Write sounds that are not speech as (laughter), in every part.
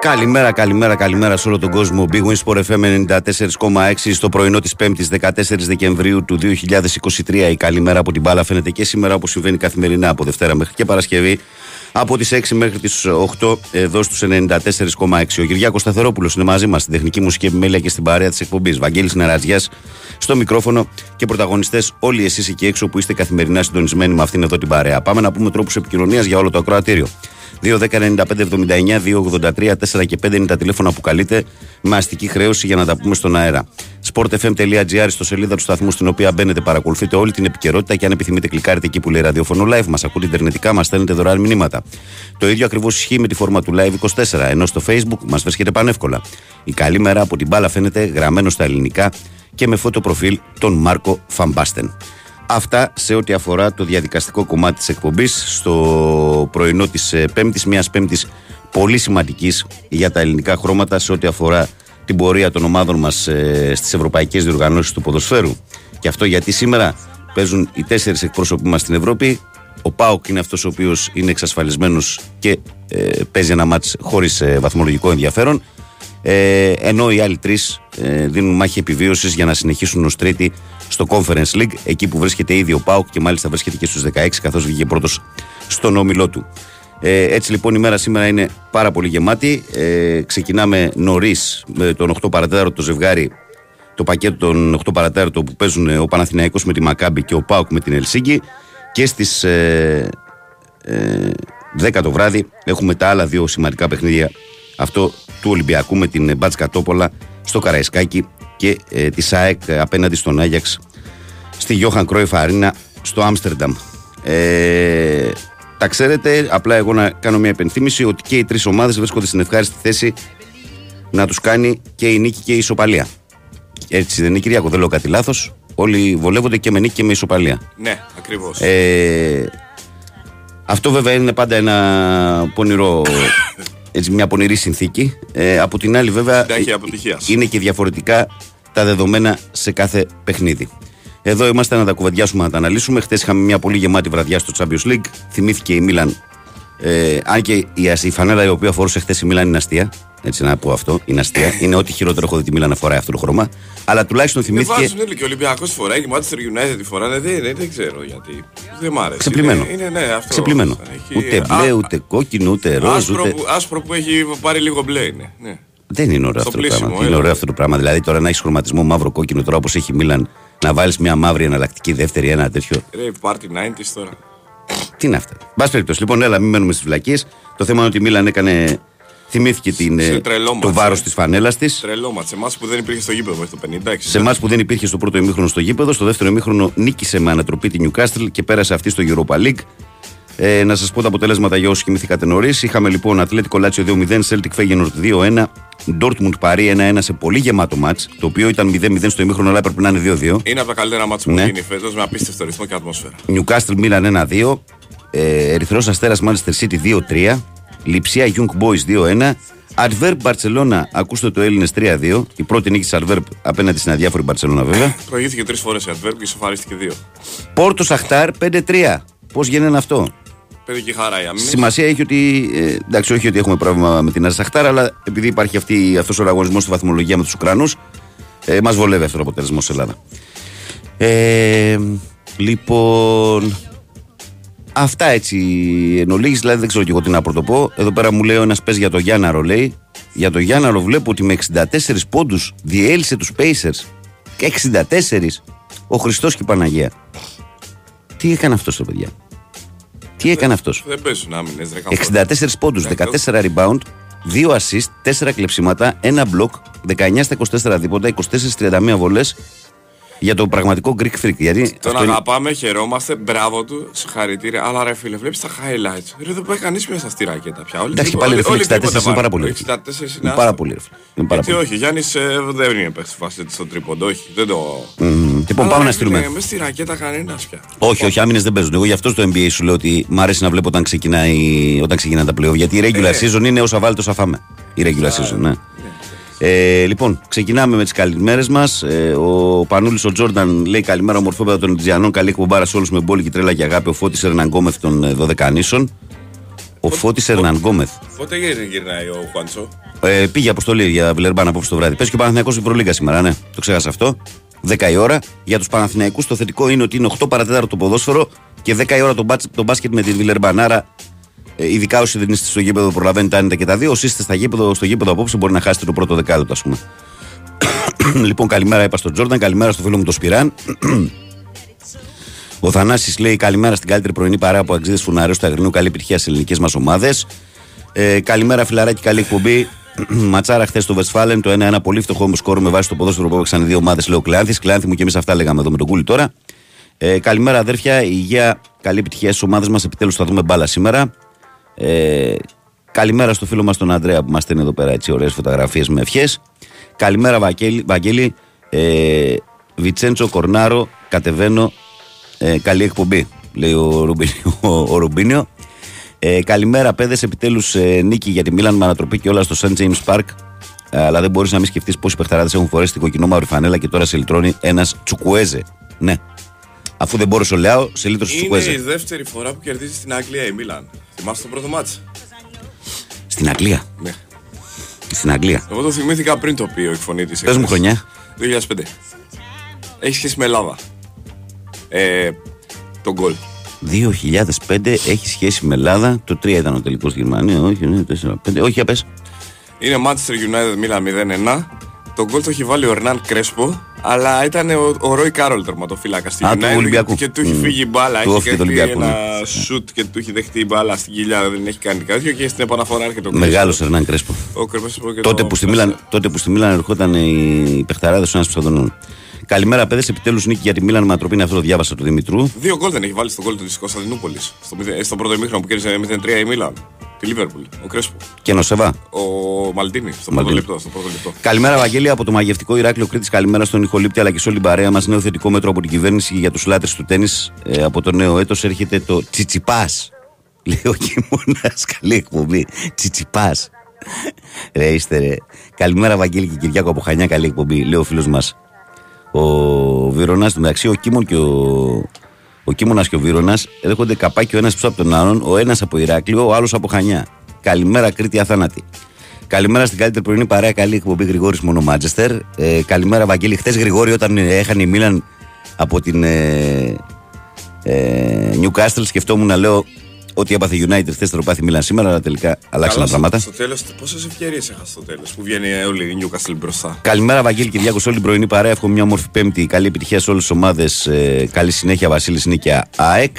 Καλημέρα, καλημέρα, καλημέρα σε όλο τον κόσμο. Big Wins Sport FM 94,6 στο πρωινό της 5η 14 Δεκεμβρίου του 2023. Η καλημέρα από την μπάλα φαίνεται και σήμερα όπως συμβαίνει καθημερινά από Δευτέρα μέχρι και Παρασκευή. Από τις 6 μέχρι τις 8 εδώ στους 94,6. Ο Κυριάκος Σταθερόπουλος είναι μαζί μας στην τεχνική μουσική επιμέλεια και στην παρέα της εκπομπής. Βαγγέλης Νερατζιάς στο μικρόφωνο και πρωταγωνιστές όλοι εσείς εκεί έξω που είστε καθημερινά συντονισμένοι με αυτήν εδώ την παρέα. Πάμε να πούμε τρόπους επικοινωνίας για όλο το ακροατήριο. 2-10-95-79-2-83-4 και 5 είναι τα τηλέφωνα που καλείτε με αστική χρέωση για να τα πούμε στον αέρα. sportfm.gr στο σελίδα του σταθμού στην οποία μπαίνετε, παρακολουθείτε όλη την επικαιρότητα και αν επιθυμείτε κλικάρετε εκεί που λέει ραδιοφωνο live. Μας ακούτε ιντερνετικά, μας στέλνετε δωρεάν μηνύματα. Το ίδιο ακριβώς ισχύει με τη φόρμα του live 24, ενώ στο facebook μας βρίσκεται πανεύκολα. Η καλή μέρα από την μπάλα φαίνεται γραμμένο στα ελληνικά και με φωτοπροφίλ τον Μάρκο Φαμπάστεν. Αυτά σε ό,τι αφορά το διαδικαστικό κομμάτι της εκπομπής στο πρωινό της ε, Πέμπτης, μιας Πέμπτης πολύ σημαντικής για τα ελληνικά χρώματα σε ό,τι αφορά την πορεία των ομάδων μας ε, στις ευρωπαϊκές διοργανώσεις του ποδοσφαίρου. Και αυτό γιατί σήμερα παίζουν οι τέσσερις εκπρόσωποι μας στην Ευρώπη. Ο ΠΑΟΚ είναι αυτός ο οποίος είναι εξασφαλισμένος και ε, παίζει ένα μάτς χωρίς ε, βαθμολογικό ενδιαφέρον. Ε, ενώ οι άλλοι τρεις ε, δίνουν μάχη επιβίωσης για να συνεχίσουν ως τρίτη στο Conference League, εκεί που βρίσκεται ήδη ο Πάουκ και μάλιστα βρίσκεται και στους 16, καθώς βγήκε πρώτος στον όμιλό του. Ε, έτσι λοιπόν η μέρα σήμερα είναι πάρα πολύ γεμάτη. Ε, ξεκινάμε νωρίς με τον 8 παρατέταρτο το ζευγάρι, το πακέτο των 8 παρατέταρτο που παίζουν ο Παναθηναϊκός με τη Μακάμπη και ο Πάουκ με την Ελσίγκη. Και στις ε, ε, 10 το βράδυ έχουμε τα άλλα δύο σημαντικά παιχνίδια. Αυτό του Ολυμπιακού με την Μπάτσκα Τόπολα στο Καραϊσκάκι και ε, τη ΣΑΕΚ απέναντι στον Άγιαξ στη Γιώχαν Κρόιφ Αρίνα στο Άμστερνταμ. Ε, τα ξέρετε, απλά εγώ να κάνω μια επενθύμηση ότι και οι τρεις ομάδες βρίσκονται στην ευχάριστη θέση να τους κάνει και η νίκη και η ισοπαλία. Έτσι δεν είναι, Κυριακό, δεν λέω κάτι λάθος. Όλοι βολεύονται και με νίκη και με ισοπαλία. Ναι, ακριβώς. Ε, αυτό βέβαια είναι πάντα ένα πονηρό (coughs) έτσι, μια πονηρή συνθήκη. Ε, από την άλλη, βέβαια, είναι και διαφορετικά τα δεδομένα σε κάθε παιχνίδι. Εδώ είμαστε να τα κουβεντιάσουμε, να τα αναλύσουμε. Χθες είχαμε μια πολύ γεμάτη βραδιά στο Champions League. Θυμήθηκε η Μίλαν. Ε, αν και η, η φανέλα η οποία φορούσε χθες η Μίλαν είναι αστεία. Έτσι να πω αυτό. Είναι αστεία. είναι ό,τι χειρότερο έχω δει τη Μίλαν να φοράει αυτό το χρώμα. Αλλά τουλάχιστον θυμήθηκε. Δεν βάζουν και ο Ολυμπιακός φοράει και ο Manchester United τη φοράνε. Δεν, δεν, δεν ξέρω γιατί. Δεν μ' άρεσε. Ξεπλημένο. Είναι, είναι, ναι, αυτό, Ξεπλημένο. Έχει... Ούτε μπλε, ούτε κόκκινο, ούτε ροζ. Άσπρο, ούτε... που, άσπρο που έχει πάρει λίγο μπλε είναι. Ναι. Δεν είναι ωραίο Στο αυτό το πλήσιμο, πράγμα. έλα. Είναι ωραίο αυτό το πράγμα. Δηλαδή τώρα να έχεις χρωματισμό μαύρο-κόκκινο τώρα όπως έχει η Μίλαν να βάλεις μια μαύρη εναλλακτική δεύτερη, ένα τέτοιο. Ρε, πάρτι 90 τώρα. Τι είναι αυτά. Μπας περιπτώσει. Λοιπόν, έλα, μην μένουμε στις βλακίες. Το θέμα είναι ότι η Μίλαν έκανε. Θυμήθηκε την, Σε ε, τρελό το μάτς, βάρος ε. της φανέλας της. Τρελό μα. Σε εμάς που δεν υπήρχε στο γήπεδο μέχρι το 50. Σε εμάς που δεν υπήρχε στο πρώτο ημίχρονο στο γήπεδο, στο δεύτερο ημίχρονο νίκησε με ανατροπή τη Newcastle και πέρασε αυτή στο Europa League. Ε, να σας πω τα αποτέλεσματα για όσοι κοιμηθήκατε νωρίς. Είχαμε λοιπόν Ατλέτικο Λάτσιο 2-0, Celtic Feyenoord 2-1, Dortmund Παρί 1-1 σε πολύ γεμάτο μάτς, το οποίο ήταν 0-0 στο ημίχρονο, αλλά έπρεπε να είναι 2-2. Είναι από τα καλύτερα μάτια που Ναι. έχει γίνει φέτος με απίστευτο ρυθμό και ατμόσφαιρα. Newcastle Milan 1-2, ε, Ερυθρός Αστέρας Manchester City 2-3, Λιψία Young Boys 2-1, Adverb Barcelona, ακούστε το Έλληνες 3-2. Η πρώτη νίκη της Adverb απέναντι στην αδιάφορη Barcelona βέβαια. Προηγήθηκε τρεις φορές η Adverb και ισοφαρίστηκε δύο. Πόρτο Σαχτάρ 5-3. Πώς γίνεται αυτό; Πέτει και χαρά η άμυνα. Σημασία έχει ότι. Ε, εντάξει, όχι ότι έχουμε πρόβλημα με την Σαχτάρ, αλλά επειδή υπάρχει αυτός ο αγωνισμό στη βαθμολογία με τους Ουκρανούς, ε, μας βολεύει αυτό το αποτέλεσμα στην Ελλάδα. Ε, λοιπόν. Αυτά έτσι εν ολίγης, δηλαδή δεν ξέρω και εγώ τι να πρωτοπώ. Εδώ πέρα μου λέει ο ένας πες για το Γιάνναρο, λέει. Για το Γιάνναρο βλέπω ότι με 64 πόντους διέλυσε τους Pacers. 64. Ο Χριστός και η Παναγία. Τι έκανε αυτός το παιδιά; Τι έκανε αυτός; Δεν παίζουν άμυνες, ρε 64 πόντους, 14 rebound, 2 assist, 4 κλεψίματα, 1 block, 19 στα 24 δίποτα, 24-31 βολές για το πραγματικό Greek freak. Γιατί Τον αυτό είναι- αγαπάμε, χαιρόμαστε, μπράβο του, συγχαρητήρια. Αλλά ρε φίλε, βλέπεις τα highlights. Ρε, δεν πάει κανείς μέσα στη ρακέτα πια. Όλοι Εντάξει, τίποτα- πάλι ρε φίλε, όλοι 64 τίποτα είναι πάνε. πάρα πολύ. ρε 64 φίλε. είναι Είναι άστο. πάρα πολύ. ρε φίλε. Είναι πάρα Γιατί πολύ. όχι, Γιάννης δεν είναι παίχτη φάση στον τρίποντο, όχι. Δεν το. Μμμ. Λοιπόν, Αλλά, πάμε ρε, να στείλουμε. φίλε, Μες στη ρακέτα κανένας πια. Όχι, όχι, άμυνες δεν παίζουν. Εγώ γι' αυτό στο NBA σου λέω ότι μ' αρέσει να βλέπω όταν, ξεκινάει, όταν ξεκινάει τα playoff. Γιατί η regular Ε. season είναι όσα βάλει τόσα φάμε. Η regular season, ναι. Ε, λοιπόν, ξεκινάμε με τις καλημέρες μας. Ε, ο Πανούλης ο Τζόρνταν λέει καλημέρα, ομορφόπεδα των Τζιανών. Καλή εκπομπάρα σε όλους με μπόλικη τρέλα και αγάπη. Ο Φώτης Ερναγκόμεθ των ε, Δωδεκανήσων. Ο Φώτης Ερναγκόμεθ. Πότε γυρνάει ο Χουάντσο; Ε, πήγε αποστολή για Βιλερμπάν απόψε το βράδυ. Πες και ο Παναθηναϊκός στην Προλίγκα σήμερα, ναι. Το ξέχασα αυτό. 10 η ώρα. Για τους Παναθηναϊκούς το θετικό είναι ότι είναι 8 παρατέταρτο το ποδόσφαιρο και 10 η ώρα το, μπάτ, το μπάσκετ με την Βιλερμπάν. Άρα, ε, ειδικά όσοι δεν είστε στο γήπεδο, προλαβαίνετε άνετα και τα δύο. Όσοι είστε στα γήπεδο, στο γήπεδο απόψε, μπορεί να χάσετε το πρώτο δεκάλεπτο, ας πούμε. (coughs) λοιπόν, καλημέρα, είπα στον Τζόρνταν, καλημέρα στο φίλο μου τον Σπυράν. (coughs) Ο Θανάσης λέει καλημέρα στην καλύτερη πρωινή παρέα από αξίδε φουναρίου του Αγρινού. Καλή επιτυχία στις ελληνικές μας ομάδες. Ε, καλημέρα, φιλαράκι, καλή εκπομπή. (coughs) Ματσάρα χθες στο Βεσφάλεν, το 1-1 πολύ φτωχό μου σκόρ με βάση το ποδόσφαιρο που έπαιξαν οι δύο ομάδες. Λέω Κλεάνθης. Κλεάνθη μου και εμείς αυτά λέγαμε εδώ με τον Κούλι τώρα. Ε, καλημέρα, αδέρφια. Υγεία, καλή επιτυχία στις ομάδες μας. Επιτέλους θα δούμε μπάλα σήμερα. Ε, καλημέρα στο φίλο μας τον Αντρέα που μας στέλνει εδώ πέρα έτσι ωραίες φωτογραφίες με ευχές. Καλημέρα, Βαγγέλη. Βαγγέλη ε, Βιτσέντσο Κορνάρο, κατεβαίνω. Ε, καλή εκπομπή, λέει ο, Ρουμπίνιο, ο, Ρουμπίνιο. Ε, καλημέρα, παιδες. Επιτέλους ε, νίκη για τη Μίλαν με ανατροπή και όλα στο St. James Park. Ε, αλλά δεν μπορείς να μην σκεφτείς πόσοι παιχταράδες έχουν φορέσει την κοκκινό μαύρη φανέλα και τώρα σε λιτρώνει ένας τσουκουέζε. Ναι. Αφού δεν μπορούσε ο Λεάο, σε λίτρωσε τσουκουέζε. Είναι η δεύτερη φορά που κερδίζει στην Αγγλία η Μίλαν. Θυμάστε το πρώτο μάτσα. Στην Αγγλία; Ναι. Στην Αγγλία. Εγώ το θυμήθηκα πριν το πει ο εκφωνήτης. Πες μου χρονιά. 2005. Έχει σχέση με Ελλάδα. Ε, τον γκολ. 2005 έχει σχέση με Ελλάδα. Το 3 ήταν ο τελικός Γερμανία. Όχι, ναι, 4, 5. Όχι, για πες. Είναι Manchester United Milan 0-1. Το γκολ το έχει βάλει ο Ερνάν Κρέσπο, αλλά ήταν ο, ο Ρόι Κάρολ τερματοφύλακας στην Α, του Ολυμπιακού. Και του έχει Μμ. φύγει η μπάλα. Του Έχει όφηκε του κάνει Ολυμπιακού, ένα ναι. σουτ και του έχει δεχτεί η μπάλα στην κοιλιά. Δεν έχει κάνει κάτι και στην επαναφορά έρχεται ο Μεγάλος Κρέσπο. Ερνάν Κρέσπο. Ο Κρέσπο και Τότε το- που, στη Μίλαν, τότε που στη Μίλαν ερχόταν οι παιχταράδες ο ένας πίσω από τον άλλον. Καλημέρα, παιδες. Επιτέλους νίκη για τη Μίλαν με ανατροπή. Είναι αυτό το διάβασα του Δημητρού. Δύο γκολ δεν έχει βάλει στο γκολ της Κωνσταντινούπολης. Στο, μηδε- στο πρώτο ημίχρονο που κέρδισε 0-3 η Μίλαν. Τη Λίβερπουλ. Ο Κρέσπο. Και Νοσεβά. Ο Μαλτίνη. Στο πρώτο Μαλτίνη. λεπτό. Στο πρώτο λεπτό. Καλημέρα, Βαγγέλη, από το μαγευτικό Ηράκλειο Κρήτης. Καλημέρα στον Ιχολήπτη αλλά και σε όλη την παρέα μας. Νέο θετικό μέτρο από την κυβέρνηση για τους λάτρες του τέννη. Ε, από το νέο έτος έρχεται το Τσιτσιπάς. (laughs) Λέει ο Κιμούνα. Καλή εκπομπή. Τσιτσιπάς. Ρε είστε ρε. Καλημέρα, Βαγγέλη και Κυριάκο από Χανιά. Καλή εκπομπή. Λέει ο φίλος μας. Ο Βίρονα. μεταξύ, ο Κίμων και ο. Ο Κίμωνας και ο Βίρονας έρχονται καπάκι ο ένας πίσω από τον άλλον, ο ένας από Ηράκλειο, ο άλλος από Χανιά. Καλημέρα, Κρήτη Αθάνατη. Καλημέρα στην καλύτερη πρωινή παρέα. Καλή εκπομπή Γρηγόρης Μόνο Μάντζεστερ. Ε, καλημέρα, Βαγγέλη. Χθες Γρηγόρη, όταν ε, έχανε η Μίλαν από την ε, ε, Newcastle, σκεφτόμουν να λέω ότι έπαθε United χθες το πάθη Μίλαν σήμερα, αλλά τελικά αλλάξαν τα στο, πράγματα. στο τέλος, πόσες ευκαιρίες έχασε στο τέλος που βγαίνει όλη η Newcastle μπροστά. Καλημέρα, Βαγγέλη Κυριάκος, σε όλη την πρωινή παρέα. Εύχομαι μια όμορφη Πέμπτη. Καλή επιτυχία σε όλες τις ομάδες. Ε, καλή συνέχεια, Βασίλης Νίκαια ΑΕΚ.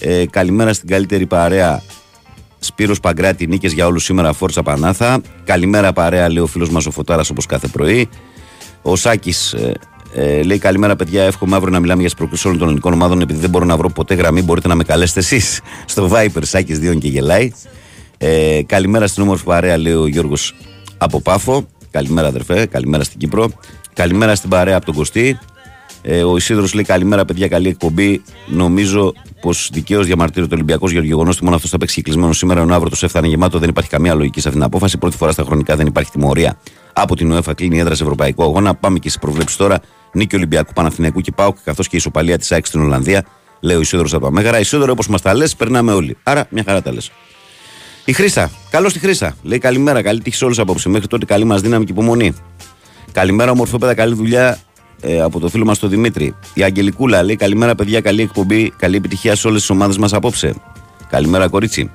Ε, καλημέρα στην καλύτερη παρέα. Σπύρος Παγκράτη, νίκες για όλους σήμερα. Φόρτσα Πανάθα. Καλημέρα, παρέα, λέει ο φίλος μας ο Φωτάρας όπως κάθε πρωί. Ο Σάκης ε, ε, λέει: Καλημέρα, παιδιά. Εύχομαι αύριο να μιλάμε για τις προκλήσει όλων των ελληνικών ομάδων. Επειδή δεν μπορώ να βρω ποτέ γραμμή, μπορείτε να με καλέσετε εσείς. (laughs) Στο Viper Σάκης 2 και γελάει. Ε, καλημέρα στην όμορφη παρέα, λέει ο Γιώργος από Πάφο. Καλημέρα, αδερφέ. Καλημέρα στην Κύπρο. Καλημέρα στην παρέα από τον Κωστή. Ε, ο Ισίδρο λέει: Καλημέρα, παιδιά. Καλή εκπομπή. Νομίζω πως δικαίως διαμαρτύρεται ο Ολυμπιακός για το γεγονός ότι μόνο αυτός θα παίξει και κλεισμένο σήμερα. Ενώ αύριο το έφτανε γεμάτο. Δεν υπάρχει καμία λογική σε αυτήν την απόφαση. Πρώτη φορά στα χρονικά δεν υπάρχει τιμωρία από την UEFA. Κλείνει η έδρα σε ευρωπαϊκό αγώνα. Πάμε και στι προβλέψεις τώρα. Νίκη Ολυμπιακού Παναθηναϊκού και Πάουκ καθώς και η ισοπαλία της ΑΕΚ στην Ολλανδία. Λέει ο Ισίδωρος από τα Μέγαρα. Ισίδωρο όπως μας τα λες, περνάμε όλοι. Άρα μια χαρά τα λες. Η Χρήσα. Καλώς τη Χρήσα. Λέει καλημέρα. Καλή τύχη σε όλους απόψε. Μέχρι τότε καλή μας δύναμη και υπομονή. Καλημέρα, ομορφόπεδα. Καλή δουλειά ε, από το φίλο μας τον Δημήτρη. Η Αγγελικούλα λέει καλημέρα, παιδιά. Καλή εκπομπή. Καλή επιτυχία σε όλες τις ομάδες μας απόψε. Καλημέρα, κορίτσι.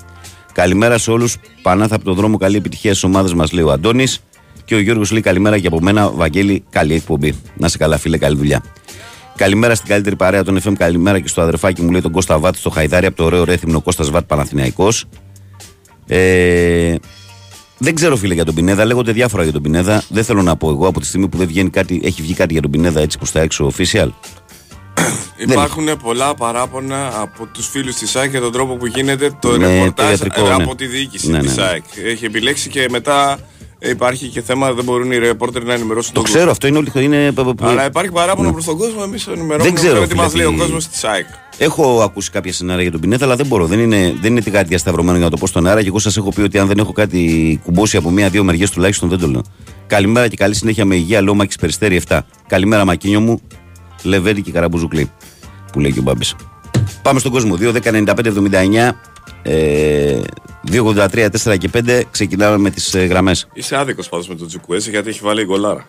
Καλημέρα σε όλους. Πανάθα από το δρόμο. Καλή επιτυχία στις ομάδες μας, λέει ο Αντώνης. Και ο Γιώργος λέει καλημέρα και από μένα, Βαγγέλη. Καλή εκπομπή. Να σε καλά, φίλε. Καλή δουλειά. Καλημέρα στην καλύτερη παρέα των FM. Καλημέρα και στο αδερφάκι μου, λέει τον Κώστα Βάτ στο Χαϊδάρι από το ωραίο ρέθυμνο Κώστας Βάτ Παναθηναϊκός. Ε, δεν ξέρω, φίλε, για τον Πινέδα. Λέγονται διάφορα για τον Πινέδα. Δεν θέλω να πω εγώ από τη στιγμή που δεν βγαίνει κάτι, έχει βγει κάτι για τον Πινέδα έτσι προ τα έξω official. (coughs) Υπάρχουν πολλά παράπονα από τους φίλους της ΑΕΚ για τον τρόπο που γίνεται το Ναι, το ρεπορτάζ ιατρικό, ε, ναι. από τη διοίκηση Ναι, της ναι, ναι. ΑΕΚ. Έχει επιλέξει και μετά υπάρχει και θέμα, δεν μπορούν οι ρεπόρτερ να ενημερώσουν Το τον ξέρω, αυτό είναι όλη. Είναι... κόσμο. Αλλά υπάρχει παράπονο προς τον κόσμο, εμείς ενημερώνουμε Δεν ξέρω, τι φίλε, μα λέει ο τι- κόσμος της ΑΕΚ. Έχω ακούσει κάποια σενάρια για τον Πινέδα, αλλά δεν μπορώ. Δεν είναι, δεν είναι τι κάτι διασταυρωμένο για να το πω στον αέρα. Και εγώ σας έχω πει ότι αν δεν έχω κάτι κουμπώσει από μία-δύο μεριές τουλάχιστον δεν το λέω. Καλημέρα και καλή συνέχεια με υγεία. Λέω Μάκη Περιστέρη 7. Καλημέρα Μακίνιο μου. Λεβέντη και Καραμπουζουκλή. Που λέει και ο Μπάμπης. Πάμε στον κόσμο. 2, 10, 95, 79. Ε, 283, 4 και 5 ξεκινάμε με τις ε, γραμμές. Είσαι άδικος πάντως με τον Τζουκουέζη γιατί έχει βάλει γκολάρα.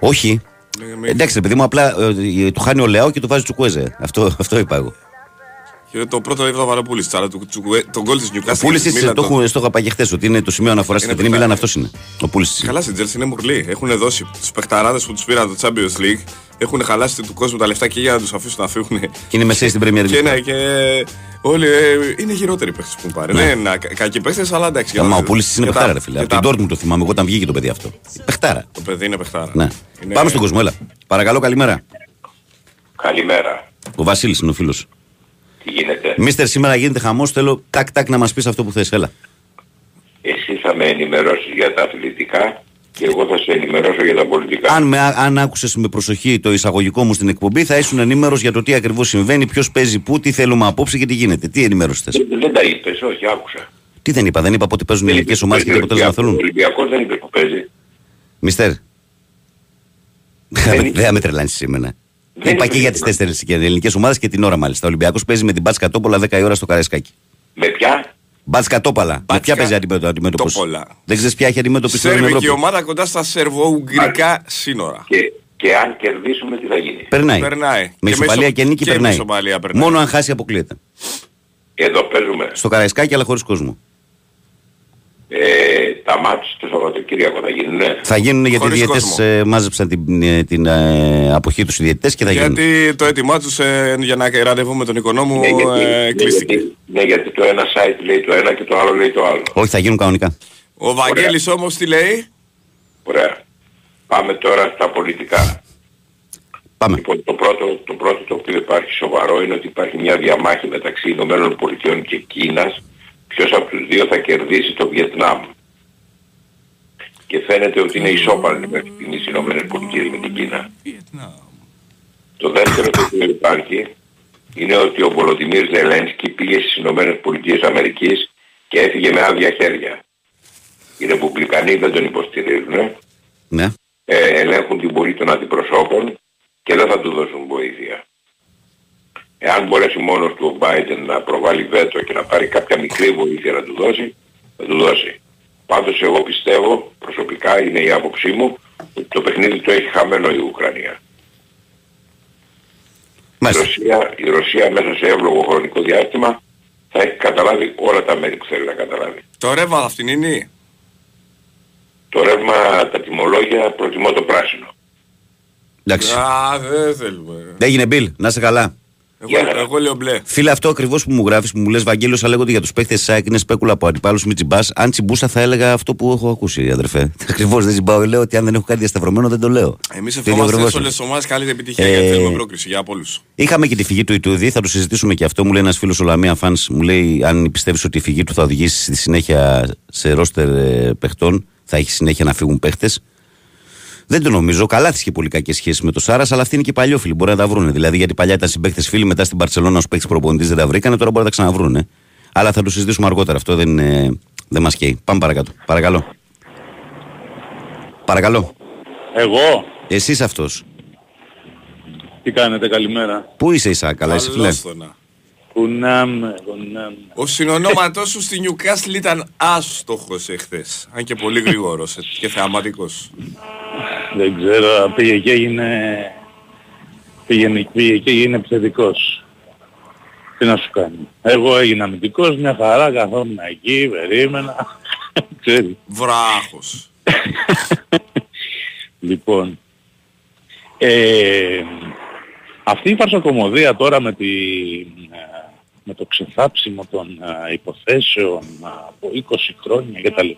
Όχι. Με- με- Εντάξει, ρε παιδί μου, απλά ε, του χάνει ο Λεάο και του βάζει τσουκουέζε. Αυτό, αυτό είπα εγώ. Και το πρώτο έβδομο βάλε ο Πούλης, αλλά το, Τσουκουέ- τον γκολ της Ο Νιουκάστιλ. Πούλη της Μίλαν το, το- έχω- στο είχα πάει και χθες ότι είναι το σημείο αναφοράς στην Είναι φετινή Μίλαν, παιχτάρα. αυτός είναι. Ο Πούλης. Καλά στην Τζέλση είναι μουρλή. Έχουν δώσει τους παιχταράδες που τους πήραν το Champions League. Έχουν χαλάσει του κόσμου τα λεφτά και για να τους αφήσουν να φύγουν. Και είναι μεσαίοι στην Premier Και League. ναι, και όλοι ε, είναι χειρότεροι παίχτες που έχουν πάρει. Ναι. Δεν είναι κα- κακοί παίχτες, αλλά εντάξει. για Μα να- ο Πούλη είναι και τα- παιχτάρα, ρε φίλε. και Από την τα- Dortmund το θυμάμαι εγώ όταν βγήκε το παιδί αυτό. Παιχτάρα. Το παιδί είναι παιχτάρα. Ναι. Είναι- Πάμε στον κόσμο, έλα. Παρακαλώ, καλημέρα. Καλημέρα. Ο Βασίλης είναι ο φίλος. Τι γίνεται; Μίστερ, σήμερα γίνεται χαμός. Θέλω τάκ-τάκ να μας πεις αυτό που θες. Έλα. Εσύ θα με ενημερώσεις για τα αθλητικά και εγώ θα σε ενημερώσω για τα πολιτικά. Αν, με, αν άκουσες με προσοχή το εισαγωγικό μου στην εκπομπή, θα ήσουν ενήμερος για το τι ακριβώς συμβαίνει, ποιος παίζει πού, τι θέλουμε απόψε και τι γίνεται. Τι ενημέρωση θες; Δεν, δεν τα είπες, όχι, άκουσα. Τι δεν είπα, δεν είπα πότε παίζουν οι ελληνικές είπες που ομάδες και παίζει τι ο αποτέλεσμα θέλουν. Ολυμπιακός. Ο Ολυμπιακός δεν είπε που παίζει. Μιστέρ. Δεν Δεν θα με τρελάνεις σήμερα. Δεν Είπα είναι και για τις σίγουρο. τέσσερι ελληνικές ομάδες και την ώρα μάλιστα. Ο Ολυμπιακός παίζει με την Μπάτ Κατόπολα 10 η ώρα στο Καραϊσκάκι. Με ποια; Μπάτ Κατόπολα. Με Μπάτς ποια παίζει Κατόπολα. αντιμέτωπο. Δεν ξέρεις ποια έχει αντιμέτωπη στην Σέρβικη Ευρώπη. ομάδα κοντά στα σερβο-ουγγρικά σύνορα. Και, και αν κερδίσουμε τι θα γίνει; Περνάει. Περνάει. Με Και ισοπαλία μεσο- και νίκη και περνάει. με ισοπαλία περνάει. Μόνο αν χάσει αποκλείεται. Εδώ παίζουμε. Στο Καραϊσκάκι αλλά χωρίς κόσμο. Ε, τα μάτια το Σαββατοκύριακο θα γίνουν. Ναι. Θα γίνουν γιατί οι Χωρίς διαιτητές κόσμο. ε, μάζεψαν την, ε, την ε, αποχή τους οι διαιτητές και θα γίνουν. Γιατί το έτοιμά τους ε, για να ραντεβού με τον οικονόμου Ναι, γιατί, ε, ναι, κλείστηκε. γιατί, ναι, γιατί το ένα site λέει το ένα και το άλλο λέει το άλλο. Όχι, θα γίνουν κανονικά. Ο Βαγγέλης όμως τι λέει; Ωραία. Πάμε τώρα στα πολιτικά. Πάμε. Λοιπόν, το πρώτο, το πρώτο το οποίο υπάρχει σοβαρό είναι ότι υπάρχει μια διαμάχη μεταξύ Ηνωμένων Πολιτειών και Κίνας ποιος από τους δύο θα κερδίσει το Βιετνάμ; Και φαίνεται ότι είναι ισόπαλοι μέχρι στιγμής οι Ηνωμένες Πολιτείες με την Κίνα. Το δεύτερο το οποίο υπάρχει είναι ότι ο Βολοντιμίρ Ζελένσκι πήγε στις Ηνωμένες Πολιτείες Αμερικής και έφυγε με άδεια χέρια. Οι Ρεπουμπλικανοί δεν τον υποστηρίζουν Ναι. ε, ελέγχουν την πορεία των αντιπροσώπων και δεν θα του δώσουν βοήθεια. Εάν μπορέσει μόνος του ο Biden να προβάλλει βέτο και να πάρει κάποια μικρή βοήθεια να του δώσει, θα του δώσει. Πάντως εγώ πιστεύω, προσωπικά είναι η άποψή μου, ότι το παιχνίδι το έχει χαμένο η Ουκρανία. Η Μάλιστα. Ρωσία, η Ρωσία μέσα σε εύλογο χρονικό διάστημα θα έχει καταλάβει όλα τα μέρη που θέλει να καταλάβει. Το ρεύμα αυτήν είναι. Το ρεύμα, τα τιμολόγια, προτιμώ το πράσινο. Εντάξει. Α, δεν θέλουμε. Έγινε Μπιλ, να είσαι καλά. Εγώ, εγώ λέω μπλε. Φίλε, αυτό ακριβώς που μου γράφεις, που μου λες Βαγγέλιο, αλλά λέγονται για τους παίχτε της ΣΑΕΚ είναι σπέκουλα από αντιπάλους μη τσιμπάς. Αν τσιμπούσα, θα έλεγα αυτό που έχω ακούσει, αδερφέ. (laughs) Ακριβώς δεν τσιμπάω. Λέω ότι αν δεν έχω κάτι διασταυρωμένο, δεν το λέω. Εμείς Το ίδιο ευχόμαστε ακριβώς σε όλες είναι. τις ομάδες καλή επιτυχία Ε, γιατί θέλουμε πρόκριση για όλους. Είχαμε και τη φυγή του Ιτούδη, θα το συζητήσουμε και αυτό. Μου λέει ένας φίλος ο Λαμία Φαν, μου λέει αν πιστεύεις ότι η φυγή του θα οδηγήσει στη συνέχεια σε ρόστερ ε, παιχτών, θα έχει συνέχεια να φύγουν παίχτες. Δεν το νομίζω. Καλά τη και πολύ κακές σχέσεις με το Σάρας, αλλά αυτοί είναι και παλιόφιλοι. Μπορεί να τα βρουν. Δηλαδή, γιατί παλιά ήταν συμπαίχτε φίλοι, μετά στην Παρσελόνα ως παίχτη προπονητής δεν τα βρήκανε, τώρα μπορεί να τα ξαναβρούν. Αλλά θα το συζητήσουμε αργότερα. Αυτό δεν, ε, δεν μας καίει. Πάμε παρακάτω. Παρακαλώ. Παρακαλώ. Εγώ, Εσύ αυτός. τι κάνετε, καλημέρα. Πού είσαι, Ισά, καλά, είσαι φίλε; Καλόστονα. Κουνάμε, κουνάμε. Ο συνονόματός σου στη Νιουκάστλ ήταν άστοχος εχθές. Αν και πολύ γρήγορος ε, και θεαματικός. Δεν ξέρω, πήγε και έγινε... Πήγε, πήγε και έγινε επιθετικός. Τι να σου κάνει. Εγώ έγινα αμυντικός, μια χαρά, καθόμουν εκεί, περίμενα. (laughs) Ξέρεις. Βράχος. Λοιπόν, ε, αυτή η φαρσοκομωδία τώρα με, τη, ε, με το ξεθάψιμο των ε, υποθέσεων ε, από 20 χρόνια κτλ.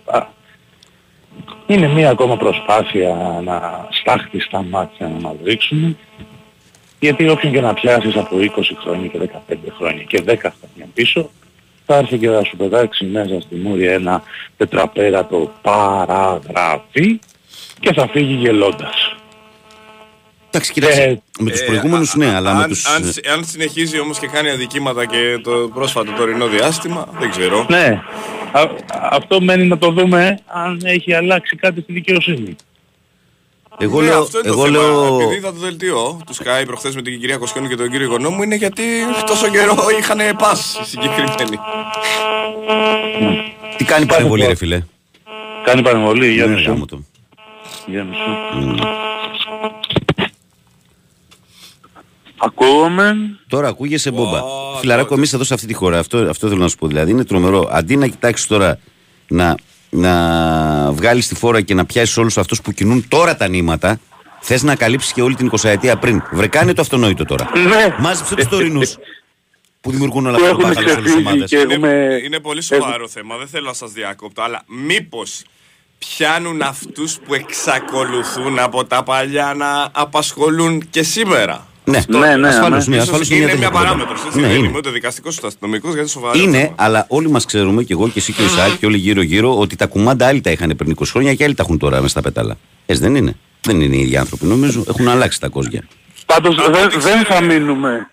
Είναι μία ακόμα προσπάθεια να στάχτη στα μάτια να μας ρίξουν γιατί όποιον και να πιάσεις από 20 χρόνια και 15 χρόνια και 10 χρόνια πίσω θα έρθει και θα σου πετάξει μέσα στη μούρη ένα τετραπέρατο παραγραφή και θα φύγει γελώντας. Εντάξει, κοίταξε. Ε, με τους Ε, προηγούμενους, α- ναι, α- αλλά αν, με τους. αν, αν συνεχίζει όμως και κάνει αδικήματα και το πρόσφατο τωρινό διάστημα, δεν ξέρω. Ναι, Α- αυτό μένει να το δούμε αν έχει αλλάξει κάτι στη δικαιοσύνη. Εγώ Ναι, λέω, αυτό είναι εγώ το θέμα. λέω Επειδή είδα το δελτίο του Sky προχθές με την κυρία Κοσκόνη και τον κύριο Οικονόμου είναι γιατί τόσο καιρό είχαν πας οι συγκεκριμένοι. τι κάνει παρεμβολή ρε φίλε. Κάνει παρεμβολή, για Ναι, μισό. γάμο το. Για μισό. Ακούγομαι. Τώρα ακούγεσαι μπόμπα. Ω, Φιλαράκο, τώρα. εμείς εδώ σε αυτή τη χώρα, αυτό, αυτό θέλω να σου πω. Δηλαδή είναι τρομερό. Αντί να κοιτάξεις τώρα να, να βγάλεις τη φόρα και να πιάσεις όλους αυτούς που κινούν τώρα τα νήματα, θες να καλύψεις και όλη την 20 ετία πριν. Βρε, κάνε το αυτονόητο τώρα. Ναι. Μάζεψε τους τωρινούς που δημιουργούν όλα Που αυτά τα έχουν μπάχαλα σε όλες τις ξεφύγει ομάδες. και Είναι, έχουμε... είναι πολύ σοβαρό θέμα, δεν θέλω να σας διακόπτω, αλλά μήπως πιάνουν αυτούς που εξακολουθούν από τα παλιά να απασχολούν και σήμερα; Ναι, Ναι, ναι, ασφαλώς, ναι. ναι, Ίσως ασφαλώς είναι τέτοια μια κουβέντα. παράμετρος, έτσι, Ναι, δεν είναι. είμαι ούτε δικαστικός ούτε αστυνομικός, γιατί είναι σοβαρό Είναι, θέμα. αλλά όλοι μας ξέρουμε, και εγώ και εσύ και ο Ισάκ και όλοι γύρω-γύρω, ότι τα κουμάντα άλλοι τα είχαν πριν 20 χρόνια και άλλοι τα έχουν τώρα μέσα στα πετάλα. Έτσι δεν είναι; Δεν είναι οι ίδιοι άνθρωποι, νομίζω. Έχουν αλλάξει τα κόζια. Πάντως Από δεν, ό,τι δεν θα ξέρω- μείνουμε.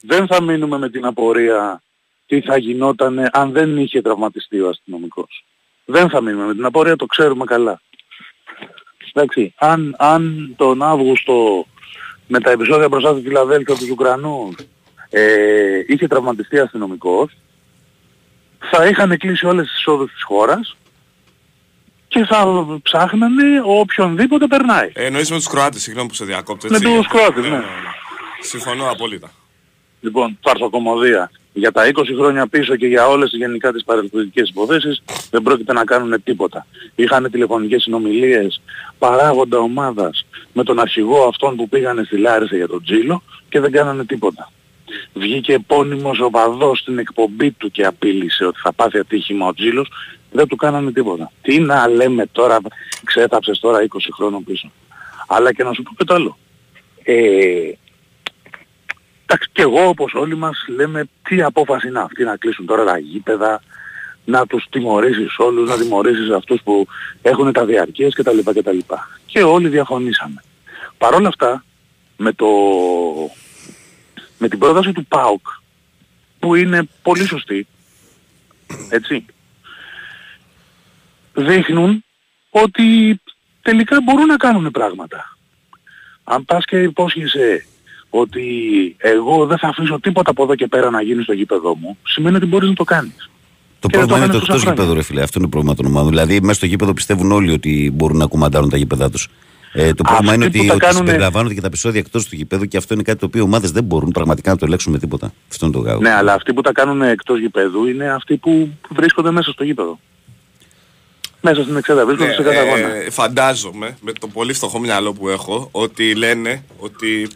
Δεν θα μείνουμε με την απορία τι θα γινόταν αν δεν είχε τραυματιστεί ο αστυνομικός. Δεν θα μείνουμε με την απορία, το ξέρουμε καλά. Εντάξει, αν, αν τον Αύγουστο με τα επεισόδια μπροστά στη Φιλαδέλφια τους Ουκρανούς ε, είχε τραυματιστεί αστυνομικός, θα είχαν κλείσει όλες τις εισόδους της χώρας και θα ψάχνανε οποιονδήποτε περνάει. Ε, εννοείς με τους Κροάτες, συγγνώμη που σε διακόπτω. Με έτσι. τους Κροάτες, ναι. Συμφωνώ απόλυτα. Λοιπόν, φαρσοκομωδία. Για τα 20 χρόνια πίσω και για όλες γενικά τις παρελθοντικές υποθέσεις δεν πρόκειται να κάνουν τίποτα. Είχαν τηλεφωνικές συνομιλίες παράγοντα ομάδας με τον αρχηγό αυτόν που πήγανε στη Λάρισα για τον Τζίλο και δεν κάνανε τίποτα. Βγήκε επώνυμος οπαδός στην εκπομπή του και απείλησε ότι θα πάθει ατύχημα ο Τζίλος. Δεν του κάνανε τίποτα. Τι να λέμε τώρα, ξέταψες τώρα 20 χρόνων πίσω. Αλλά και να σου πω και το άλλο. Ε, Εντάξει και εγώ όπως όλοι μας λέμε τι απόφαση είναι αυτή να κλείσουν τώρα τα γήπεδα, να τους τιμωρήσεις όλους, να τιμωρήσεις αυτούς που έχουν τα διαρκείες κτλ. κτλ. Και όλοι διαφωνήσαμε. Παρ' όλα αυτά, με, το... με την πρόταση του ΠΑΟΚ, που είναι πολύ σωστή, έτσι, δείχνουν ότι τελικά μπορούν να κάνουν πράγματα. Αν πας και υπόσχεσαι ότι εγώ δεν θα αφήσω τίποτα από εδώ και πέρα να γίνει στο γήπεδό μου, σημαίνει ότι μπορείς να το κάνεις. Το Και δεν πρόβλημα το είναι το έκανες εκτός τόσα γήπεδο, ρε φίλε. Αυτό είναι το πρόβλημα των ομάδων. Δηλαδή, μέσα στο γήπεδο πιστεύουν όλοι ότι μπορούν να κουμαντάρουν τα γήπεδά τους. Ε, το πρόβλημα είναι Αυτοί ότι, που τα ότι κάνουνε- συμπεριλαμβάνονται και τα επεισόδια εκτός του γήπεδου και αυτό είναι κάτι το οποίο οι ομάδες δεν μπορούν πραγματικά να το ελέγξουν με τίποτα. Αυτό είναι το γάγο. Ναι, αλλά αυτοί που τα κάνουν εκτός γηπέδου είναι αυτοί που βρίσκονται μέσα στο γήπεδο. Μέσα στην εξέδρα βρίσκονται Ναι, σε κάθε αγώνα. ε, φαντάζομαι με το πολύ φτωχό μυαλό που έχω ότι λένε ότι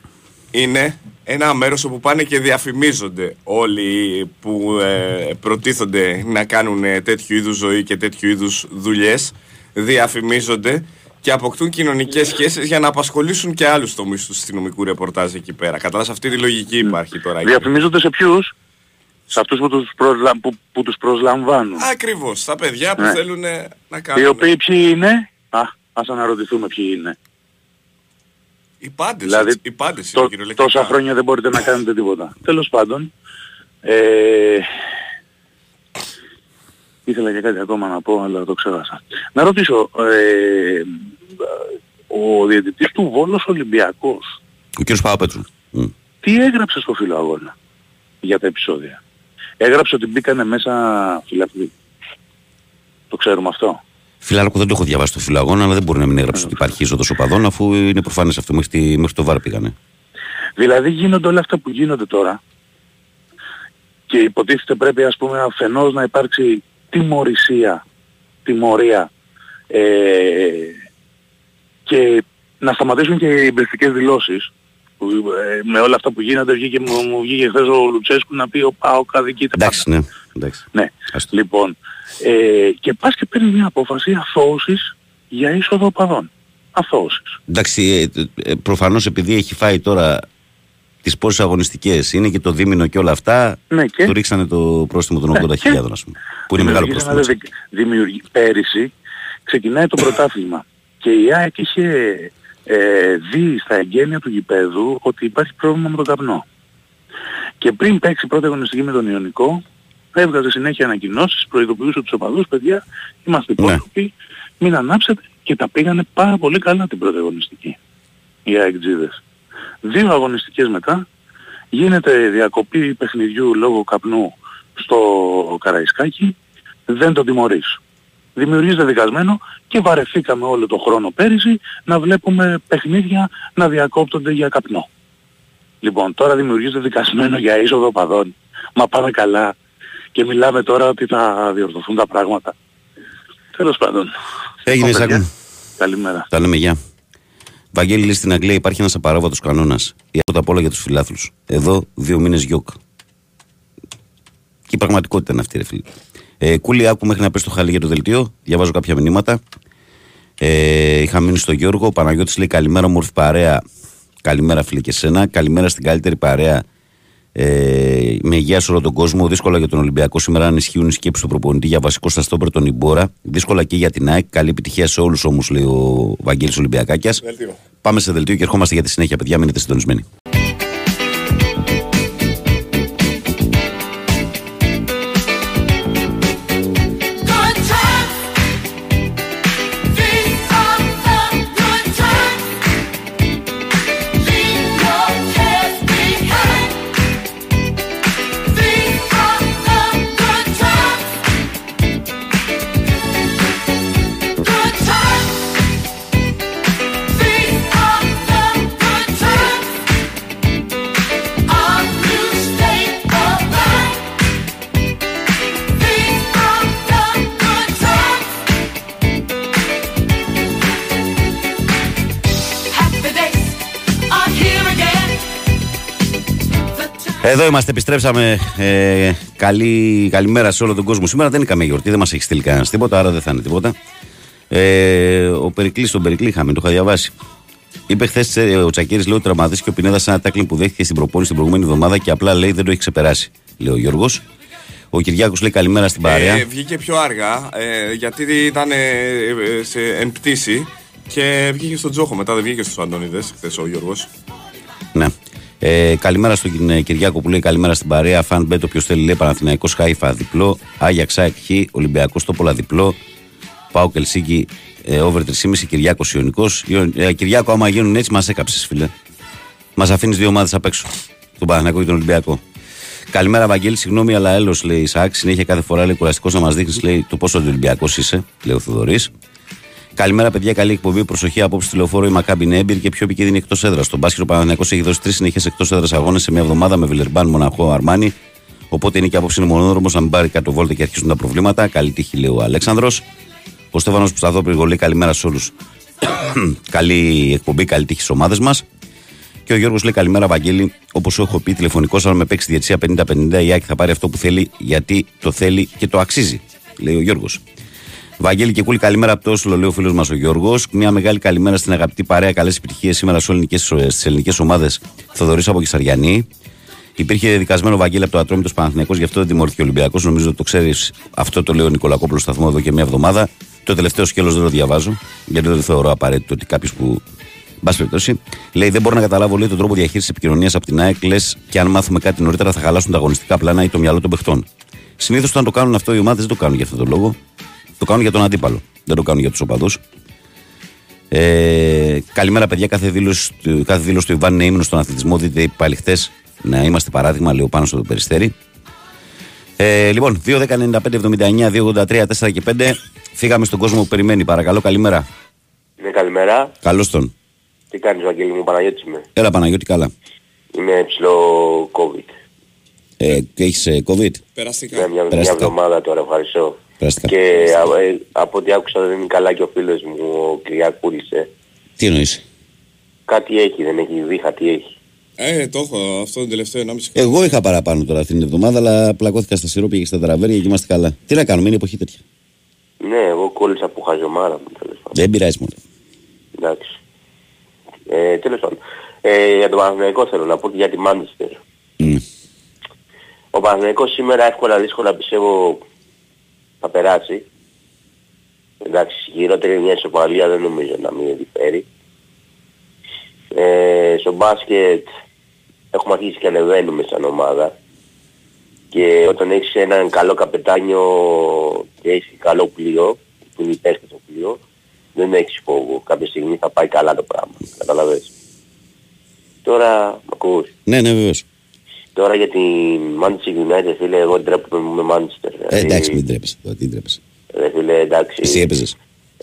είναι ένα μέρος όπου πάνε και διαφημίζονται όλοι που ε, προτίθονται να κάνουν ε, τέτοιου είδους ζωή και τέτοιου είδους δουλειές διαφημίζονται και αποκτούν κοινωνικές σχέσεις για να απασχολήσουν και άλλους τομείς του αστυνομικού ρεπορτάζ εκεί πέρα. Κατάλαβες αυτή τη λογική υπάρχει τώρα. εκεί. Διαφημίζονται σε ποιους; Σε αυτούς που τους, προσλα... που, που τους προσλαμβάνουν. Ακριβώς, στα παιδιά που Ναι. θέλουν να κάνουν... Οι οποίοι ποιοι είναι; Α, ας αναρωτηθούμε ποιοι είναι. Οι πάντες, Δηλαδή, έτσι, οι πάντες είναι Το, κυριολεκτικά. τόσα χρόνια δεν μπορείτε να κάνετε τίποτα. Τέλος πάντων, ε, ήθελα και κάτι ακόμα να πω, αλλά το ξέχασα. Να ρωτήσω, ε, ο διαιτητής του Βόλος Ολυμπιακός, Ο κύριος Παπαπέτσου. Μμ. τι έγραψε στο φύλλο αγώνα για τα επεισόδια; Έγραψε ότι μπήκανε μέσα φυλακοί. Το ξέρουμε αυτό. Φιλάρακο δεν το έχω διαβάσει το φιλαγόνα, αλλά δεν μπορεί να μην έγραψε ότι υπάρχει είσοδος οπαδών, αφού είναι προφανές αυτό. Μέχρι, τη- μέχρι το βάρ πήγανε. Δηλαδή γίνονται όλα αυτά που γίνονται τώρα και υποτίθεται πρέπει ας πούμε αφενός να υπάρξει τιμωρησία, τιμωρία ε, και να σταματήσουν και οι εμπριστικές δηλώσεις που, ε, με όλα αυτά που γίνονται βγήκε, μου, μου βγήκε χθες ο Λουτσέσκου να πει ο ΠΑΟΚ αδικείται Εντάξει, ναι. Εντάξει. ναι. Άστο. Λοιπόν, ε, και πας και παίρνεις μια απόφαση αθώωσης για είσοδο οπαδών. Αθώωσης. Εντάξει, ε, ε, προφανώς επειδή έχει φάει τώρα τις πόσες αγωνιστικές, είναι και το δίμηνο και όλα αυτά, Ναι, και- του ρίξανε το πρόστιμο των 80.000, και- ας πούμε. Που είναι μεγάλο πρόστιμο. Δημιουργήσανε έτσι. δε- δημιουργεί- Πέρυσι ξεκινάει το πρωτάθλημα και η ΑΕΚ είχε ε, δει στα εγγένεια του γηπέδου ότι υπάρχει πρόβλημα με τον καπνό. Και πριν παίξει πρώτη αγωνιστική με τον Ιωνικό, έβγαζε συνέχεια ανακοινώσεις, προειδοποιούσε τους οπαδούς, παιδιά, είμαστε Ναι. υπόλοιποι, μην ανάψετε και τα πήγανε πάρα πολύ καλά την πρώτη αγωνιστική οι αεκτζίδες. Δύο αγωνιστικές μετά γίνεται διακοπή παιχνιδιού λόγω καπνού στο Καραϊσκάκι, δεν τον τιμωρείς. Δημιουργείται δικασμένο και βαρεθήκαμε όλο το χρόνο πέρυσι να βλέπουμε παιχνίδια να διακόπτονται για καπνό. Λοιπόν, τώρα δημιουργείται δικασμένο για είσοδο παδών. Μα πάμε καλά και μιλάμε τώρα ότι θα διορθωθούν τα πράγματα. Τέλος πάντων. Έγινε, Σάκου. Καλημέρα. Τα λέμε, γεια. Βαγγέλη, στην Αγγλία υπάρχει ένας απαράβατο κανόνας. Η πρώτα απ' όλα για τους φιλάθλους. Εδώ δύο μήνες γιοκ. Και η πραγματικότητα είναι αυτή, ρε φίλε. Ε, κούλι, άκου μέχρι να πέσει το χαλί για το δελτίο. Διαβάζω κάποια μηνύματα. Ε, είχα μείνει στο Γιώργο. Ο Παναγιώτης λέει καλημέρα, μορφή παρέα. Καλημέρα, φίλε και σένα. Καλημέρα στην καλύτερη παρέα. Ε, με υγεία σε όλο τον κόσμο. Δύσκολα για τον Ολυμπιακό σήμερα αν ισχύουν οι σκέψεις του προπονητή για βασικό στα στόπερ τον Ιμπόρα. Δύσκολα και για την ΑΕΚ. Καλή επιτυχία σε όλους όμως, λέει ο Βαγγέλης Ολυμπιακάκιας. Πάμε σε δελτίο και ερχόμαστε για τη συνέχεια, παιδιά. Μείνετε συντονισμένοι. Εδώ είμαστε, επιστρέψαμε. Ε, καλή, καλημέρα σε όλο τον κόσμο. Σήμερα δεν είχαμε γιορτή, δεν μας έχει στείλει κανένας τίποτα, άρα δεν θα είναι τίποτα. Ε, ο Περικλής, τον Περικλή είχαμε, το είχα διαβάσει. Είπε χθες ε, ο Τσακίρης, λέει, ο τραυματή και ο Πινέδας ένα τάκλιν που δέχτηκε στην προπόνηση την προηγούμενη εβδομάδα και απλά λέει δεν το έχει ξεπεράσει. Λέει ο Γιώργος. Ο Κυριάκος λέει καλημέρα στην παρέα. Ε, βγήκε πιο αργά ε, γιατί ήταν ε, σε εμπτήση και βγήκε στον Τζόχο μετά, δεν βγήκε στους Αντώνιδες χθες ο Γιώργος. Ναι. Ε, καλημέρα στον ε, Κυριάκο που λέει καλημέρα στην παρέα. Φαν Μπέτο, ποιος θέλει, λέει Παναθηναϊκός Χάιφα διπλό. Άγια Ξάικ Χ, Ολυμπιακός Τόπολα διπλό. Πάω Κελσίκη ε, over 3,5. Κυριάκος Ιωνικός. Ε, Κυριάκο, άμα γίνουν έτσι, μας έκαψες, φίλε. Μας αφήνεις δύο ομάδες απ' έξω. Τον Παναθηναϊκό και τον Ολυμπιακό. Καλημέρα, Βαγγέλη. Συγγνώμη, αλλά έλο λέει Ισάκ. Συνέχεια κάθε φορά λέει κουραστικός να μας δείχνεις λέει, το πόσο Ολυμπιακός είσαι, λέει ο Θοδωρής. Καλημέρα, παιδιά. Καλή εκπομπή. Προσοχή απόψη στη λεωφόρο η Μακάμπι Νέμπιρ και πιο επικίνδυνη εκτός έδρας. Στον μπάσκετ ο Παναγενικό έχει δώσει τρεις συνεχέ εκτός έδρας αγώνες σε μια εβδομάδα με Βιλερμπάν, Μοναχό, Αρμάνι. Οπότε είναι και απόψη είναι μονόδρομος να μην πάρει κάτω βόλτα και αρχίσουν τα προβλήματα. Καλή τύχη, λέει ο Αλέξανδρος. Ο Στέφανος Πουσταδόπριγο λέει καλημέρα σε όλους. (coughs) καλή εκπομπή, καλή τύχη στις ομάδες μας. Και ο Γιώργος λέει καλημέρα, Βαγγέλη. Όπως έχω πει τηλεφωνικός, αν με παίξει διετσία 50-50, η Άκη θα πάρει αυτό που θέλει γιατί το θέλει και το αξίζει, λέει ο Γιώργος. Βαγγέλη και Κούλη, καλημέρα από το Όσλο, λέει ο φίλος μας ο Γιώργος. Μια μεγάλη καλημέρα στην αγαπητή παρέα. Καλές επιτυχίες σήμερα στις ελληνικές ομάδες Θοδωρής από Κισαριανή. Υπήρχε δικασμένο Βαγγέλη από το Ατρόμητο Παναθυνιακό, γι' αυτό δεν τιμωρήθηκε ο Ολυμπιακός. Νομίζω ότι το ξέρεις. Αυτό το λέει ο Νικολακόπουλος σταθμό εδώ και μια εβδομάδα. Το τελευταίο σκέλος δεν το διαβάζω, γιατί δεν θεωρώ απαραίτητο ότι κάποιος που. Μπα περιπτώσει, λέει: Δεν μπορώ να καταλάβω λέει, τον τρόπο διαχείρισης επικοινωνίας από την ΑΕΚ. Λες και αν μάθουμε κάτι νωρίτερα θα χαλάσουν τα αγωνιστικά πλάνα ή το μυαλό των παιχτών. Συνήθως όταν το κάνουν αυτό οι ομάδες δεν το κάνουν για αυτόν τον λόγο. Το κάνουν για τον αντίπαλο. Δεν το κάνουν για τους οπαδούς. Ε, καλημέρα, παιδιά. Κάθε δήλωση, κάθε δήλωση του Ιβάν είναι ύμνο στον αθλητισμό. Δείτε οι πάλι χτε να είμαστε παράδειγμα, λέω πάνω στο περιστέρι. Ε, λοιπόν, 2, 10, 95, 79, 2, 83, 4 και 5. Φύγαμε στον κόσμο που περιμένει. Παρακαλώ, καλημέρα. Ναι, καλημέρα. Καλώς τον. Τι κάνεις Βαγγέλη μου, Παναγιώτης είμαι. Έλα Παναγιώτη, καλά. Είμαι ψηλό COVID. Ε, έχεις ε, COVID; Περαστικά. Ναι, μια, μια Περαστικά. εβδομάδα τώρα, ευχαριστώ. Περαστικά. Και α, ε, από ό,τι άκουσα δεν είναι καλά και ο φίλος μου, ο Κυριάκουλης. Ε. Τι εννοείς; Κάτι έχει, δεν έχει βήχα, τι έχει. Ε, το έχω αυτό το τελευταίο 1,5 χρόνο. Εγώ είχα παραπάνω τώρα αυτήν την εβδομάδα, αλλά πλακώθηκα στα σιρόπια και στα τραβέρια και είμαστε καλά. Τι να κάνουμε, είναι εποχή τέτοια. Ναι, εγώ κόλλησα από χαζομάρα μου, τέλος πάντων. Δεν πειράζει μόνο. Εντάξει. Ε, τέλος πάντων. Ε, για τον Παναθηναϊκό θέλω να πω και για τη Μάντσεστερ. Mm. Ο Παναθηναϊκός σήμερα εύκολα δύσκολα πιστεύω θα περάσει. Εντάξει, χειρότερη μια ισοπαλία δεν νομίζω να μην ενδιαφέρει. Ε, στο μπάσκετ έχουμε αρχίσει και ανεβαίνουμε σαν ομάδα. Και όταν έχεις έναν καλό καπετάνιο και έχεις καλό πλοίο, που είναι υπέρ στο πλοίο, Δεν έχεις φόβο. Κάποια στιγμή θα πάει καλά το πράγμα. Καταλαβες. Τώρα, μ' ακούς. Ναι, ναι, βεβαίως. Τώρα για την Manchester United, φίλε, εγώ ντρέπομαι με Manchester. Ε, Δηλαδή, εντάξει, μην τρέπεσαι. τώρα, Τι τρέπεσαι. Ρε φίλε, εντάξει. Εσύ έπαιζες.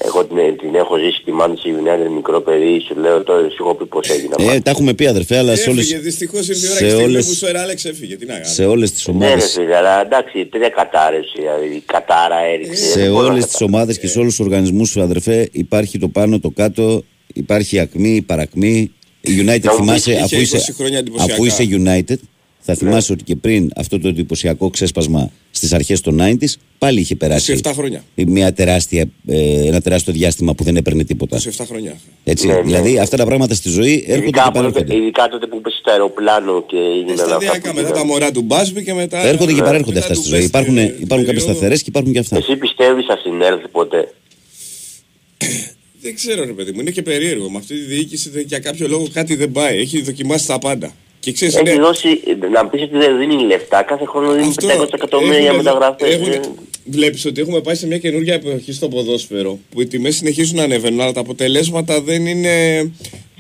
Εγώ την, την έχω ζήσει τη Manchester United μικρό παιδί, σου λέω τώρα, σου έχω πει πώς έγινα. Ε, τα έχουμε πει αδερφέ, αλλά σε Έφυγε, όλες, δυστυχώς ήρθε η ώρα σε και στη όλες- που ο Άλεξ έφυγε. Τι να κάνεις. σε όλες τις ναι ρε ομάδες φίλε, αλλά εντάξει, τρία κατάρες, δηλαδή, κατάρα έριξε. σε δεν μπορώ να όλες τις καταλάβω. ομάδες και σε όλους τους οργανισμούς σου αδερφέ υπάρχει το πάνω, το κάτω, υπάρχει η ακμή, η παρακμή. Η United Να μου θυμάσαι, πεις, αφού είχε είσαι, 20 χρόνια εντυπωσιακά. αφού είσαι United, θα θυμάσαι ότι και πριν αυτό το εντυπωσιακό ξέσπασμα στις αρχές των 90s, πάλι είχε περάσει 27 χρόνια. μια τεράστια, ε, ένα τεράστιο διάστημα που δεν έπαιρνε τίποτα. 27 χρόνια. Έτσι, Ναι, ναι. δηλαδή αυτά τα πράγματα στη ζωή έρχονται και Ειδικά, τότε, παρέρχονται. ειδικά τότε που πες στο αεροπλάνο και έγιναν αυτά Σταδιακά που μετά τα γίνανε. μωρά του Μπάσμπι και μετά. Έρχονται και Ναι. παρέρχονται μετά αυτά του στη ζωή. Βέστη, Υπάρχουν, ε, υπάρχουν κάποιες περίοδο. σταθερές και υπάρχουν και αυτά. Εσύ πιστεύεις θα συνέλθει ποτέ; Δεν ξέρω ρε παιδί μου, είναι και περίεργο. Με αυτή τη διοίκηση δεν- για κάποιο λόγο κάτι δεν πάει. Έχει δοκιμάσει τα πάντα. Και ξέρεις, Έχει είναι... δώσει, να πεις ότι δεν δίνει λεφτά, κάθε χρόνο δίνει 500 εκατομμύρια για έχουνε- μεταγραφές. έχουνε- Ε, Βλέπεις ότι έχουμε πάει σε μια καινούργια εποχή στο ποδόσφαιρο που οι τιμές συνεχίζουν να ανεβαίνουν αλλά τα αποτελέσματα δεν είναι...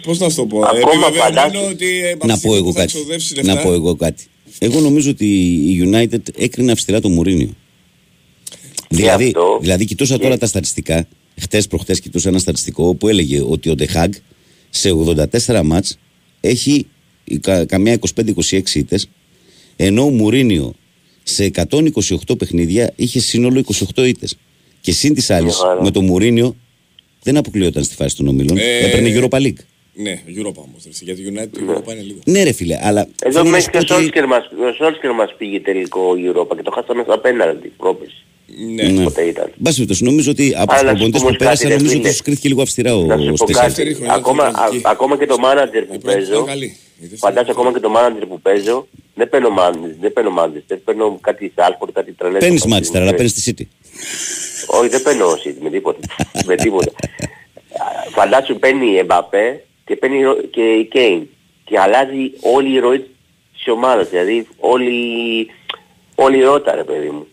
Πώς να σου το πω. Ακόμα Επιβεβαιωμένο φαντάσου- ότι ε, Να αυτή πω που εγώ θα κάτι. εξοδεύσει λεφτά- Να πω εγώ κάτι. Εγώ νομίζω ότι η United έκρινε αυστηρά το Μουρίνιο. Δηλαδή, αυτό; δηλαδή κοιτούσα τώρα τα στατιστικά. Χτες προχτές κοιτούσα ένα στατιστικό που έλεγε ότι ο Ντεχάγκ σε 84 μάτς έχει κα, καμιά 25-26 ήττες ενώ ο Μουρίνιο σε 128 παιχνίδια είχε σύνολο 28 ήττες. Και συν της άλλης, χαρά. με το Μουρίνιο δεν αποκλείονταν στη φάση των ομίλων. Ε, Έπαιρνε Europa League. Ναι, Europa όμως. ρε, Για τη United το Europa είναι λίγο. Ναι, ρε φίλε, αλλά. Εδώ θέλω να μέχρι σου και ο πω ότι- Σόλσκερ μας, ο Σόλσκερ μας πήγε τελικό Europa και το χάσαμε στα πέναλτι πρόπεση. Ναι. Ναι. Πότε ήταν. Εν πάση περιπτώσει, νομίζω ότι από Αλλά του να σου προπονητές πω που όμως πέρασαν, κάτι, ρε νομίζω ότι φίλε. του κρίθηκε λίγο αυστηρά ο Να σου πω Στεσέλ. κάτι. Δεύτερη χρονιά Ακόμα, ήταν τραγική. α- ακόμα και το μάνατζερ Η που πρώτη παίζω, ήταν καλή. Η δεύτερη φαντάζομαι ήταν ακόμα και το μάνατζερ που παίζω, δεν παίρνω μάνατζερ, δεν παίρνω μάνατζερ, παίρνω κάτι Σάλφορντ, κάτι τρελές. Παίρνεις αποφάσεις. μάτστερ, αλλά παίρνεις τη City. Όχι, δεν παίρνω City με τίποτα. (laughs) με τίποτα. Φαντάσου παίρνει η Εμπαπέ και παίρνει ρο- και η Κέιν. Και αλλάζει όλη η ροή της ομάδας. Δηλαδή όλη, όλη η ρότα ρε παιδί μου.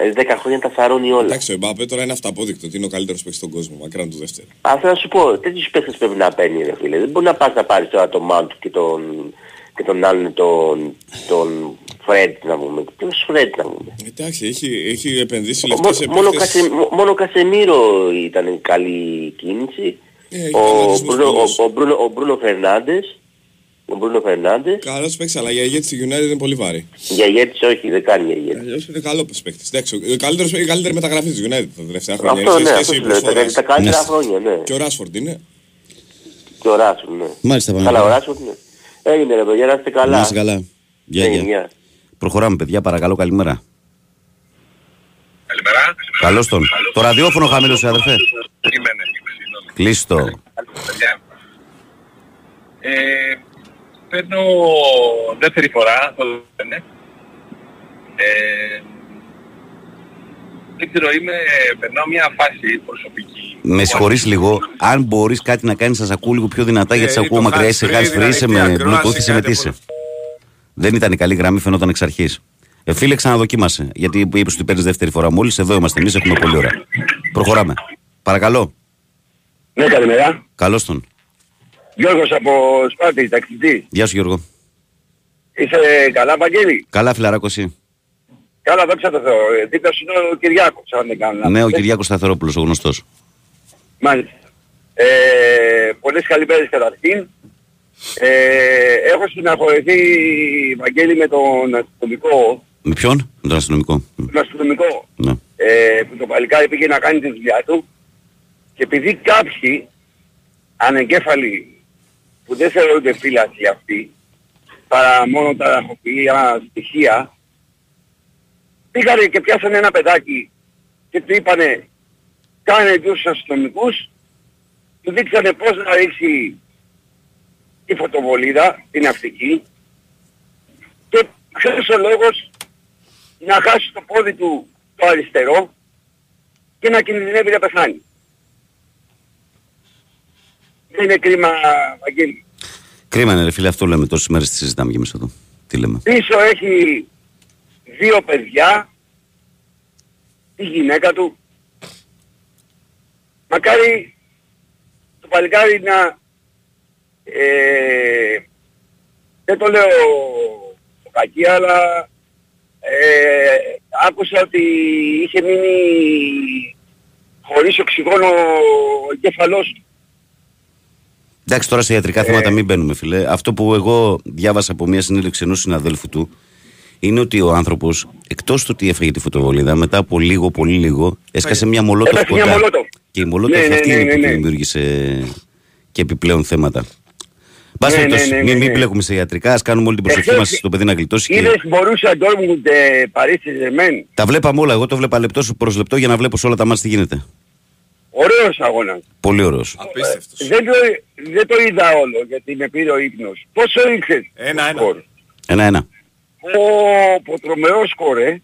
Δηλαδή 10 χρόνια τα σαρώνει όλα. Εντάξει, ο Εμπάπε τώρα είναι αυταπόδεικτο ότι είναι ο καλύτερος παίκτης στον κόσμο, μακράν του δεύτερου. Αυτό να σου πω, τέτοιους παίχτες πρέπει να παίρνει ρε φίλε. Δεν μπορεί να πας να πάρεις τώρα τον Μάντ και τον, και τον άλλον τον, τον Φρέντ να πούμε. Ποιος Φρέντ να πούμε. Εντάξει, έχει, έχει επενδύσει Μόνο, λεφτά σε μόνο, παίκτες- Κασε, μόνο Κασεμίρο ήταν καλή κίνηση. Ε, έχει ο, τραυματισμούς Μπρούνο, πολλούς. ο, ο, Μπρούνο, ο Μπρούνο Φερνάντες. Ο Μπρούνο Φερνάντες. Καλός παίκτης, αλλά για ηγέτης στη United είναι πολύ βάρη. Για ηγέτης όχι, δεν κάνει για ηγέτης. Αλλιώς είναι καλό παίκτης. Εντάξει, ο καλύτερος, η καλύτερη μεταγραφή της United τα τελευταία χρόνια. Αυτό σε ναι, σχέση αυτό με σου λέω. Τα, προσφορές. τα καλύτερα Ναι. χρόνια, ναι. Και ο Ράσφορντ είναι. Και ο Ράσον, ναι. Μάλιστα, πάμε. Καλά, ο Ράσον, ναι. Έγινε ρε παιδιά, να είστε καλά. Να είσαι καλά. Γεια, Έγινε, γεια. γεια. Προχωράμε, παιδιά, παρακαλώ, καλημέρα. Καλημέρα. Καλώς τον. Το ραδιόφωνο χαμήλωσε, αδερφέ. Περίμενε. Κλείστο. Παιδιά. Ε, παίρνω δεύτερη φορά, το λένε. Ε, δεν ξέρω, είμαι, περνάω μια φάση προσωπική. Με συγχωρείς λίγο. Αν μπορείς κάτι να κάνεις, σας ακούω λίγο πιο δυνατά γιατί σε Ε, ακούω το μακριά. hands Είσαι free, hands free, δηλαδή, είσαι τι με ακρόαση, Bluetooth, είσαι με κάτι τι είσαι. από- Δεν ήταν η καλή γραμμή, φαινόταν εξ αρχή. Ε, φίλε, ξαναδοκίμασε. Γιατί είπες ότι παίρνεις δεύτερη φορά μόλις. Εδώ είμαστε εμείς, έχουμε πολύ ώρα. Προχωράμε. Παρακαλώ. Ναι, καλημέρα. Καλώς τον. Γιώργος από Σπάρτη, ταξιτή. Γεια σου, Γιώργο. Είσαι καλά, Βαγγέλη; Καλά, φιλαράκο εσύ. Καλά, δόξα τω Θεώ. Ε, Δίπλα σου είναι ο Κυριάκος, αν δεν κάνω λάθος. Ναι, ο Ε, Κυριάκος Σταθερόπουλος, ο γνωστός. Μάλιστα. Ε, πολλές καλημέρες καταρχήν. Ε, έχω συναχωρηθεί, Βαγγέλη, με τον αστυνομικό, Με ποιον; Με τον αστυνομικό. τον αστυνομικό Ναι. ε, που το παλικάρι πήγε να κάνει τη δουλειά του και επειδή κάποιοι ανεγκέφαλοι που δεν θεωρούνται φύλακοι αυτοί παρά μόνο τα ραχοποιία στοιχεία πήγανε και πιάσανε ένα παιδάκι και του είπανε κάνε τους αστυνομικούς του δείξανε πώς να ρίξει τη φωτοβολίδα, την ναυτική και ξέρεις ο λόγος να χάσει το πόδι του το αριστερό και να κινδυνεύει να πεθάνει. Δεν είναι κρίμα, Βαγγέλη. Κρίμα είναι, ρε φίλε, αυτό λέμε τόσες μέρες τη συζητάμε και εμείς εδώ. Τι λέμε. Πίσω έχει δύο παιδιά, τη γυναίκα του. Μακάρι παλικάρι να... Ε, δεν το λέω κακή, αλλά ε, άκουσα ότι είχε μείνει χωρίς οξυγόνο ο εγκέφαλός του. Εντάξει, τώρα σε ιατρικά θέματα μην μπαίνουμε, φιλέ. Αυτό που εγώ διάβασα από μια συνέντευξη ενός συναδέλφου του είναι ότι ο άνθρωπος, εκτός του ότι έφαγε τη φωτοβολίδα, μετά από λίγο, πολύ λίγο, έσκασε μια μολότοφ Έπεσε μια κοντά. μολότοφ. Και η μολότοφ Ναι, ναι, αυτή ναι, είναι ναι, που ναι. δημιούργησε και επιπλέον θέματα. Μπας Ναι, περιπτώσει, ναι, ναι, μην, ναι, μην ναι. μπλέκουμε σε ιατρικά, ας κάνουμε όλη την προσοχή Εχθές μας στο παιδί να γλιτώσει. Και... Είδες μπορούσε Ντόρμουντ ε, Παρίσι Ζερμέν. Τα βλέπαμε όλα. Εγώ το βλέπα λεπτό προς λεπτό για να βλέπω σε όλα τα μάτια τι γίνεται. Ωραίος αγώνας. Πολύ ωραίος. Απίστευτος. Δεν το, δεν το είδα όλο γιατί με πήρε ο ύπνος. Πόσο ήξερες; Ένα-ένα. σκορ; Ένα-ένα. Πω, πω τρομερό σκορ, ε.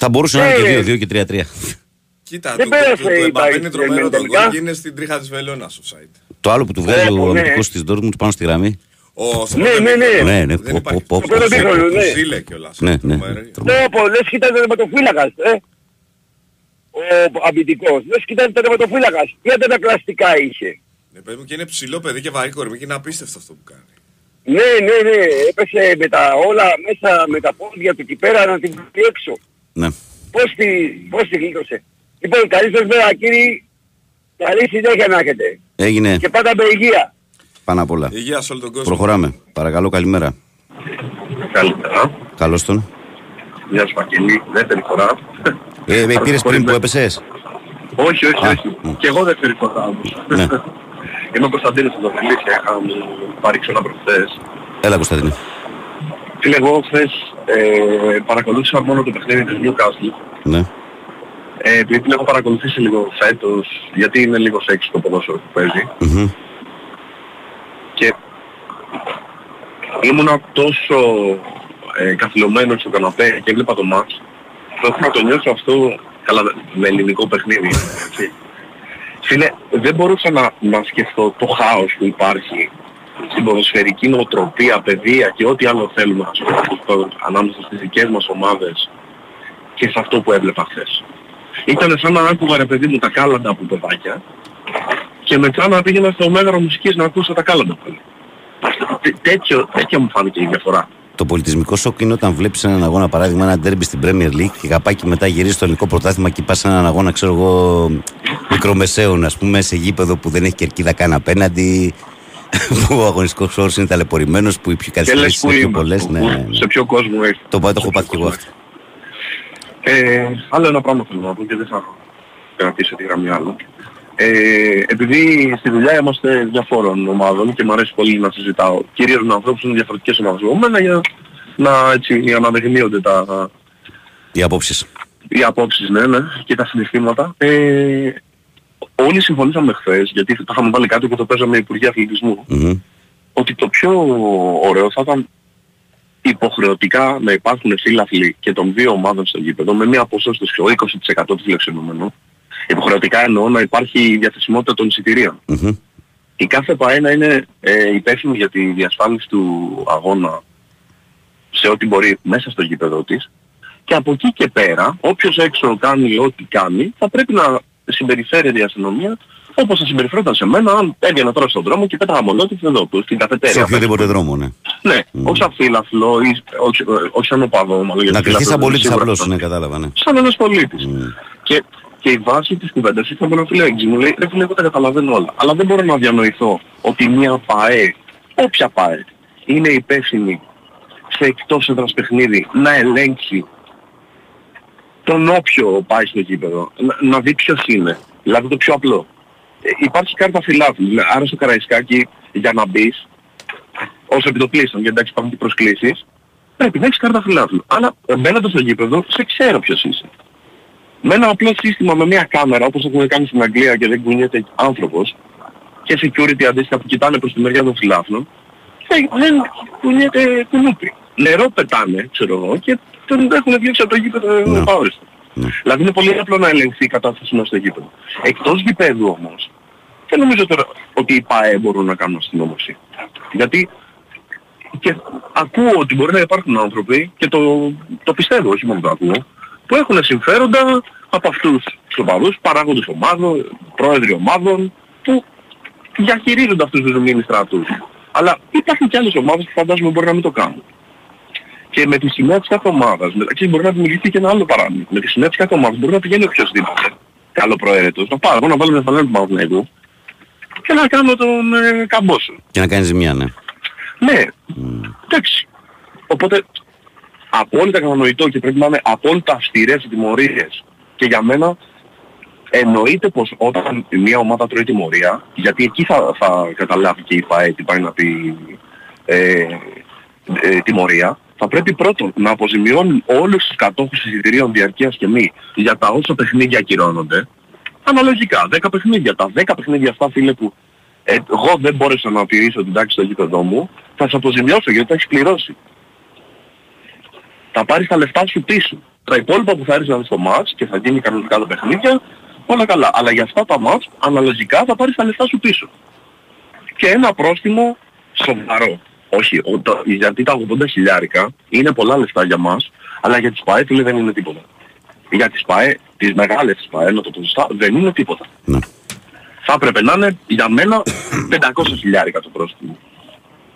Θα μπορούσε να Ναι, είναι ναι. και 2-2 και 3-3. Κοίτα, Δεν το, το, πέρασε το, το η Εμπαπέ Paris είναι τρομερό Saint-Germain το τελικά. γκολ και είναι στην τρίχα της Βελώνας offside. Το άλλο που του βγάζει Ε, ο ναι. αμυντικό της Dortmund πάνω στη γραμμή. Ο, στο Ναι, πρώτο ναι, ναι. μήχρονο Ναι, ναι, Δεν πω, υπάρχει. πω, πω, Στο πρώτο πω. μήχρονο, Ναι. του Ζήλε κιόλας. Ναι, ναι. Τρομερό. Πω, πω, λες και ήταν τερματοφύλακας, ε. Ο αμυντικός. Λες και ήταν τερματοφύλακας. Τι αντανακλαστικά είχε. Ναι, παιδί μου και είναι ψηλό παιδί και βαρύ κορμί και είναι απίστευτο αυτό που κάνει. Ναι, ναι, ναι. Έπεσε με τα όλα μέσα με τα πόδια του εκεί πέρα να την βγει έξω. Ναι. Πώς τη, πώς τη γλίτωσε. Λοιπόν, καλή σας μέρα κύριοι. Καλή συνέχεια να έχετε. Έγινε Και πάντα με υγεία. πάνω απ' όλα. Υγεία σε όλο τον κόσμο. Προχωράμε. Παρακαλώ, καλημέρα. Καλημέρα. Καλώς τον. Γεια σου Βαγγέλη. Δεύτερη φορά. Ε, με πήρες πριν που έπεσες; Όχι, όχι, Α, όχι. μ. Και εγώ δεύτερη φορά όμως. Ναι. Είμαι ο Κωνσταντίνος από το Φελίσια. Είχα μου πάρει ξανά προχθές. Έλα, Κωνσταντίνε. Φίλε, εγώ χθες ε, παρακολούθησα μόνο το παιχνίδι της Newcastle. Ναι. Ε, επειδή την έχω παρακολουθήσει λίγο φέτος, γιατί είναι λίγο σεξ το ποδόσφαιρο που παίζει. Μμμ. Και ήμουνα τόσο ε, καθυλωμένος στο καναπέ και έβλεπα το μάτς. Το έχω να το νιώσω αυτό καλά με ελληνικό παιχνίδι. έτσι. Φίλε, δεν μπορούσα να, να σκεφτώ το χάος που υπάρχει στην ποδοσφαιρική νοοτροπία, παιδεία και ό,τι άλλο θέλουμε να πούμε ανάμεσα στις δικές μας ομάδες και σε αυτό που έβλεπα χθες. Ήταν σαν να άκουγα ρε παιδί μου τα κάλαντα από παιδάκια και μετά να πήγαινα στο μέγαρο μουσικής να ακούσω τα κάλαντα πάλι. Τέ- Τέτοιο, τέτοια μου φάνηκε η διαφορά. Το πολιτισμικό σοκ είναι όταν βλέπεις έναν αγώνα, παράδειγμα, ένα ντέρμπι στην Premier League και καπάκι μετά γυρίζει στο ελληνικό πρωτάθλημα και πας σε έναν αγώνα, ξέρω εγώ, μικρομεσαίων, ας πούμε, σε γήπεδο που δεν έχει κερκίδα καν απέναντι, (laughs) που ο αγωνιστικός όρος είναι ταλαιπωρημένος, που οι πιο Και λες καθυστερήσει που είναι πιο είμαι, πολλές. που- Ναι, που- ναι. σε ποιο κόσμο έχει. Το πάω, το έχω πάθει κι εγώ αυτό. Ε, άλλο ένα πράγμα θέλω να πω και δεν θα κρατήσω τη γραμμή άλλο. Ε, επειδή στη δουλειά είμαστε διαφόρων ομάδων και μου αρέσει πολύ να συζητάω κυρίως με ανθρώπους που είναι διαφορετικές ομάδες από μένα για να έτσι αναδεικνύονται τα, Οι απόψεις. οι απόψεις ναι, ναι, και τα συναισθήματα. Ε, όλοι συμφωνήσαμε χθες, γιατί τα είχαμε βάλει κάτω και το παίζαμε Υπουργοί Αθλητισμού, ότι το πιο ωραίο θα ήταν υποχρεωτικά να υπάρχουν φίλαθλοι και των δύο ομάδων στο γήπεδο με μια ποσόστοση 20% του φιλεξενούμενου. Υποχρεωτικά εννοώ να υπάρχει η διαθεσιμότητα των εισιτηρίων. Η κάθε ΠΑΕ είναι ε, υπεύθυνη για τη διασφάλιση του αγώνα σε ό,τι μπορεί μέσα στο γήπεδο της και από εκεί και πέρα όποιος έξω κάνει ό,τι κάνει θα πρέπει να συμπεριφέρεται η αστυνομία όπως θα συμπεριφέρονταν σε μένα αν έβγαινα τώρα στον δρόμο και πέταγα μολότιφ εδώ που στην Σε καφετέρια. οποιοδήποτε δρόμο, ναι. Ναι, ως αφίλαθλο ή όχι, όχι σαν οπαδό, μάλλον γιατί Να κρυθεί σαν φιλάθλο πολίτης σίγουρα απλώ, αυτό. ναι, κατάλαβα, ναι. Σαν ένας πολίτης. Και, και η βάση της κουβέντας ήταν με ένα φιλέγγι μου λέει, ρε φίλε εγώ τα καταλαβαίνω όλα. Αλλά δεν μπορώ να διανοηθώ ότι μια ΠΑΕ, όποια ΠΑΕ, είναι υπεύθυνη σε εκτός έδρας παιχνίδι να ελέγξει τον όποιο πάει στο γήπεδο, να, να δει ποιος είναι. Δηλαδή το πιο απλό. Ε, υπάρχει κάρτα φιλάθλου. Άρα στο Καραϊσκάκι για να μπεις, ως επιτοπλίστων, γιατί εντάξει υπάρχουν και προσκλήσεις, πρέπει να έχεις κάρτα φιλάθλου. Αλλά ε, μπαίνοντας στο γήπεδο, σε ξέρω ποιος είσαι. Με ένα απλό σύστημα με μια κάμερα, όπως έχουν κάνει στην Αγγλία και δεν κουνιέται άνθρωπος, και security αντίστοιχα που κοιτάνε προς τη μεριά των φιλάθλων, δεν, δεν κουνιέται κουνούπι. Νερό πετάνε, ξέρω εγώ, και τον έχουν διώξει από το γήπεδο Ναι. επαόριστο. Δηλαδή είναι πολύ απλό να ελεγχθεί η κατάσταση μέσα στο γήπεδο. Εκτός γηπέδου όμως, δεν νομίζω τώρα ότι οι ΠΑΕ μπορούν να κάνουν αστυνόμωση. Γιατί και ακούω ότι μπορεί να υπάρχουν άνθρωποι και το, το πιστεύω, όχι μόνο το ακούω, που έχουν συμφέροντα από αυτούς τους οπαδούς, παράγοντες ομάδων, πρόεδροι ομάδων, που διαχειρίζονται αυτούς τους μήνυ στρατούς. Αλλά υπάρχουν και άλλες ομάδες που φαντάζομαι μπορεί να μην το κάνουν. Και με τη σημαία της κάθε ομάδας, μεταξύ μπορεί να δημιουργηθεί και ένα άλλο παράδειγμα. Με τη σημαία της κάθε ομάδας μπορεί να πηγαίνει οποιοσδήποτε καλό προαίρετος. Να πάρω εγώ να βάλω μια φανέλα του Παναθηναϊκού και να κάνω τον ε, καμπόσο. Και να κάνει ζημιά, ναι. Ναι, εντάξει. Οπότε απόλυτα κατανοητό και πρέπει να είναι απόλυτα αυστηρές οι τιμωρίες. Και για μένα εννοείται πως όταν μια ομάδα τρώει τιμωρία, γιατί εκεί θα, θα καταλάβει και η ΠΑΕ τι πάει να πει ε, ε, τιμωρία, θα πρέπει πρώτον να αποζημιώνουν όλους τους κατόχους εισιτηρίων διαρκείας και μη για τα όσα παιχνίδια ακυρώνονται. Αναλογικά, 10 παιχνίδια. Τα 10 παιχνίδια αυτά φίλε που ε, εγώ δεν μπόρεσα να τηρήσω την τάξη στο γήπεδό μου, θα σε αποζημιώσω γιατί τα έχεις πληρώσει. Θα πάρεις τα λεφτά σου πίσω. Τα υπόλοιπα που θα έρθει να στο μάτς και θα γίνει κανονικά τα παιχνίδια, όλα καλά. Αλλά για αυτά τα μάτς, αναλογικά θα πάρεις τα λεφτά σου πίσω. Και ένα πρόστιμο σοβαρό. Όχι, ο- το- γιατί τα 80 χιλιάρικα είναι πολλά λεφτά για μας, αλλά για τις ΠΑΕ φίλε δεν είναι τίποτα. Για τις ΠΑΕ, τις μεγάλες τις ΠΑΕ, να το πω σωστά, δεν είναι τίποτα. ναι. Θα έπρεπε να είναι για μένα (coughs) 500 χιλιάρικα το πρόστιμο.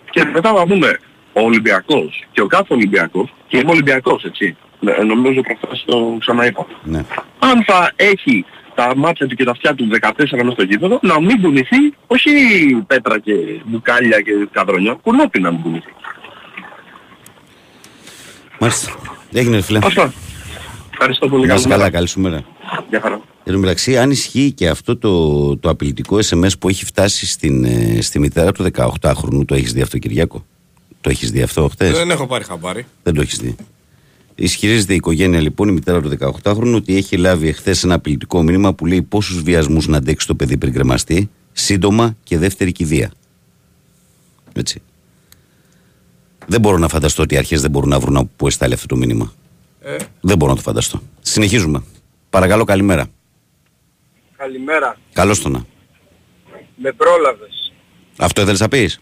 Και μετά να δούμε ο Ολυμπιακός και ο κάθε Ολυμπιακός, και είμαι Ολυμπιακός έτσι, ε, νομίζω προχθές το ξαναείπα. ναι. Αν θα έχει τα μάτια του και τα αυτιά του 14 μέσα στο γήπεδο, να μην κουνηθεί, όχι πέτρα και μπουκάλια και καδρονιά, κουνόπι να μην κουνηθεί. Μάλιστα. Έγινε, ρε φίλε. Αυτά. Ευχαριστώ πολύ. Να είσαι Καλή καλά, μέρα. καλή σου μέρα. Γεια χαρά. Εν τω μεταξύ, αν ισχύει και αυτό το, το απειλητικό SMS που έχει φτάσει στην, ε, στη μητέρα του 18χρονου, το έχεις δει αυτό, Κυριάκο; Το έχεις δει αυτό χτε. Δεν έχω πάρει χαμπάρι. Δεν το έχεις δει. Ισχυρίζεται η οικογένεια λοιπόν, η μητέρα του 18χρονου, ότι έχει λάβει εχθές ένα απειλητικό μήνυμα που λέει πόσους βιασμούς να αντέξει το παιδί πριν κρεμαστεί, σύντομα και δεύτερη κηδεία. Έτσι. Δεν μπορώ να φανταστώ ότι οι αρχές δεν μπορούν να βρουν από πού εστάλει αυτό το μήνυμα. Ε, Δεν μπορώ να το φανταστώ. Συνεχίζουμε. Παρακαλώ, καλημέρα. Καλημέρα. Καλώς το να. Με πρόλαβες. Αυτό ήθελε να πεις;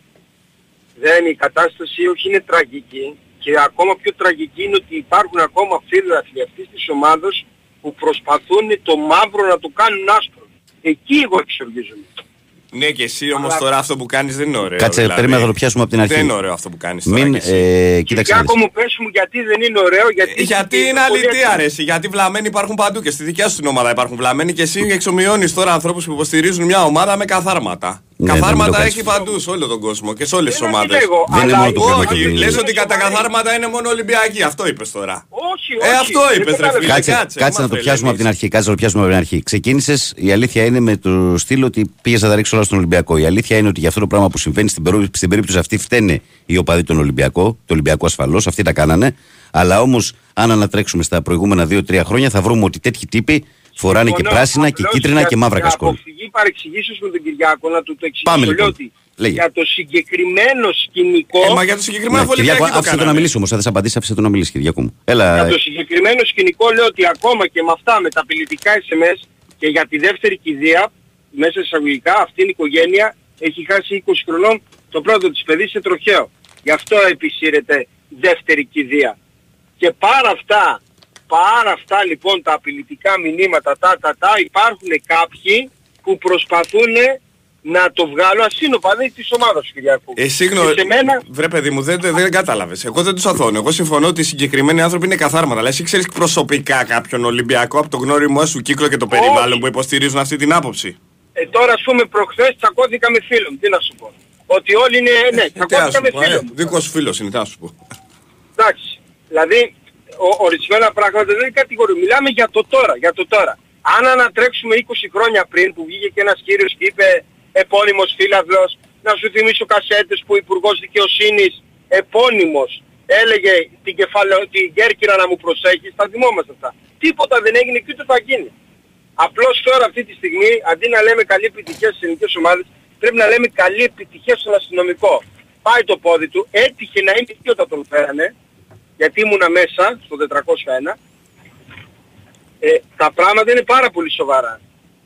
Δεν, η κατάσταση όχι είναι τραγική και ακόμα πιο τραγική είναι ότι υπάρχουν ακόμα φίλοι αυτής της ομάδας που προσπαθούν το μαύρο να το κάνουν άσπρο. Εκεί εγώ εξοργίζομαι. ναι, και εσύ όμως τώρα αυτό που κάνεις δεν είναι ωραίο. Κάτσε, δηλαδή. περίμενα να το πιάσουμε από την αρχή. Δεν είναι ωραίο αυτό που κάνεις τώρα. Μην. κι εσύ. Ε, κοίταξε. να Κυριάκο δεις. μου πες μου γιατί δεν είναι ωραίο, γιατί... Ε, Γιατί είναι αλήθεια, αρέσει. Γιατί βλαμμένοι υπάρχουν παντού και στη δικιά σου την ομάδα υπάρχουν βλαμμένοι και εσύ εξομοιώνεις τώρα ανθρώπους που υποστηρίζουν μια ομάδα με καθάρματα. Ναι, δεν καθάρματα το κάνεις. έχει παντού σε όλο τον κόσμο και σε όλες τις Δεν ομάδες. λέγω, Δεν είναι αλλά μόνο το όχι, κόμμα και Όχι, το λες είναι. ότι κατά καθάρματα είναι μόνο Ολυμπιακοί. Αυτό είπες τώρα. Όχι, όχι. Ε, αυτό δεν είπες, ρε κατάλαβες. φίλε. Κάτσε, κάτσε, κάτσε να είμαστε το πιάσουμε από την εμείς. αρχή. Κάτσε να το πιάσουμε από την αρχή. Ξεκίνησες, η αλήθεια είναι με το στυλ ότι πήγες να τα ρίξεις όλα στον Ολυμπιακό. Η αλήθεια είναι ότι για αυτό το πράγμα που συμβαίνει στην, περί- στην περίπτωση αυτή φταίνε οι οπαδοί των Ολυμπιακό, το Ολυμπιακό ασφαλώς, αυτοί τα κάνανε. Αλλά όμως, αν ανατρέξουμε στα προηγούμενα 2-3 χρόνια, θα βρούμε ότι τέτοιοι τύποι φοράνε και Συμφωνώ. πράσινα και Απλώς κίτρινα για- και μαύρα για κασκόλ. αποφυγή παρεξηγήσεως με τον Κυριάκο να του το εξηγήσω. Πάμε, Λέω λοιπόν. ότι Λέγε. για το συγκεκριμένο σκηνικό... Ε, μα για το συγκεκριμένο Ναι, αφού Κυριάκο, Ολυμπιακοί το άφησε το να κάνανε. μιλήσει όμως. Θα θες απαντήσεις, άφησε το να μιλήσεις, Κυριακό μου. Έλα. Για το συγκεκριμένο σκηνικό λέω ότι ακόμα και με αυτά, με τα απειλητικά SMS και για τη δεύτερη κηδεία, μέσα σε εισαγωγικά, αυτή η οικογένεια έχει χάσει 20 χρονών το πρώτο της παιδί σε τροχαίο. Γι' αυτό επισύρεται δεύτερη κηδεία. Και πάρα αυτά, πάρα αυτά λοιπόν τα απειλητικά μηνύματα, τα τα τα, υπάρχουν κάποιοι που προσπαθούν να το βγάλουν ασύνοπα της ομάδας του Κυριακού. Εσύ Και γνω... σε μένα Βρε παιδί μου, δεν, δεν, δεν κατάλαβες. Εγώ δεν τους αθώνω. Εγώ συμφωνώ ότι οι συγκεκριμένοι άνθρωποι είναι καθάρματα. Αλλά εσύ ξέρει προσωπικά κάποιον Ολυμπιακό από το γνώριμό σου κύκλο και το περιβάλλον που υποστηρίζουν αυτή την άποψη; Ε, τώρα ας πούμε προχθές τσακώθηκα με φίλο μου. Τι να σου πω. Ότι όλοι είναι... Ναι, Ε, τι να τσακώθηκα σου με πω, φίλο ε, μου. δικός σου φίλος είναι, τι να σου πω. Εντάξει. Δηλαδή, ο, ορισμένα πράγματα δεν κατηγορούν. Μιλάμε για το τώρα, για το τώρα. Αν ανατρέξουμε 20 χρόνια πριν που βγήκε και ένας κύριος και είπε επώνυμος φίλαβλος, να σου θυμίσω κασέτες που ο Υπουργός Δικαιοσύνης επώνυμος έλεγε την, κεφαλαιο, την Κέρκυρα να μου προσέχεις, θα θυμόμαστε αυτά. Τίποτα δεν έγινε και ούτε θα γίνει. Απλώς τώρα αυτή τη στιγμή, αντί να λέμε καλή επιτυχία στις ελληνικές ομάδες, πρέπει να λέμε καλή επιτυχία στον αστυνομικό. Πάει το πόδι του, έτυχε να είναι εκεί όταν τον φέρανε, γιατί ήμουνα μέσα στο 401, ε, τα πράγματα είναι πάρα πολύ σοβαρά.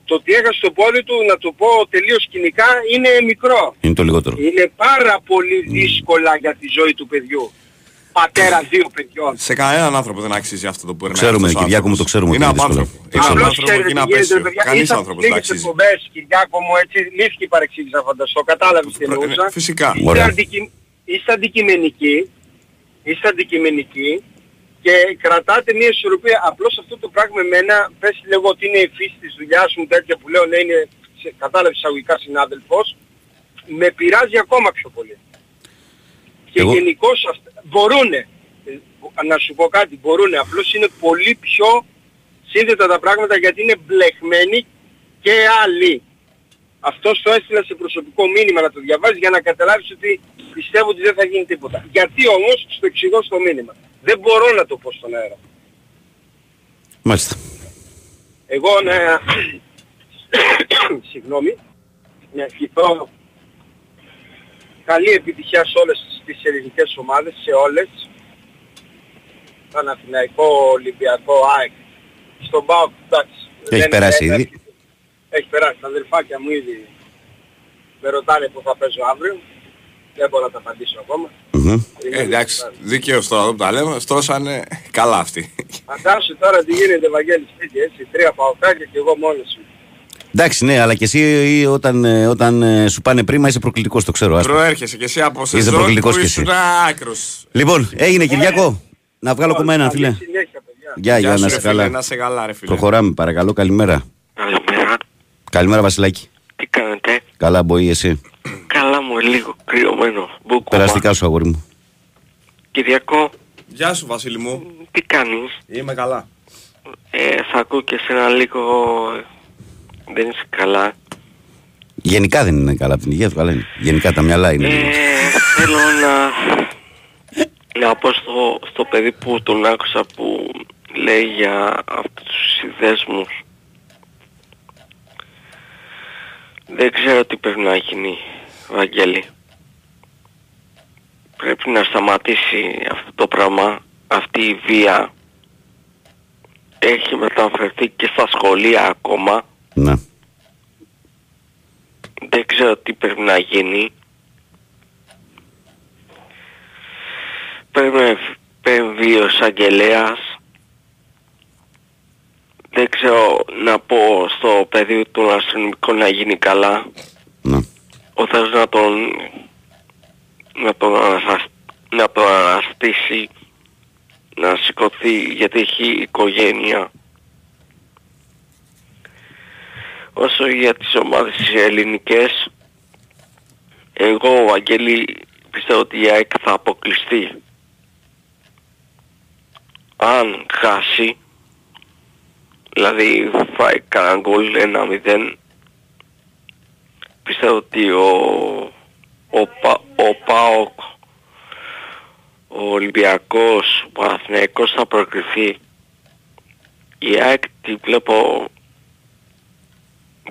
Το ότι έχασε το πόδι του, να το πω τελείως κοινικά, είναι μικρό. Είναι το λιγότερο. Είναι πάρα πολύ δύσκολα για τη ζωή του παιδιού. πατέρα δύο παιδιών. Σε κανέναν άνθρωπο δεν αξίζει αυτό το που περνάει. Ξέρουμε, αυτός ο Κυριάκο μου, άνθρωπος. το ξέρουμε ότι Είναι είναι δύσκολο. απάνθρωπο. Το Είναι ξέρουμε. Απλώς απάνθρωπο ξέρετε και είναι τι γίνεται, απέσιο. παιδιά. Κανείς Ήρθα άνθρωπος στις δεν λίγες αξίζει. εκπομπές, Κυριάκο μου, έτσι, λύθηκε η παρεξήγηση θα φανταστώ. Κατάλαβες τι εννοούσα. Ε, Φυσικά. Είστε, Ωραία. αντικει- είστε αντικειμενικοί, είστε αντικειμενικοί και κρατάτε μια ισορροπία. Απλώς αυτό το πράγμα εμένα, πες λέγω ότι είναι η φύση της δουλειάς μου τέτοια που λέω να είναι, σε- κατάλαβες εισαγωγικά συνάδελφος, με πειράζει ακόμα πιο πολύ. Και Εγώ- γενικώς αυτα- μπορούνε, ε, να σου πω κάτι, μπορούνε, απλώς είναι πολύ πιο σύνδετα τα πράγματα γιατί είναι μπλεχμένοι και άλλοι. Αυτός το έστειλα σε προσωπικό μήνυμα να το διαβάζεις για να καταλάβεις ότι πιστεύω ότι δεν θα γίνει τίποτα. Γιατί όμως στο εξηγώ στο μήνυμα. Δεν μπορώ να το πω στον αέρα. Μάλιστα. Εγώ να... (coughs) Συγγνώμη. Να ευχηθώ καλή επιτυχία σε όλες τις ελληνικές ομάδες, σε όλες. Παναθηναϊκό, Ολυμπιακό, ΑΕΚ. Στον ΠΑΟΚ, εντάξει. Έχει δεν- περάσει δεν- ήδη. Έχει περάσει. Τα αδελφάκια μου ήδη με ρωτάνε που θα παίζω αύριο. Δεν μπορώ να τα απαντήσω ακόμα. Μμμ. Ε, εντάξει, δικαίως τώρα εδώ που τα λέμε, στρώσανε καλά αυτοί. Φαντάσου τώρα τι γίνεται Ευαγγέλη σπίτι έτσι, τρία παοκάκια και εγώ μόνος μου. Εντάξει, ναι, αλλά και εσύ ε, όταν, ε, όταν ε, σου πάνε πρίμα είσαι προκλητικός, το ξέρω. άστα. Προέρχεσαι και εσύ από Είσαι σεζόν προκλητικός που κι εσύ. ήσουν άκρος. Λοιπόν, έγινε Κυριακό. Να βγάλω ακόμα έναν, Καλή φίλε. συνέχεια παιδιά. Γεια, γεια, σου, να ρε είσαι φίλε, καλά. Να σε καλά ρε φίλε. Προχωράμε, παρακαλώ. Καλημέρα. Καλημέρα. Καλημέρα, Βασιλάκη. Τι κάνετε; Καλά, μπορεί εσύ. Καλά μου, λίγο κρυωμένο. Μπούκουμα. Περαστικά σου, αγόρι μου. Κυριακό, Γεια σου Βασίλη μου. τι κάνεις; Είμαι καλά. Ε, θα ακούω και σένα λίγο... Δεν είσαι καλά. Γενικά δεν είναι καλά από την υγεία του, αλλά είναι. Γενικά τα μυαλά είναι. λίγο. Ε, θέλω να... Να πω στο, στο παιδί που τον άκουσα που λέει για αυτούς τους συνδέσμους. Δεν ξέρω τι πρέπει να γίνει, Βαγγέλη. Πρέπει να σταματήσει αυτό το πράγμα, αυτή η βία. Έχει μεταφερθεί και στα σχολεία ακόμα. Ναι. Δεν ξέρω τι πρέπει να γίνει. Πρέπει να επέμβει ο εισαγγελέας. Δεν ξέρω να πω στο παιδί του αστυνομικού να γίνει καλά. ναι. Ο Θεός να τον να τον, αναστα- να τον αναστήσει να σηκωθεί γιατί έχει οικογένεια. Όσο για τις ομάδες τις ελληνικές, εγώ, Βαγγέλη, πιστεύω ότι η ΑΕΚ θα αποκλειστεί. Αν χάσει, δηλαδή φάει κανένα γκολ 1-0, πιστεύω ότι ο, ο, Πα- ο ΠΑΟΚ, ο Ολυμπιακός, ο Παναθηναϊκός θα προκριθεί. Η ΑΕΚ τη βλέπω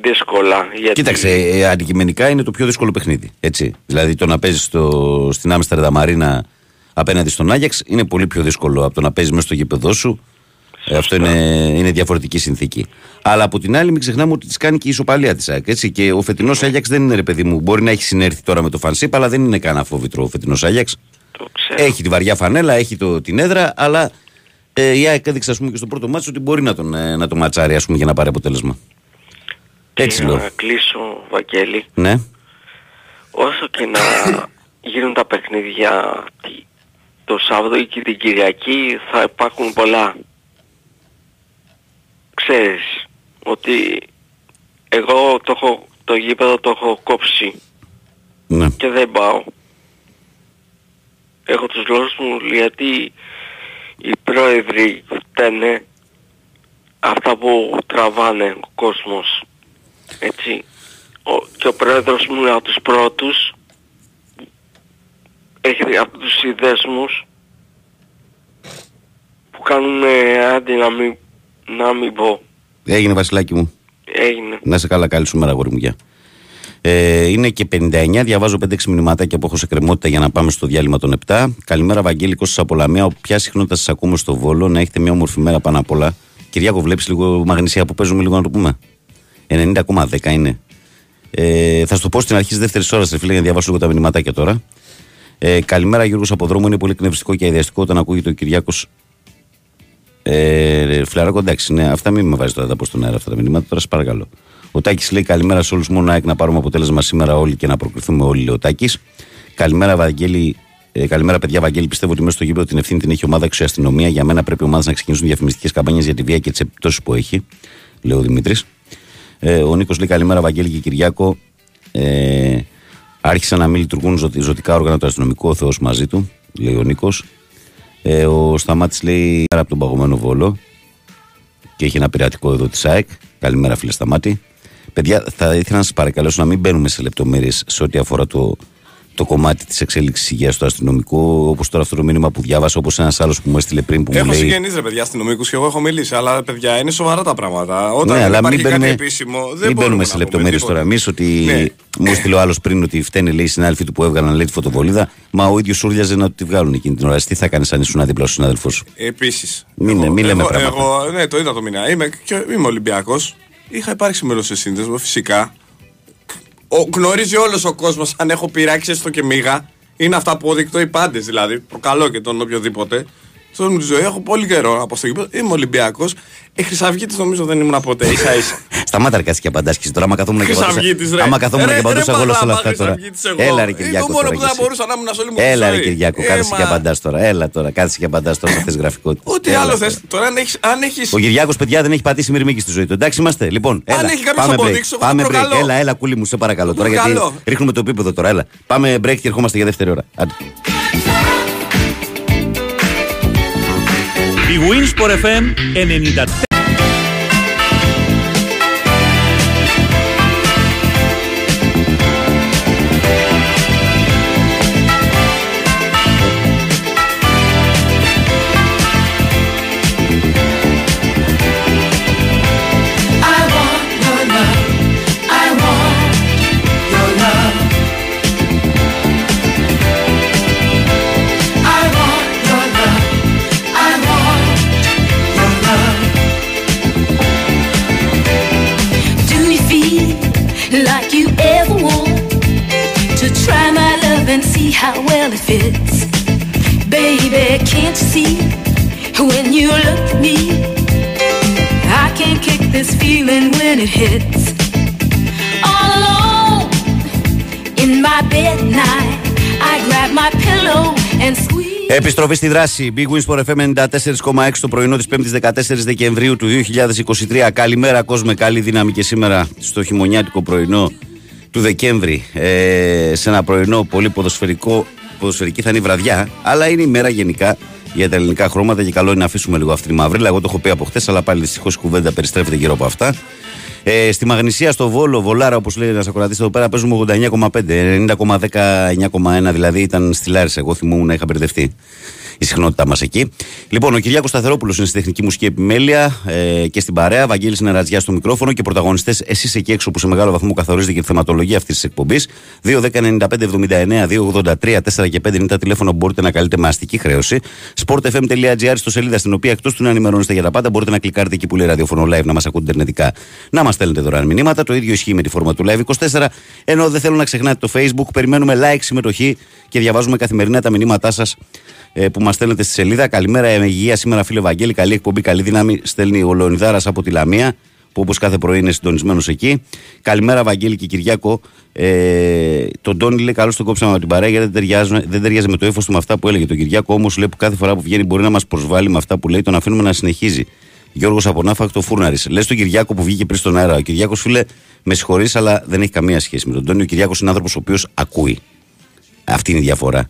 δύσκολα. Γιατί... Κοίταξε, ε, αντικειμενικά είναι το πιο δύσκολο παιχνίδι. Έτσι. Δηλαδή το να παίζεις στο, στην Άμστερνταμ Μαρίνα απέναντι στον Άγιαξ είναι πολύ πιο δύσκολο από το να παίζεις μέσα στο γήπεδό σου. Ε, αυτό είναι, είναι διαφορετική συνθήκη. Αλλά από την άλλη, μην ξεχνάμε ότι τη κάνει και η ισοπαλία της ΑΕΚ. Έτσι. Και ο φετινός Άγιαξ δεν είναι ρε παιδί μου. Μπορεί να έχει συνέρθει τώρα με το Φανσίπ, αλλά δεν είναι κανένα φόβητρο ο φετινός Άγιαξ. Το ξέρω. Έχει τη βαριά φανέλα, έχει το, την έδρα, αλλά ε, η ΑΕΚ έδειξε ας πούμε, και στο πρώτο μάτσο ότι μπορεί να τον, ε, να τον ματσάρει ας πούμε, για να πάρει αποτέλεσμα. Έτσι Και λέω. να κλείσω, Βαγγέλη. Ναι. Όσο και να (coughs) γίνουν τα παιχνίδια τι- το Σάββατο ή και την Κυριακή θα υπάρχουν πολλά. Ξέρεις ότι εγώ το, έχω, το γήπεδο το έχω κόψει ναι. και δεν πάω. Έχω τους λόγους μου γιατί οι πρόεδροι φταίνε αυτά που τραβάνε ο κόσμος. Έτσι. Ο, και ο πρόεδρος μου είναι από τους πρώτους έχει από τους συνδέσμους που κάνουν ε, άντι να μην, να μην πω. Έγινε Βασιλάκη μου. Έγινε. Να σε καλά, καλή σου μέρα, αγόρι μου. Γεια. Ε, είναι και 59, διαβάζω 5-6 μηνυματάκια που έχω σε κρεμότητα για να πάμε στο διάλειμμα των 7. Καλημέρα, Βαγγέλη Κώστα από Λαμία. Ποια συχνότητα σας ακούμε στο Βόλο, να έχετε μια όμορφη μέρα πάνω απ' όλα. Κυριάκο, βλέπεις λίγο μαγνησία που παίζουμε λίγο να το πούμε; 90,10 είναι. Ε, θα σου το πω στην αρχή της δεύτερης ώρας, φίλε, για να διαβάσω λίγο τα μηνυματάκια τώρα. Ε, καλημέρα Γιώργος από δρόμο. Είναι πολύ εκνευριστικό και αειδιαστικό όταν ακούγεται ο Κυριάκος. Ε, Φλαράκο, εντάξει, ναι, αυτά μην με βάζει τώρα τα πω στον αέρα αυτά τα μηνύματα. Τώρα σα παρακαλώ. Ο Τάκης λέει καλημέρα σε όλους. Μόνο ΑΕΚ να πάρουμε αποτέλεσμα σήμερα όλοι και να προκριθούμε όλοι, λέει ο Τάκης. Καλημέρα, Βαγγέλη. Ε, καλημέρα, παιδιά. Βαγγέλη, πιστεύω ότι μέσα στο γήπεδο την ευθύνη την έχει η ομάδα και η αστυνομία. Για μένα πρέπει οι ομάδε να ξεκινήσουν διαφημιστικές καμπάνιες για τη βία και τις επιπτώσεις που έχει, λέει ο Δημήτρης. Ε, ο Νίκος λέει καλημέρα, Βαγγέλη και Κυριάκο. Ε, άρχισαν να μην λειτουργούν ζω, ζωτικά όργανα του αστυνομικού, ο Θεός μαζί του, λέει ο Νίκος. Ε, ο Σταμάτης λέει από τον παγωμένο βόλο και έχει ένα πειρατικό εδώ της ΑΕΚ. Καλημέρα, φίλε Σταμάτη. Παιδιά, θα ήθελα να σας παρακαλέσω να μην μπαίνουμε σε λεπτομέρειες σε ό,τι αφορά το, το κομμάτι της εξέλιξης υγείας στο αστυνομικό, όπως τώρα αυτό το μήνυμα που διάβασα, όπως ένας άλλος που μου έστειλε πριν που έχω μου λέει. συγγενείς ρε παιδιά αστυνομικούς και εγώ έχω μιλήσει, αλλά παιδιά είναι σοβαρά τα πράγματα. Όταν Ναι, δεν αλλά υπάρχει μην κάτι μπαίνουμε, επίσημο, δεν μην μπορούμε μπαίνουμε να σε πούμε λεπτομέρειες τίποτα. τώρα. Εμείς ότι Ναι. μου έστειλε ο άλλος πριν ότι φταίνε λέει οι συνάδελφοι του που έβγαλαν λέει τη φωτοβολίδα, μα ο ίδιος ούρλιαζε να τη βγάλουν εκείνη την ώρα. Τι θα κάνεις αν ήσουν δίπλα στους συνάδελφο σου. Επίσης. Μην- μην λέμε εγώ, πράγματα. εγώ, ναι, το είδα το μήνα. Είμαι, και, είμαι Ολυμπιακός. Είχα υπάρξει μέλος σε σύνδεσμο, φυσικά. Ο, γνωρίζει όλος ο κόσμος αν έχω πειράξει έστω και μίγα. Είναι αυτά που οδεικτώ οι πάντες δηλαδή. Προκαλώ και τον οποιοδήποτε. Στον μου τη ζωή έχω πολύ καιρό από στο γήπεδο. Είμαι Ολυμπιακός. Ε, Χρυσαυγήτης νομίζω δεν ήμουν ποτέ. σα ίσα. (laughs) Σταμάτα αρκά και απαντάσκεις τώρα. Άμα καθόμουν και Χρυσαυγίτης, απαντούσα. ρε. Άμα καθόμουν Ρε, και απαντούσα ρε, εγώ όλα σε όλα μαλάμα, αυτά τώρα. Χρυσαυγίτης εγώ. Έλα ρε Είναι Κυριάκο. το μόνο τώρα που κι θα εσύ. μπορούσα να ήμουν σε όλη μου τη Έλα ρε ζωή. Κυριάκο, Ε, κάθεσαι και μα- απαντάς τώρα. Έλα τώρα, κάθεσαι και απαντάς τώρα σε αυτές τις γραφικότητες. Ό,τι άλλο θες. Τώρα αν έχει. Αν έχεις... Ο Κυριάκος, παιδιά, δεν έχει πατήσει μυρμήγκη στη ζωή του. Εντάξει είμαστε. Λοιπόν, έλα. έχει κάποιος πάμε break. αποδείξει, εγώ Πάμε το break. προκαλώ. Έλα, έλα, κούλι μου, σε παρακαλώ τώρα γιατί προκαλώ. ρίχνουμε το επίπεδο τώρα. Έλα. Πάμε break και ερχόμαστε για δεύτερη ώρα. Άντε. Η Winsport FM 94. I hits. All alone in my bed at night, I grab my pillow and squeeze. Επιστροφή στη δράση. Big Wins for FM 94,6 το πρωινό της 5η 14 Δεκεμβρίου του 2023. Καλημέρα, κόσμο. Καλή δύναμη και σήμερα στο χειμωνιάτικο πρωινό του Δεκέμβρη. Ε, σε ένα πρωινό πολύ ποδοσφαιρικό. Ποδοσφαιρική θα είναι η βραδιά, αλλά είναι η μέρα γενικά για τα ελληνικά χρώματα και καλό είναι να αφήσουμε λίγο αυτή τη μαύρη. Εγώ το έχω πει από χθες, αλλά πάλι δυστυχώς η κουβέντα περιστρέφεται γύρω από αυτά. Ε, στη Μαγνησία, στο Βόλο, Βολάρα, όπως λέει ένας ακροατής εδώ πέρα, παίζουμε 89,5. 90,10, 9,1 δηλαδή ήταν στη Λάρισα. Εγώ θυμούμουν να είχα μπερδευτεί η συχνότητά μας εκεί. Λοιπόν, ο Κυριάκος Σταθερόπουλος είναι στη τεχνική μουσική επιμέλεια ε, και στην παρέα. Βαγγέλης Νερατζιά στο μικρόφωνο και πρωταγωνιστές εσείς εκεί έξω που σε μεγάλο βαθμό καθορίζετε και τη θεματολογία αυτής της εκπομπής. 2-10-95-79-283-4 και 5 είναι τα τηλέφωνα που μπορείτε να καλείτε με αστική χρέωση. sportfm.gr στο σελίδα στην οποία εκτός του να ενημερώνεστε για τα πάντα μπορείτε να κλικάρετε εκεί που λέει ραδιοφωνο live να μας ακούτε ιντερνετικά να μας στέλνετε δωρεάν μηνύματα. Το ίδιο ισχύει με τη φόρμα του live 24. Ενώ δεν θέλω να ξεχνάτε το facebook, περιμένουμε like, συμμετοχή και διαβάζουμε καθημερινά τα μηνύματά σας ε, που μας στέλνετε στη σελίδα. Καλημέρα, με υγεία σήμερα, φίλε Βαγγέλη. Καλή εκπομπή, καλή δύναμη. Στέλνει ο Λεωνιδάρας από τη Λαμία, που όπως κάθε πρωί είναι συντονισμένος εκεί. Καλημέρα, Βαγγέλη και Κυριάκο. Ε, τον Τόνι λέει: Καλώς τον κόψαμε από την παρέα, γιατί δεν ταιριάζει, δεν ταιριάζει με το ύφος του με αυτά που έλεγε. Το Κυριάκο όμως λέει που κάθε φορά που βγαίνει μπορεί να μας προσβάλλει με αυτά που λέει, τον αφήνουμε να συνεχίζει. Γιώργος από Νάφακτο Φούρναρη. Λες τον Κυριάκο που βγήκε πριν στον αέρα. Ο Κυριάκος, φίλε, με συγχωρείς, αλλά δεν έχει καμία σχέση με τον Τόνι. Ο Κυριάκος είναι άνθρωπος ο οποίος ακούει. Αυτή είναι η διαφορά.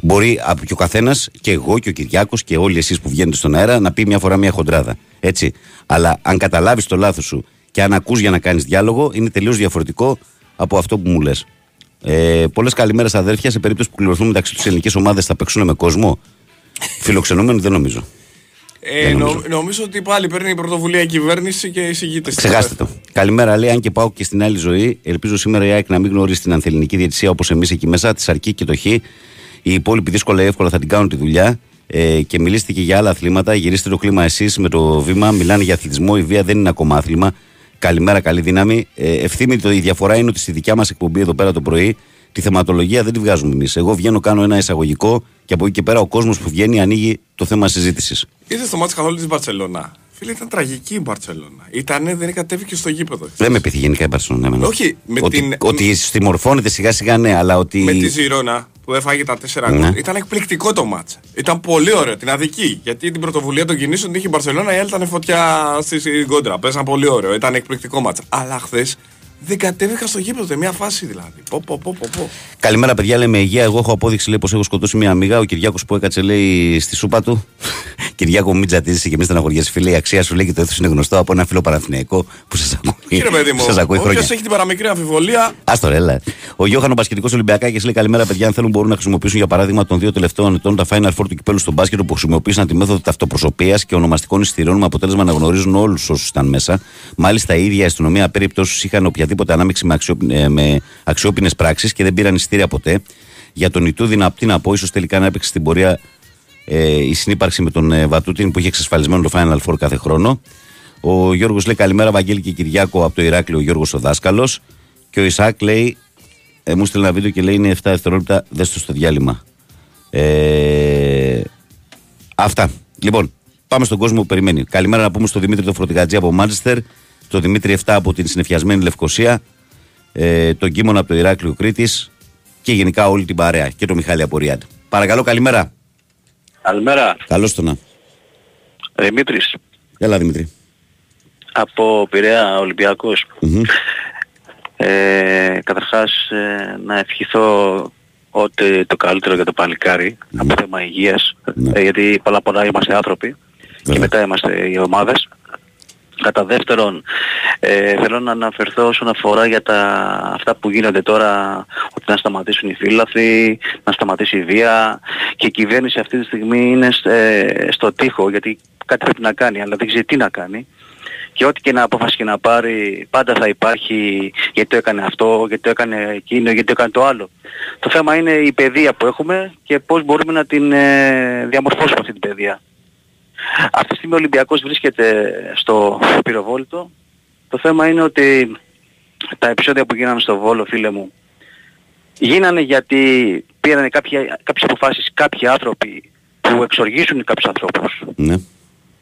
Μπορεί α, και ο καθένας, και εγώ και ο Κυριάκος και όλοι εσείς που βγαίνετε στον αέρα, να πει μια φορά μια χοντράδα. Έτσι. Αλλά αν καταλάβεις το λάθος σου και αν ακούς για να κάνεις διάλογο, είναι τελείως διαφορετικό από αυτό που μου λες. Ε, Πολλές καλημέρες, αδέρφια. Σε περίπτωση που κληρωθούν μεταξύ τους ελληνικές ομάδες, θα παίξουν με κόσμο. Φιλοξενούμενο δεν νομίζω. Ε, Δεν νο, νομίζω. νομίζω ότι πάλι παίρνει η πρωτοβουλία η κυβέρνηση και εισηγείται. στην Ξεχάστε το. Καλημέρα, λέει. Αν και πάω και στην άλλη ζωή, ελπίζω σήμερα η ΑΕΚ να μην γνωρίσει την ανθεληνική διαιτησία όπως εμείς εκεί μέσα, της αρκεί και το χ. Οι υπόλοιποι δύσκολα ή εύκολα θα την κάνουν τη δουλειά. Ε, και μιλήστε και για άλλα αθλήματα. Γυρίστε το κλίμα εσείς με το βήμα. Μιλάνε για αθλητισμό. Η βία δεν είναι ακόμα άθλημα. Καλημέρα, καλή δύναμη. Ε, ευθύμη, το, η διαφορά είναι ότι στη δικιά μας εκπομπή εδώ πέρα το πρωί, Τη θεματολογία δεν τη βγάζουμε εμείς. Εγώ βγαίνω, κάνω ένα εισαγωγικό και από εκεί και πέρα ο κόσμος που βγαίνει ανοίγει το θέμα συζήτησης. Είδε το μάτι καθόλου της Μπαρσελόνα. Φίλε, ήταν τραγική η Μπαρσελόνα. Ήτανε, δεν κατέβηκε στο γήπεδο. Δεν με πείθει γενικά η Μπαρσελόνα. εμένα. Όχι, με ότι, την- ότι στιμορφώνεται σιγά σιγά ναι, αλλά ότι. Με τη Ζηρώνα που έφαγε τα 4 γκολ. Ναι. Ήταν εκπληκτικό το μάτς. Ήταν πολύ ωραίο, την αδική. Γιατί την πρωτοβουλία των κινήσεων την είχε η Μπαρσελόνα, η άλλη ήταν φωτιά στη κόντρα. Παίζαν πολύ ωραίο, ήταν εκπληκτικό μάτς. Αλλά χθες δεν κατέβηκα στο γήπεδο, σε μια φάση δηλαδή. Πω, πω, πω, πω, πω. Καλημέρα, παιδιά. Λέμε υγεία. Εγώ έχω απόδειξη λέει, πως έχω σκοτώσει μια μίγα. Ο Κυριάκος που έκατσε λέει στη σούπα του. (laughs) Κυριάκο, μην τζατίζει και μη στεναχωριέσαι, φίλε. Η αξία σου λέει και το έθο είναι γνωστό από ένα φίλο Παναθηναϊκό που σας ακούει. Κύριε παιδί μου, που (laughs) σας ακούει όποιος χρόνια. έχει την παραμικρή αμφιβολία, Άστο ρε, έλα. Ο Γιώχανος Πασχετικό Ολυμπιακάκης λέει: Καλημέρα, παιδιά. Αν θέλουν, μπορούν να χρησιμοποιήσουν για παράδειγμα των δύο τελευταίων ετών τα Final Four του κυπέλου στον μπάσκετ που χρησιμοποίησαν τη μέθοδο ταυτοπροσωπία και ονομαστικών εισιτηρίων με αποτέλεσμα να γνωρίζουν όλους όσους ήταν μέσα. Μάλιστα, η ίδια η αστυνομία περιπτώσεις είχαν οποιαδήποτε ανάμειξη με, αξιόπι... ε, με αξιόπινες πράξεις και δεν πήραν εισιτήρια ποτέ. Για τον Ιτούδη, να, τι να πω, ίσως τελικά να έπαιξε στην πορεία ε, η συνύπαρξη με τον ε, Βατούτιν που είχε εξασφαλισμένο το Final Four κάθε χρόνο. Ο Γιώργος λέει καλημέρα, Βαγγέλη και Κυριάκο από το Ηράκλειο, ο Γιώργος ο δάσκαλος. Και ο Ισάκ λέει, ε, μου στείλει ένα βίντεο και λέει είναι 7 δευτερόλεπτα, δες το στο διάλειμμα. Ε, αυτά. Λοιπόν, πάμε στον κόσμο που περιμένει. Καλημέρα να πούμε στον Δημήτρη το Φροντιγατζή από Μάντσεστερ, τον Δημήτρη 7 από την συνεφιασμένη Λευκοσία, ε, τον Κίμωνα από το Ηράκλειο Κρήτης και γενικά όλη την παρέα και τον Μιχάλη από Ριάντ. Παρακαλώ, καλημέρα. Καλημέρα. Καλώς το να. Δημήτρης, Έλα Δημήτρη. από Πειραιά Ολυμπιακός. Μμμ. Ε, καταρχάς ε, να ευχηθώ ότι το καλύτερο για το παλικάρι από θέμα υγείας Ναι. ε, γιατί πολλά πολλά είμαστε άνθρωποι και Βέβαια. μετά είμαστε οι ομάδες. Κατά δεύτερον, ε, θέλω να αναφερθώ όσον αφορά για τα, αυτά που γίνονται τώρα, ότι να σταματήσουν οι φύλαθοι, να σταματήσει η βία και η κυβέρνηση αυτή τη στιγμή είναι σ- ε, στο τοίχο γιατί κάτι πρέπει να κάνει αλλά δεν ξέρει τι να κάνει και ό,τι και να απόφαση και να πάρει πάντα θα υπάρχει γιατί το έκανε αυτό, γιατί το έκανε εκείνο, γιατί το έκανε το άλλο. Το θέμα είναι η παιδεία που έχουμε και πώς μπορούμε να την ε, διαμορφώσουμε αυτή την παιδεία. Αυτή τη στιγμή ο Ολυμπιακός βρίσκεται στο πυροβόλητο. Το θέμα είναι ότι τα επεισόδια που γίνανε στο Βόλο φίλε μου γίνανε γιατί πήραν κάποια, κάποιες αποφάσεις κάποιοι άνθρωποι που εξοργίζουν κάποιους ανθρώπους. Ναι.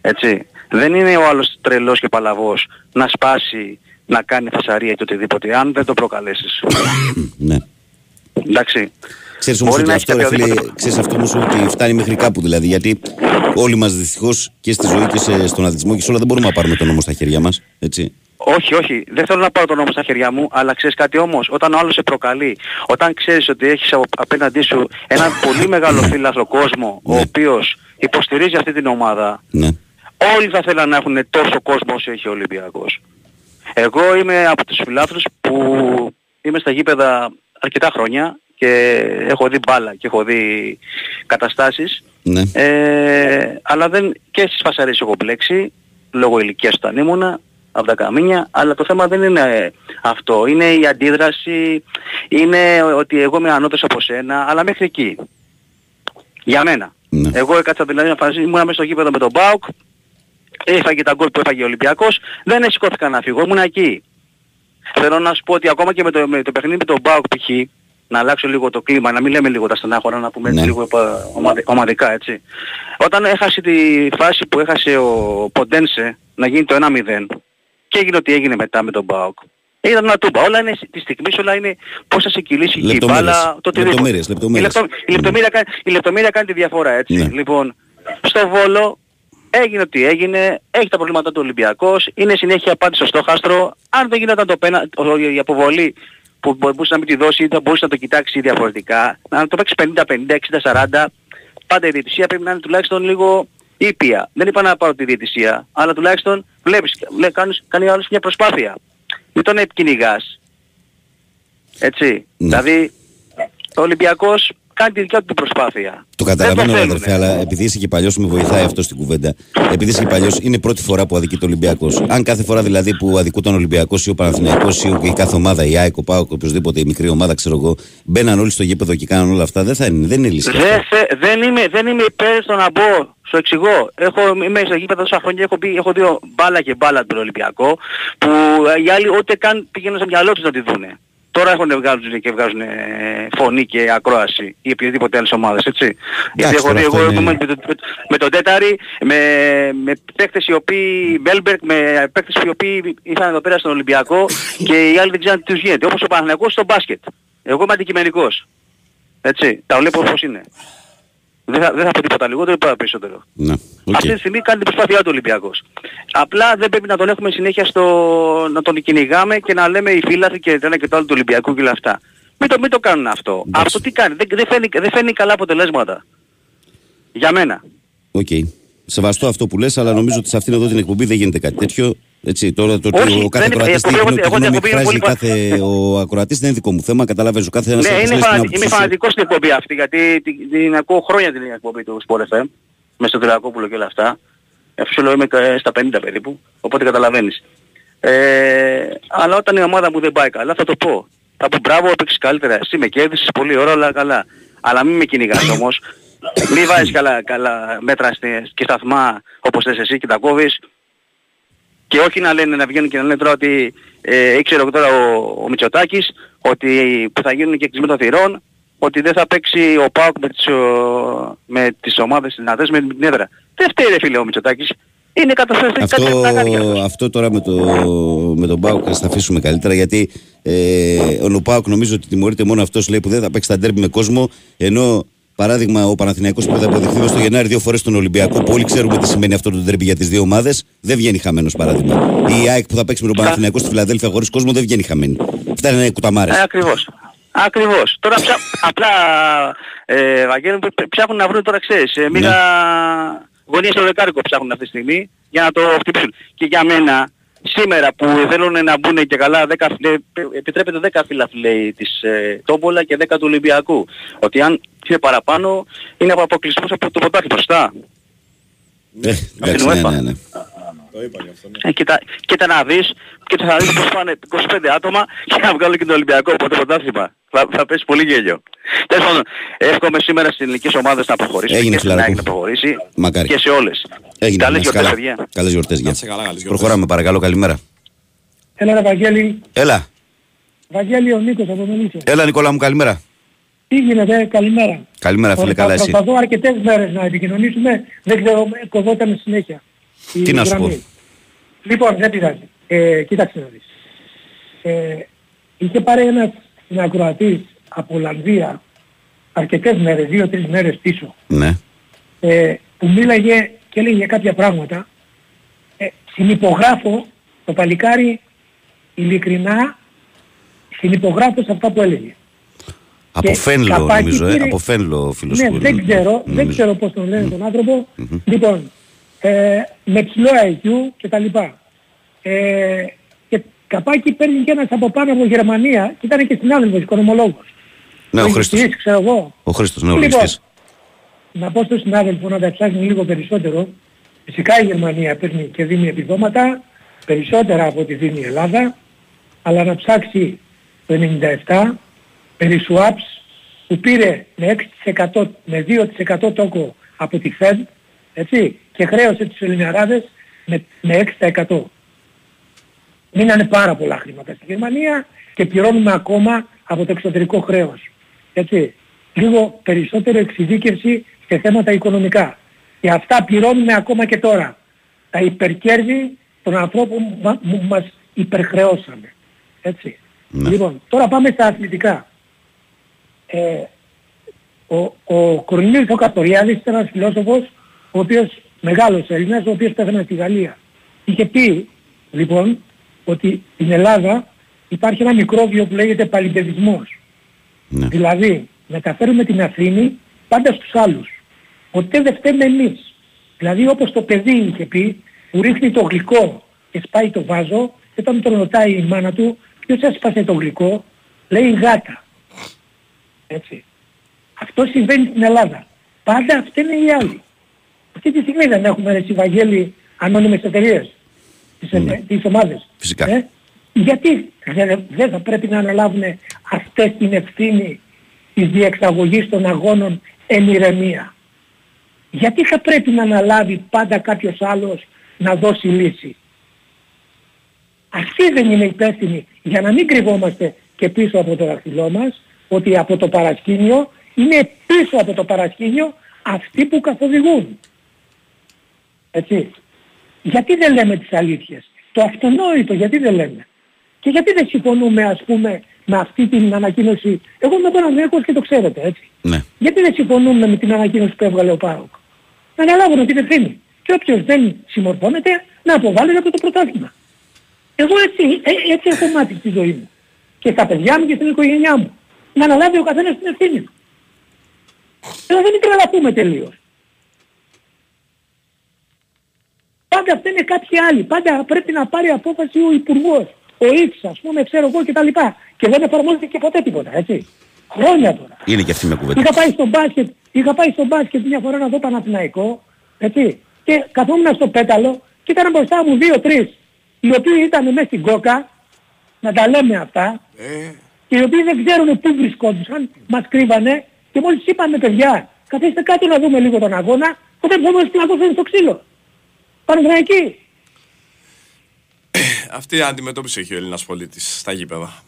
Έτσι. Δεν είναι ο άλλος τρελός και παλαβός να σπάσει, να κάνει φασαρία και οτιδήποτε, αν δεν το προκαλέσεις. ναι. Εντάξει. Ξέρεις όμως Μπορεί ότι να έχει αυτό, ρε κάποια φίλε, οδήποτε- ξέρεις αυτό όμως ότι φτάνει μέχρι κάπου δηλαδή. Γιατί όλοι μας δυστυχώς και στη ζωή και σε, στον αθλητισμό και σε όλα δεν μπορούμε να πάρουμε τον νόμο στα χέρια μας. Έτσι. Όχι, όχι. Δεν θέλω να πάρω τον νόμο στα χέρια μου, αλλά ξέρεις κάτι όμως, όταν ο άλλος σε προκαλεί, όταν ξέρεις ότι έχεις απο- απέναντί σου έναν πολύ (coughs) μεγάλο φίλαθρο κόσμο, ο Ναι. οποίος υποστηρίζει αυτή την ομάδα, Ναι. όλοι θα θέλαν να έχουν τόσο κόσμο όσο έχει ο Ολυμπιακός. Εγώ είμαι από τους φιλάθρους που είμαι στα γήπεδα αρκετά χρόνια και έχω δει μπάλα και έχω δει καταστάσεις Ναι. ε, αλλά δεν και στις φασαρίες έχω μπλέξει λόγω ηλικίας όταν ήμουνα από τα καμίνια αλλά το θέμα δεν είναι αυτό είναι η αντίδραση είναι ότι εγώ είμαι ανώτερος από σένα αλλά μέχρι εκεί για μένα Ναι. εγώ έκατσα δηλαδή να φανεί ήμουνα μέσα στο γήπεδο με τον Μπάουκ έφαγε τα γκολ που έφαγε ο Ολυμπιακός δεν σηκώθηκα να φύγω ήμουν εκεί θέλω να σου πω ότι ακόμα και με το, με το παιχνίδι με τον Μπάουκ π.χ. να αλλάξω λίγο το κλίμα, να μην λέμε λίγο τα στενάχωρα, να πούμε Ναι. λίγο επα- ομαδι- ομαδικά έτσι. Όταν έχασε τη φάση που έχασε ο Ποντένσε να γίνει το 1-0 και έγινε ό,τι έγινε μετά με τον Μπάουκ. Ήταν ένα τούμπα. Όλα είναι τη στιγμή, όλα είναι πώς θα σε κυλήσει και η Λεπτομέρειες. μπάλα, το οτιδήποτε. Λεπτομέρειες, λεπτομέρειες. Η, λεπτο- η λεπτομέρεια, κάνει- η λεπτομέρεια κάνει τη διαφορά έτσι. Ναι. Λοιπόν, στο Βόλο έγινε ό,τι έγινε, έχει τα προβλήματα του Ολυμπιακός, είναι συνέχεια απάντηση στο στόχαστρο. Αν δεν γινόταν το πένα, ο- η αποβολή που μπορούσε να μην τη δώσει, θα μπορούσε να το κοιτάξει διαφορετικά. Να το παίξει 50-50, 60-40. Πάντα η διαιτησία πρέπει να είναι τουλάχιστον λίγο ήπια. Δεν είπα να πάρω τη διαιτησία, αλλά τουλάχιστον βλέπεις, λέ, κάνεις, κάνει άλλος μια προσπάθεια. Μην τον επικυνηγάς. Έτσι. Ναι. Δηλαδή, ο Ολυμπιακός κάνει τη δικιά του την προσπάθεια. Το Δεν καταλαβαίνω, ρε θέλουνε. αδερφέ, αλλά επειδή είσαι και παλιός, με βοηθάει αυτό στην κουβέντα. Επειδή είσαι και παλιός, είναι η πρώτη φορά που αδικεί το Ολυμπιακός. Αν κάθε φορά δηλαδή που αδικούταν ο Ολυμπιακός ή ο Παναθηναϊκός ή ο- η κάθε ομάδα, η ΑΕΚ, ο ΠΑΟΚ, οποιοδήποτε, η μικρή ομάδα, ξέρω εγώ, μπαίναν όλοι στο γήπεδο και κάναν όλα αυτά, δεν, θα είναι, δεν είναι λύση. αυτό. Δεν, θε- δεν, είμαι, δεν είμαι υπέρ στο να μπω. Σου εξηγώ. Έχω, είμαι στο γήπεδο τόσα χρόνια, έχω, πει, έχω δει μπάλα και μπάλα τον Ολυμπιακό, που ε, οι άλλοι ούτε καν πήγαιναν στο μυαλό τους να τη δούνε. Τώρα έχουν βγάζουν και βγάζουν ε, φωνή και ακρόαση ή οποιοδήποτε άλλες ομάδες, έτσι. Γιατί έχω τώρα δει αυτό εγώ είναι- με, το- με τον Τέταρη, με, με παίκτες οι οποίοι, Μπέλμπερκ, με παίκτες οι οποίοι ήρθαν εδώ πέρα στον Ολυμπιακό (laughs) και οι άλλοι δεν ξέρουν τι τους γίνεται. Όπως ο Παναθηναϊκός στο μπάσκετ. Εγώ είμαι αντικειμενικός. Έτσι, τα βλέπω όπως είναι. Δεν θα, δεν θα πω τίποτα λιγότερο, τίποτα περισσότερο. Ναι, οκ. Αυτή τη στιγμή κάνει την προσπάθειά του Ολυμπιακός. Απλά δεν πρέπει να τον έχουμε συνέχεια στο... να τον κυνηγάμε και να λέμε οι φίλαθλοι και το ένα και το άλλο του Ολυμπιακού και όλα αυτά. Μην το, μην το κάνουν αυτό. Αυτό τι κάνει, δεν, δεν, φέρνει, δεν φέρνει καλά αποτελέσματα. Για μένα. Οκ. Σεβαστό αυτό που λες, αλλά νομίζω ότι σε αυτήν εδώ την εκπομπή δεν γίνεται κάτι τέτοιο. Έτσι, τώρα το ότι Όχι, ο κάθε δεν- ακροατής τι εγώ- γνώμη- εγώ τι γνώμη την εκπομπή εκφράζει είναι κάθε ο ακροατής δεν είναι δικό μου θέμα, καταλαβαίνεις. Ο κάθε ένας ναι, έχει είμαι, λέει στην φανα, άποψή είμαι σου. φανατικός στην εκπομπή αυτή γιατί την, την ακούω χρόνια την εκπομπή του Sport FM μες στο Τυρακόπουλο και όλα αυτά. Αφού σου λέω είμαι κα- στα 50 περίπου, οπότε καταλαβαίνεις. Ε, αλλά όταν η ομάδα μου δεν πάει καλά θα το πω. Θα πω μπράβο, έπαιξες καλύτερα. Εσύ με κέρδισες πολύ ώρα, όλα καλά. Αλλά μην με κυνηγάς όμως. Μην βάζεις καλά, καλά μέτρα στη- και σταθμά όπως θες εσύ και τα κόβεις. Και όχι να λένε, να βγαίνουν και να λένε τώρα ότι ε, ήξερε τώρα ο, ο Μητσοτάκης ότι που θα γίνουν και κλεισμένο των θυρών ότι δεν θα παίξει ο ΠΑΟΚ με τις, ο- με τις ομάδες δυνατές με την έδρα. Δεν φταίει ρε φίλε ο Μητσοτάκης. Είναι καταστροφή Αυτό, κάτι να κάνει κι αυτός. αυτό τώρα με, το, με τον Πάουκ θα τα αφήσουμε καλύτερα γιατί ε, ο Πάουκ νομίζω ότι τιμωρείται μόνο αυτός λέει που δεν θα παίξει τα ντέρμπι με κόσμο ενώ παράδειγμα ο Παναθηναϊκός που θα αποδεχθεί μες στο Γενάρη δύο φορές τον Ολυμπιακό που όλοι ξέρουμε τι σημαίνει αυτό το ντέρμπι για τις δύο ομάδες δεν βγαίνει χαμένος παράδειγμα. Η ΑΕΚ που θα παίξει με τον Παναθηναϊκό στη Φιλαδέλφια χωρίς κόσμο δεν βγαίνει χαμένη. Αυτά είναι κουταμάρες. Ε, ακριβώς. Ακριβώς. Τώρα ψά... απλά, ε, Βαγγέλη, μου, ψ- ψάχνουν να βρουν τώρα, ξέρεις, ε, μίγα γωνίες στο δεκάρικο ψάχνουν αυτή τη στιγμή για να το χτυπήσουν. Και για μένα, σήμερα που θέλουν να μπουν και καλά 10, φυλε- επιτρέπεται 10 φύλλα λέει της ε, Τόμπολα και 10 του Ολυμπιακού. Ότι αν είναι παραπάνω είναι από αποκλεισμούς από το ποτάκι σωστά. Ε, εντάξει, ναι, ναι, ναι. Ε, κοίτα, κοίτα να δεις, κοίτα να δεις πως πάνε 25 άτομα και να βγάλουν και το Ολυμπιακό από το πρωτάθλημα. Θα, θα πέσει πολύ γέλιο. Τέλος πάντων, εύχομαι σήμερα στις ελληνικές ομάδες να προχωρήσουν Έγινε, και στην φιλαράκο. ΑΕΚ να προχωρήσει Μακάρι. και σε όλες. Έγινε, Καλές να είσαι γιορτές, καλά. παιδιά. Καλές γιορτές, γεια. καλά, καλές γιορτές. Προχωράμε παρακαλώ, καλημέρα. Έλα ρε Βαγγέλη, Έλα, Βαγγέλη ο Νίκος από Μελίσια. έλα Νικόλα μου, καλημέρα. Τι γίνεται, καλημέρα. Καλημέρα φίλε, καλά εσύ. Προσπαθώ αρκετές μέρες να επικοινωνήσουμε, δεν ξέρω, κοβόταν συνέχεια. Η Τι να σου γραμμή. πω. Λοιπόν, δεν πειράζει. Ε, κοίταξε να δεις. Ε, είχε πάρει ένας συνακροατής από Ολλανδία αρκετές μέρες, δύο-τρεις μέρες πίσω, Ναι. ε, που μίλαγε και έλεγε για κάποια πράγματα. Ε, συνυπογράφω το παλικάρι ειλικρινά, συνυπογράφω σε αυτά που έλεγε. Από Και Φένλο καπάκι νομίζω, ε. πήρε- Από Φένλο φίλος Ναι, που δεν είναι. ξέρω, δεν Νομίζω. ξέρω πώς τον λένε τον άνθρωπο. Λοιπόν, ε, με ψηλό IQ και τα λοιπά. Ε, και καπάκι παίρνει και ένας από πάνω από Γερμανία και ήταν και συνάδελφος, οικονομολόγος. Ναι, ο Ο Χρήστος. Ιγιστής, ξέρω εγώ. Ο Χρήστος, ναι, ο Λοιπόν, λογιστής. να πω στον συνάδελφο να τα ψάχνει λίγο περισσότερο. Φυσικά η Γερμανία παίρνει και δίνει επιδόματα, περισσότερα από ό,τι δίνει η Ελλάδα, αλλά να ψάξει το 97 περί swaps που πήρε με 6% με 2% τόκο από τη Fed, έτσι, και χρέωσε τους Ελληναράδες με, με 6%. Μείνανε πάρα πολλά χρήματα στη Γερμανία και πληρώνουμε ακόμα από το εξωτερικό χρέος. Έτσι. Λίγο περισσότερο εξειδίκευση σε θέματα οικονομικά. Και αυτά πληρώνουμε ακόμα και τώρα. Τα υπερκέρδη των ανθρώπων που μα- που μας υπερχρεώσανε. Έτσι. Λοιπόν, τώρα πάμε στα αθλητικά. Ε, ο, ο Κορνίλης ο Καστοριάδης ήταν ένας φιλόσοφος ο οποίος μεγάλος Έλληνας, ο οποίος πέθανε στη Γαλλία. Είχε πει λοιπόν ότι στην Ελλάδα υπάρχει ένα μικρόβιο που λέγεται παλιμπεδισμός. Δηλαδή μεταφέρουμε την ευθύνη πάντα στους άλλους. Ποτέ δεν φταίμε εμείς. Δηλαδή όπως το παιδί είχε πει που ρίχνει το γλυκό και σπάει το βάζο και όταν τον ρωτάει η μάνα του ποιος έσπασε το γλυκό; Λέει γάτα. Έτσι. Αυτό συμβαίνει στην Ελλάδα. Πάντα αυτοί είναι οι άλλοι. Αυτή τη στιγμή δεν έχουμε ρε Βαγγέλη ανώνυμες εταιρείες τις, ναι. τις ομάδες. Φυσικά. Ε, γιατί δεν, δεν θα πρέπει να αναλάβουν αυτές την ευθύνη της διεξαγωγής των αγώνων εν ηρεμία. Γιατί θα πρέπει να αναλάβει πάντα κάποιος άλλος να δώσει λύση. Αυτοί δεν είναι υπεύθυνοι για να μην κρυβόμαστε και πίσω από το δαχτυλό μας ότι από το παρασκήνιο είναι πίσω από το παρασκήνιο αυτοί που καθοδηγούν. Έτσι. Γιατί δεν λέμε τις αλήθειες; Το αυτονόητο γιατί δεν λέμε; Και γιατί δεν συμφωνούμε ας πούμε με αυτή την ανακοίνωση; Εγώ είμαι τον Ανδρέκος και το ξέρετε έτσι. Ναι. Γιατί δεν συμφωνούμε με την ανακοίνωση που έβγαλε ο Πάοκ; Να αναλάβουν την ευθύνη. Και όποιος δεν συμμορφώνεται να αποβάλει από το πρωτάθλημα. Εγώ έτσι, ε, έτσι έχω μάθει τη ζωή μου. Και στα παιδιά μου και στην οικογένειά μου. Να αναλάβει ο καθένας την ευθύνη του. Εδώ δεν τρελαθούμε τελείως. Πάντα φταίνε κάποιοι άλλοι. Πάντα πρέπει να πάρει απόφαση ο Υπουργός. Ο X, ας πούμε, ξέρω εγώ κτλ. Και δεν εφαρμόζεται και ποτέ τίποτα, έτσι. Χρόνια τώρα. Είναι και αυτή με κουβέντα. Είχα πάει στο μπάσκετ, είχα πάει στο μπάσκετ μια φορά να δω Παναθηναϊκό, έτσι. Και καθόμουν στο πέταλο και ήταν μπροστά μου δύο-τρεις, οι οποίοι ήταν μέσα στην κόκα, να τα λέμε αυτά, και οι οποίοι δεν ξέρουν πού βρισκόντουσαν, μας κρύβανε και μόλις είπαμε παιδιά, καθίστε κάτω να δούμε λίγο τον αγώνα, τότε μπορούμε να πλακώσουμε στο ξύλο. Παναθηναϊκή. Αυτή η αντιμετώπιση έχει ο Έλληνας πολίτης στα γήπεδα.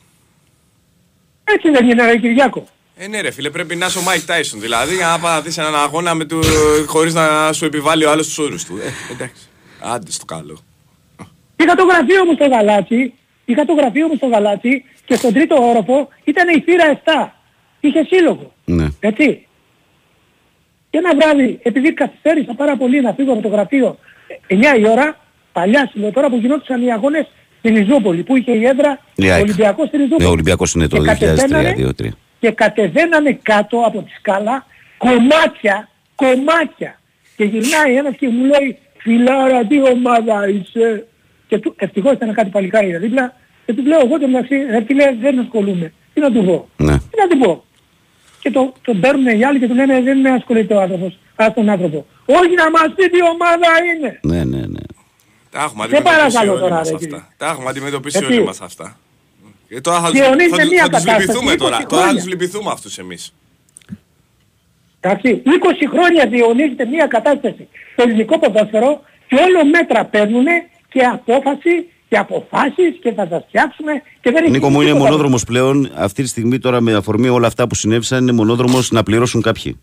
Έτσι δεν είναι ρε Κυριάκο. Ε, ναι ρε φίλε, πρέπει να είσαι ο Μάικ Τάισον. Δηλαδή, για να πάει να δεις έναν αγώνα με του, χωρίς να σου επιβάλλει ο άλλος τους όρους του. Ε, εντάξει. Άντε στο καλό. Είχα το γραφείο μου στο γαλάτσι, είχα το γραφείο μου στο γαλάτσι και στον τρίτο όροφο ήταν η θύρα 7. Είχε σύλλογο. Ναι. Έτσι. Και ένα βράδυ, επειδή καθυστέρησα πάρα πολύ να φύγω από το γραφείο 9 η ώρα, παλιά τώρα που γινόντουσαν οι αγώνες στην Ριζούπολη, που είχε η έδρα Η ο ΑΕΚ. Ολυμπιακός στην Ναι, Ριζούπολη. ο Ολυμπιακός είναι το Και κατεβαίνανε- 2003-2003. και κατεβαίνανε κάτω από τη σκάλα κομμάτια, κομμάτια. Και γυρνάει ένας και μου λέει φιλάρα τι ομάδα είσαι; Και του, ευτυχώς ήταν κάτι παλικάρι εδώ δίπλα και του λέω εγώ το μεταξύ ρε φίλε δεν ασχολούμαι. Τι να του πω; Ναι. Τι να του πω; Και το, τον παίρνουν οι άλλοι και του λένε δεν με ασχολείται ο άνθρωπος. Ας τον άνθρωπο. Όχι να μας πει τι ομάδα είναι. Ναι, ναι, ναι. Τα έχουμε Σε αντιμετωπίσει παρακαλώ όλοι τώρα, μας ρε, αυτά. κύριε. Τα έχουμε αντιμετωπίσει Έτσι. όλοι μας αυτά. Και τώρα θα, Και τους- ο Νίκ θα, είναι τους- μια θα τους κατάσταση, λυπηθούμε 20 τώρα. Τώρα θα χρόνια. τους λυπηθούμε αυτούς εμείς. Εντάξει, 20 χρόνια διονύζεται μια κατάσταση στο ελληνικό ποδόσφαιρο και όλο μέτρα παίρνουν και απόφαση και αποφάσεις και θα σας φτιάξουμε και δεν έχει Νίκο μου είναι τίποτα. μονόδρομος πλέον. Αυτή τη στιγμή τώρα με αφορμή όλα αυτά που συνέβησαν είναι μονόδρομος να πληρώσουν κάποιοι.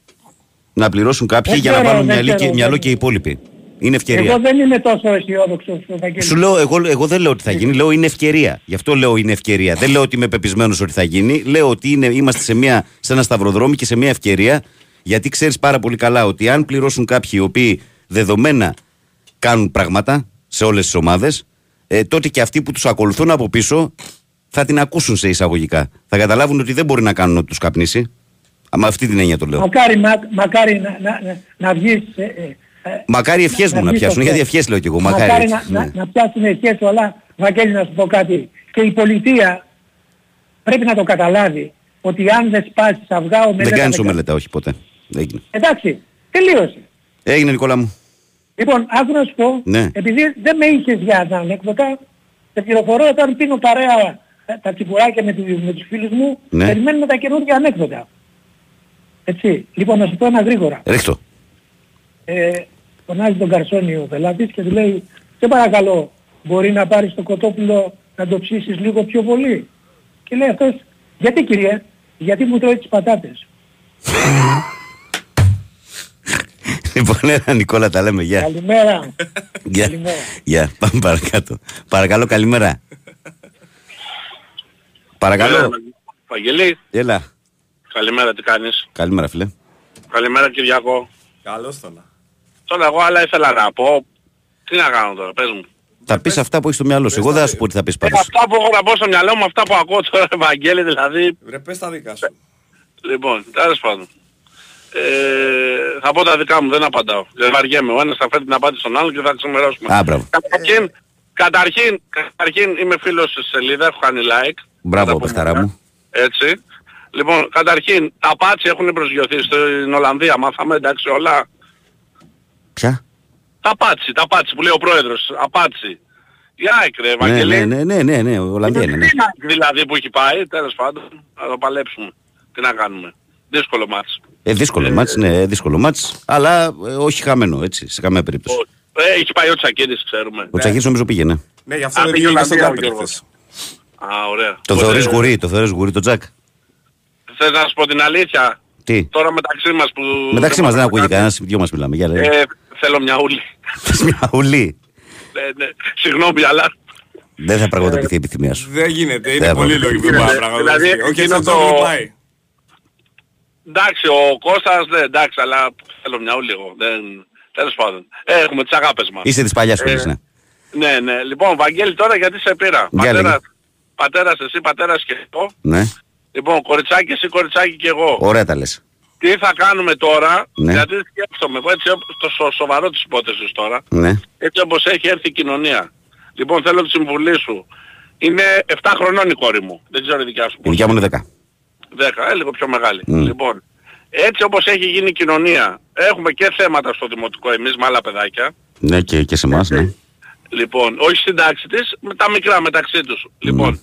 Να πληρώσουν κάποιοι Δεν για να ξέρω, βάλουν δεν μυαλί και, ξέρω, μυαλό δεν- και οι υπόλοιποι. Είναι ευκαιρία. Εγώ δεν είμαι τόσο αισιόδοξος Βαγγέλης. Σου λέω, εγώ, εγώ δεν λέω ότι θα γίνει, λέω είναι ευκαιρία. Γι' αυτό λέω είναι ευκαιρία. Δεν λέω ότι είμαι πεπισμένος ότι θα γίνει. Λέω ότι είναι, είμαστε σε, μια, σε ένα σταυροδρόμι και σε μια ευκαιρία. Γιατί ξέρεις πάρα πολύ καλά ότι αν πληρώσουν κάποιοι οι οποίοι δεδομένα κάνουν πράγματα σε όλες τις ομάδες, ε, τότε και αυτοί που τους ακολουθούν από πίσω θα την ακούσουν σε εισαγωγικά. Θα καταλάβουν ότι δεν μπορεί να κάνουν ό,τι τους καπνίσει. Με αυτή την έννοια το λέω. Μακάρι, μα, μακάρι να, να, να, να βγεις... Ε, ε, ε, Μακάρι ευχές μου να βγεις πιάσουν. στο Γιατί φως. ευχές λέω κι εγώ. Μακάρι. Μακάρι έτσι, να, ναι. να, να πιάσουν ευχές σου, αλλά Βαγγέλη να σου πω κάτι. Και η πολιτεία πρέπει να το καταλάβει ότι αν δεν σπάσεις αυγά ο Δεν μελέτας κάνεις δεν ομελέτα, όχι ποτέ. Έγινε. Εντάξει, τελείωσε. Έγινε Νικόλα μου. Λοιπόν, άκου να σου πω, Ναι. επειδή δεν με είχες για τα ανέκδοτα, σε πληροφορώ όταν πίνω παρέα ε, τα τσιπουράκια με, τους- με τους φίλους μου, Ναι. περιμένουμε τα καινούργια ανέκδοτα. Έτσι, λοιπόν να σου πω ένα γρήγορα. Ρίχτω. Ε, φωνάζει τον Καρσόνι ο πελάτης και του λέει, σε παρακαλώ, μπορεί να πάρεις το κοτόπουλο να το ψήσεις λίγο πιο πολύ. Και λέει αυτός, γιατί κύριε, γιατί μου τρώει τις πατάτες. Λοιπόν, έλα Νικόλα, τα λέμε. Γεια. Καλημέρα. Γεια. Καλημέρα. Γεια. Πάμε παρακάτω. Παρακαλώ, καλημέρα. Παρακαλώ. Βαγγελής, Έλα. Καλημέρα, τι κάνεις; Καλημέρα, φίλε. Καλημέρα Κυριακό. Καλώς τον. Τώρα εγώ άλλα ήθελα να πω. Τι να κάνω τώρα, πες μου. Θα πεις αυτά που έχεις στο μυαλό σου. Εγώ δεν θα σου πω τι θα πεις Ε, πάντως. αυτά που έχω να πω στο μυαλό μου, αυτά που ακούω τώρα, (laughs) Βαγγέλη, δηλαδή. Ρε πες τα δικά σου. Λοιπόν, τέλος πάντων. Ε, θα πω τα δικά μου, δεν απαντάω. Δεν βαριέμαι. Ο ένας θα φέρει την απάντηση στον άλλο και θα ξεμερώσουμε. Α, μπράβο. Καταρχήν, καταρχήν, καταρχήν είμαι φίλος στη σελίδα, έχω κάνει like. Μπράβο, παιχταρά μου. Έτσι. Λοιπόν, καταρχήν, τα πάτσι έχουν προσγειωθεί στην Ολλανδία, μάθαμε εντάξει όλα. Ποια; Τα πάτσι, τα πάτσι που λέει ο πρόεδρος, απάτσι. Η ΑΕΚ ρε, Ναι, Ευαγγελή. ναι, ναι, ναι, ναι, ναι, Ολλανδία είναι. Ναι. Τι ΑΕΚ δηλαδή που έχει πάει, τέλος πάντων, θα το παλέψουμε. Τι να κάνουμε. Δύσκολο μάτς. Ε, δύσκολο μάτς, ναι, δύσκολο μάτς, αλλά ε, όχι χαμένο, έτσι, σε καμία περίπτωση. Ε, έχει πάει ο Τσακίδης, ξέρουμε. Ο Τσακίρης νομίζω πήγαινε. Ναι, γι' αυτό Α, δεν πήγε πήγε και στον Ολλανδία ο Κάπερ Γιώργος. χθες. Α, ωραία. Το Οπότε, θεωρείς γουρί, το θεωρείς γουρί το Τζακ; Θες να σου πω την αλήθεια; Τι; Τώρα μεταξύ μας που... Μεταξύ μας δεν ακούγεται κανένας, δυο μας μιλάμε. Για λέει. Ε, θέλω μια ούλη. Θες μια ουλή. Ναι, ναι. Συγγνώμη, αλλά... Δεν θα πραγματοποιηθεί η επιθυμία σου. Δεν γίνεται, Δεν είναι πολύ θα λογικό Ναι, να δηλαδή, πραγματοποιηθεί. Ο εκείνο Κέτσαπ το- το πάει. Εντάξει, ο Κώστας, ναι, εντάξει, αλλά θέλω μια ούλη εγώ. Δεν... Τέλος πάντων. Ε, έχουμε τις αγάπες μας. Είστε της παλιάς Ε, σχολής, ναι. Ναι, ναι. Λοιπόν, Βαγγέλη, τώρα γιατί σε πήρα; Για λέγε. Πατέρας, πατέρας εσύ, πατέρας και εγώ. Ναι, Λοιπόν, κοριτσάκι εσύ, κοριτσάκι και εγώ. ωραία τα λες. Τι θα κάνουμε τώρα, Ναι. γιατί σκέφτομαι, έτσι όπως το σο- σοβαρό της υπόθεσης τώρα, Ναι. έτσι όπως έχει έρθει η κοινωνία. Λοιπόν, θέλω τη συμβουλή σου. Είναι 7 χρονών η κόρη μου. Δεν ξέρω η δικιά σου. Η δικιά μου είναι 10. 10, ε, λίγο πιο μεγάλη. Μμ. Λοιπόν, έτσι όπως έχει γίνει η κοινωνία, έχουμε και θέματα στο δημοτικό εμείς με άλλα παιδάκια. Ναι, και, και σε εμάς, ναι. Λοιπόν, όχι στην τάξη της, με τα μικρά μεταξύ τους. Λοιπόν,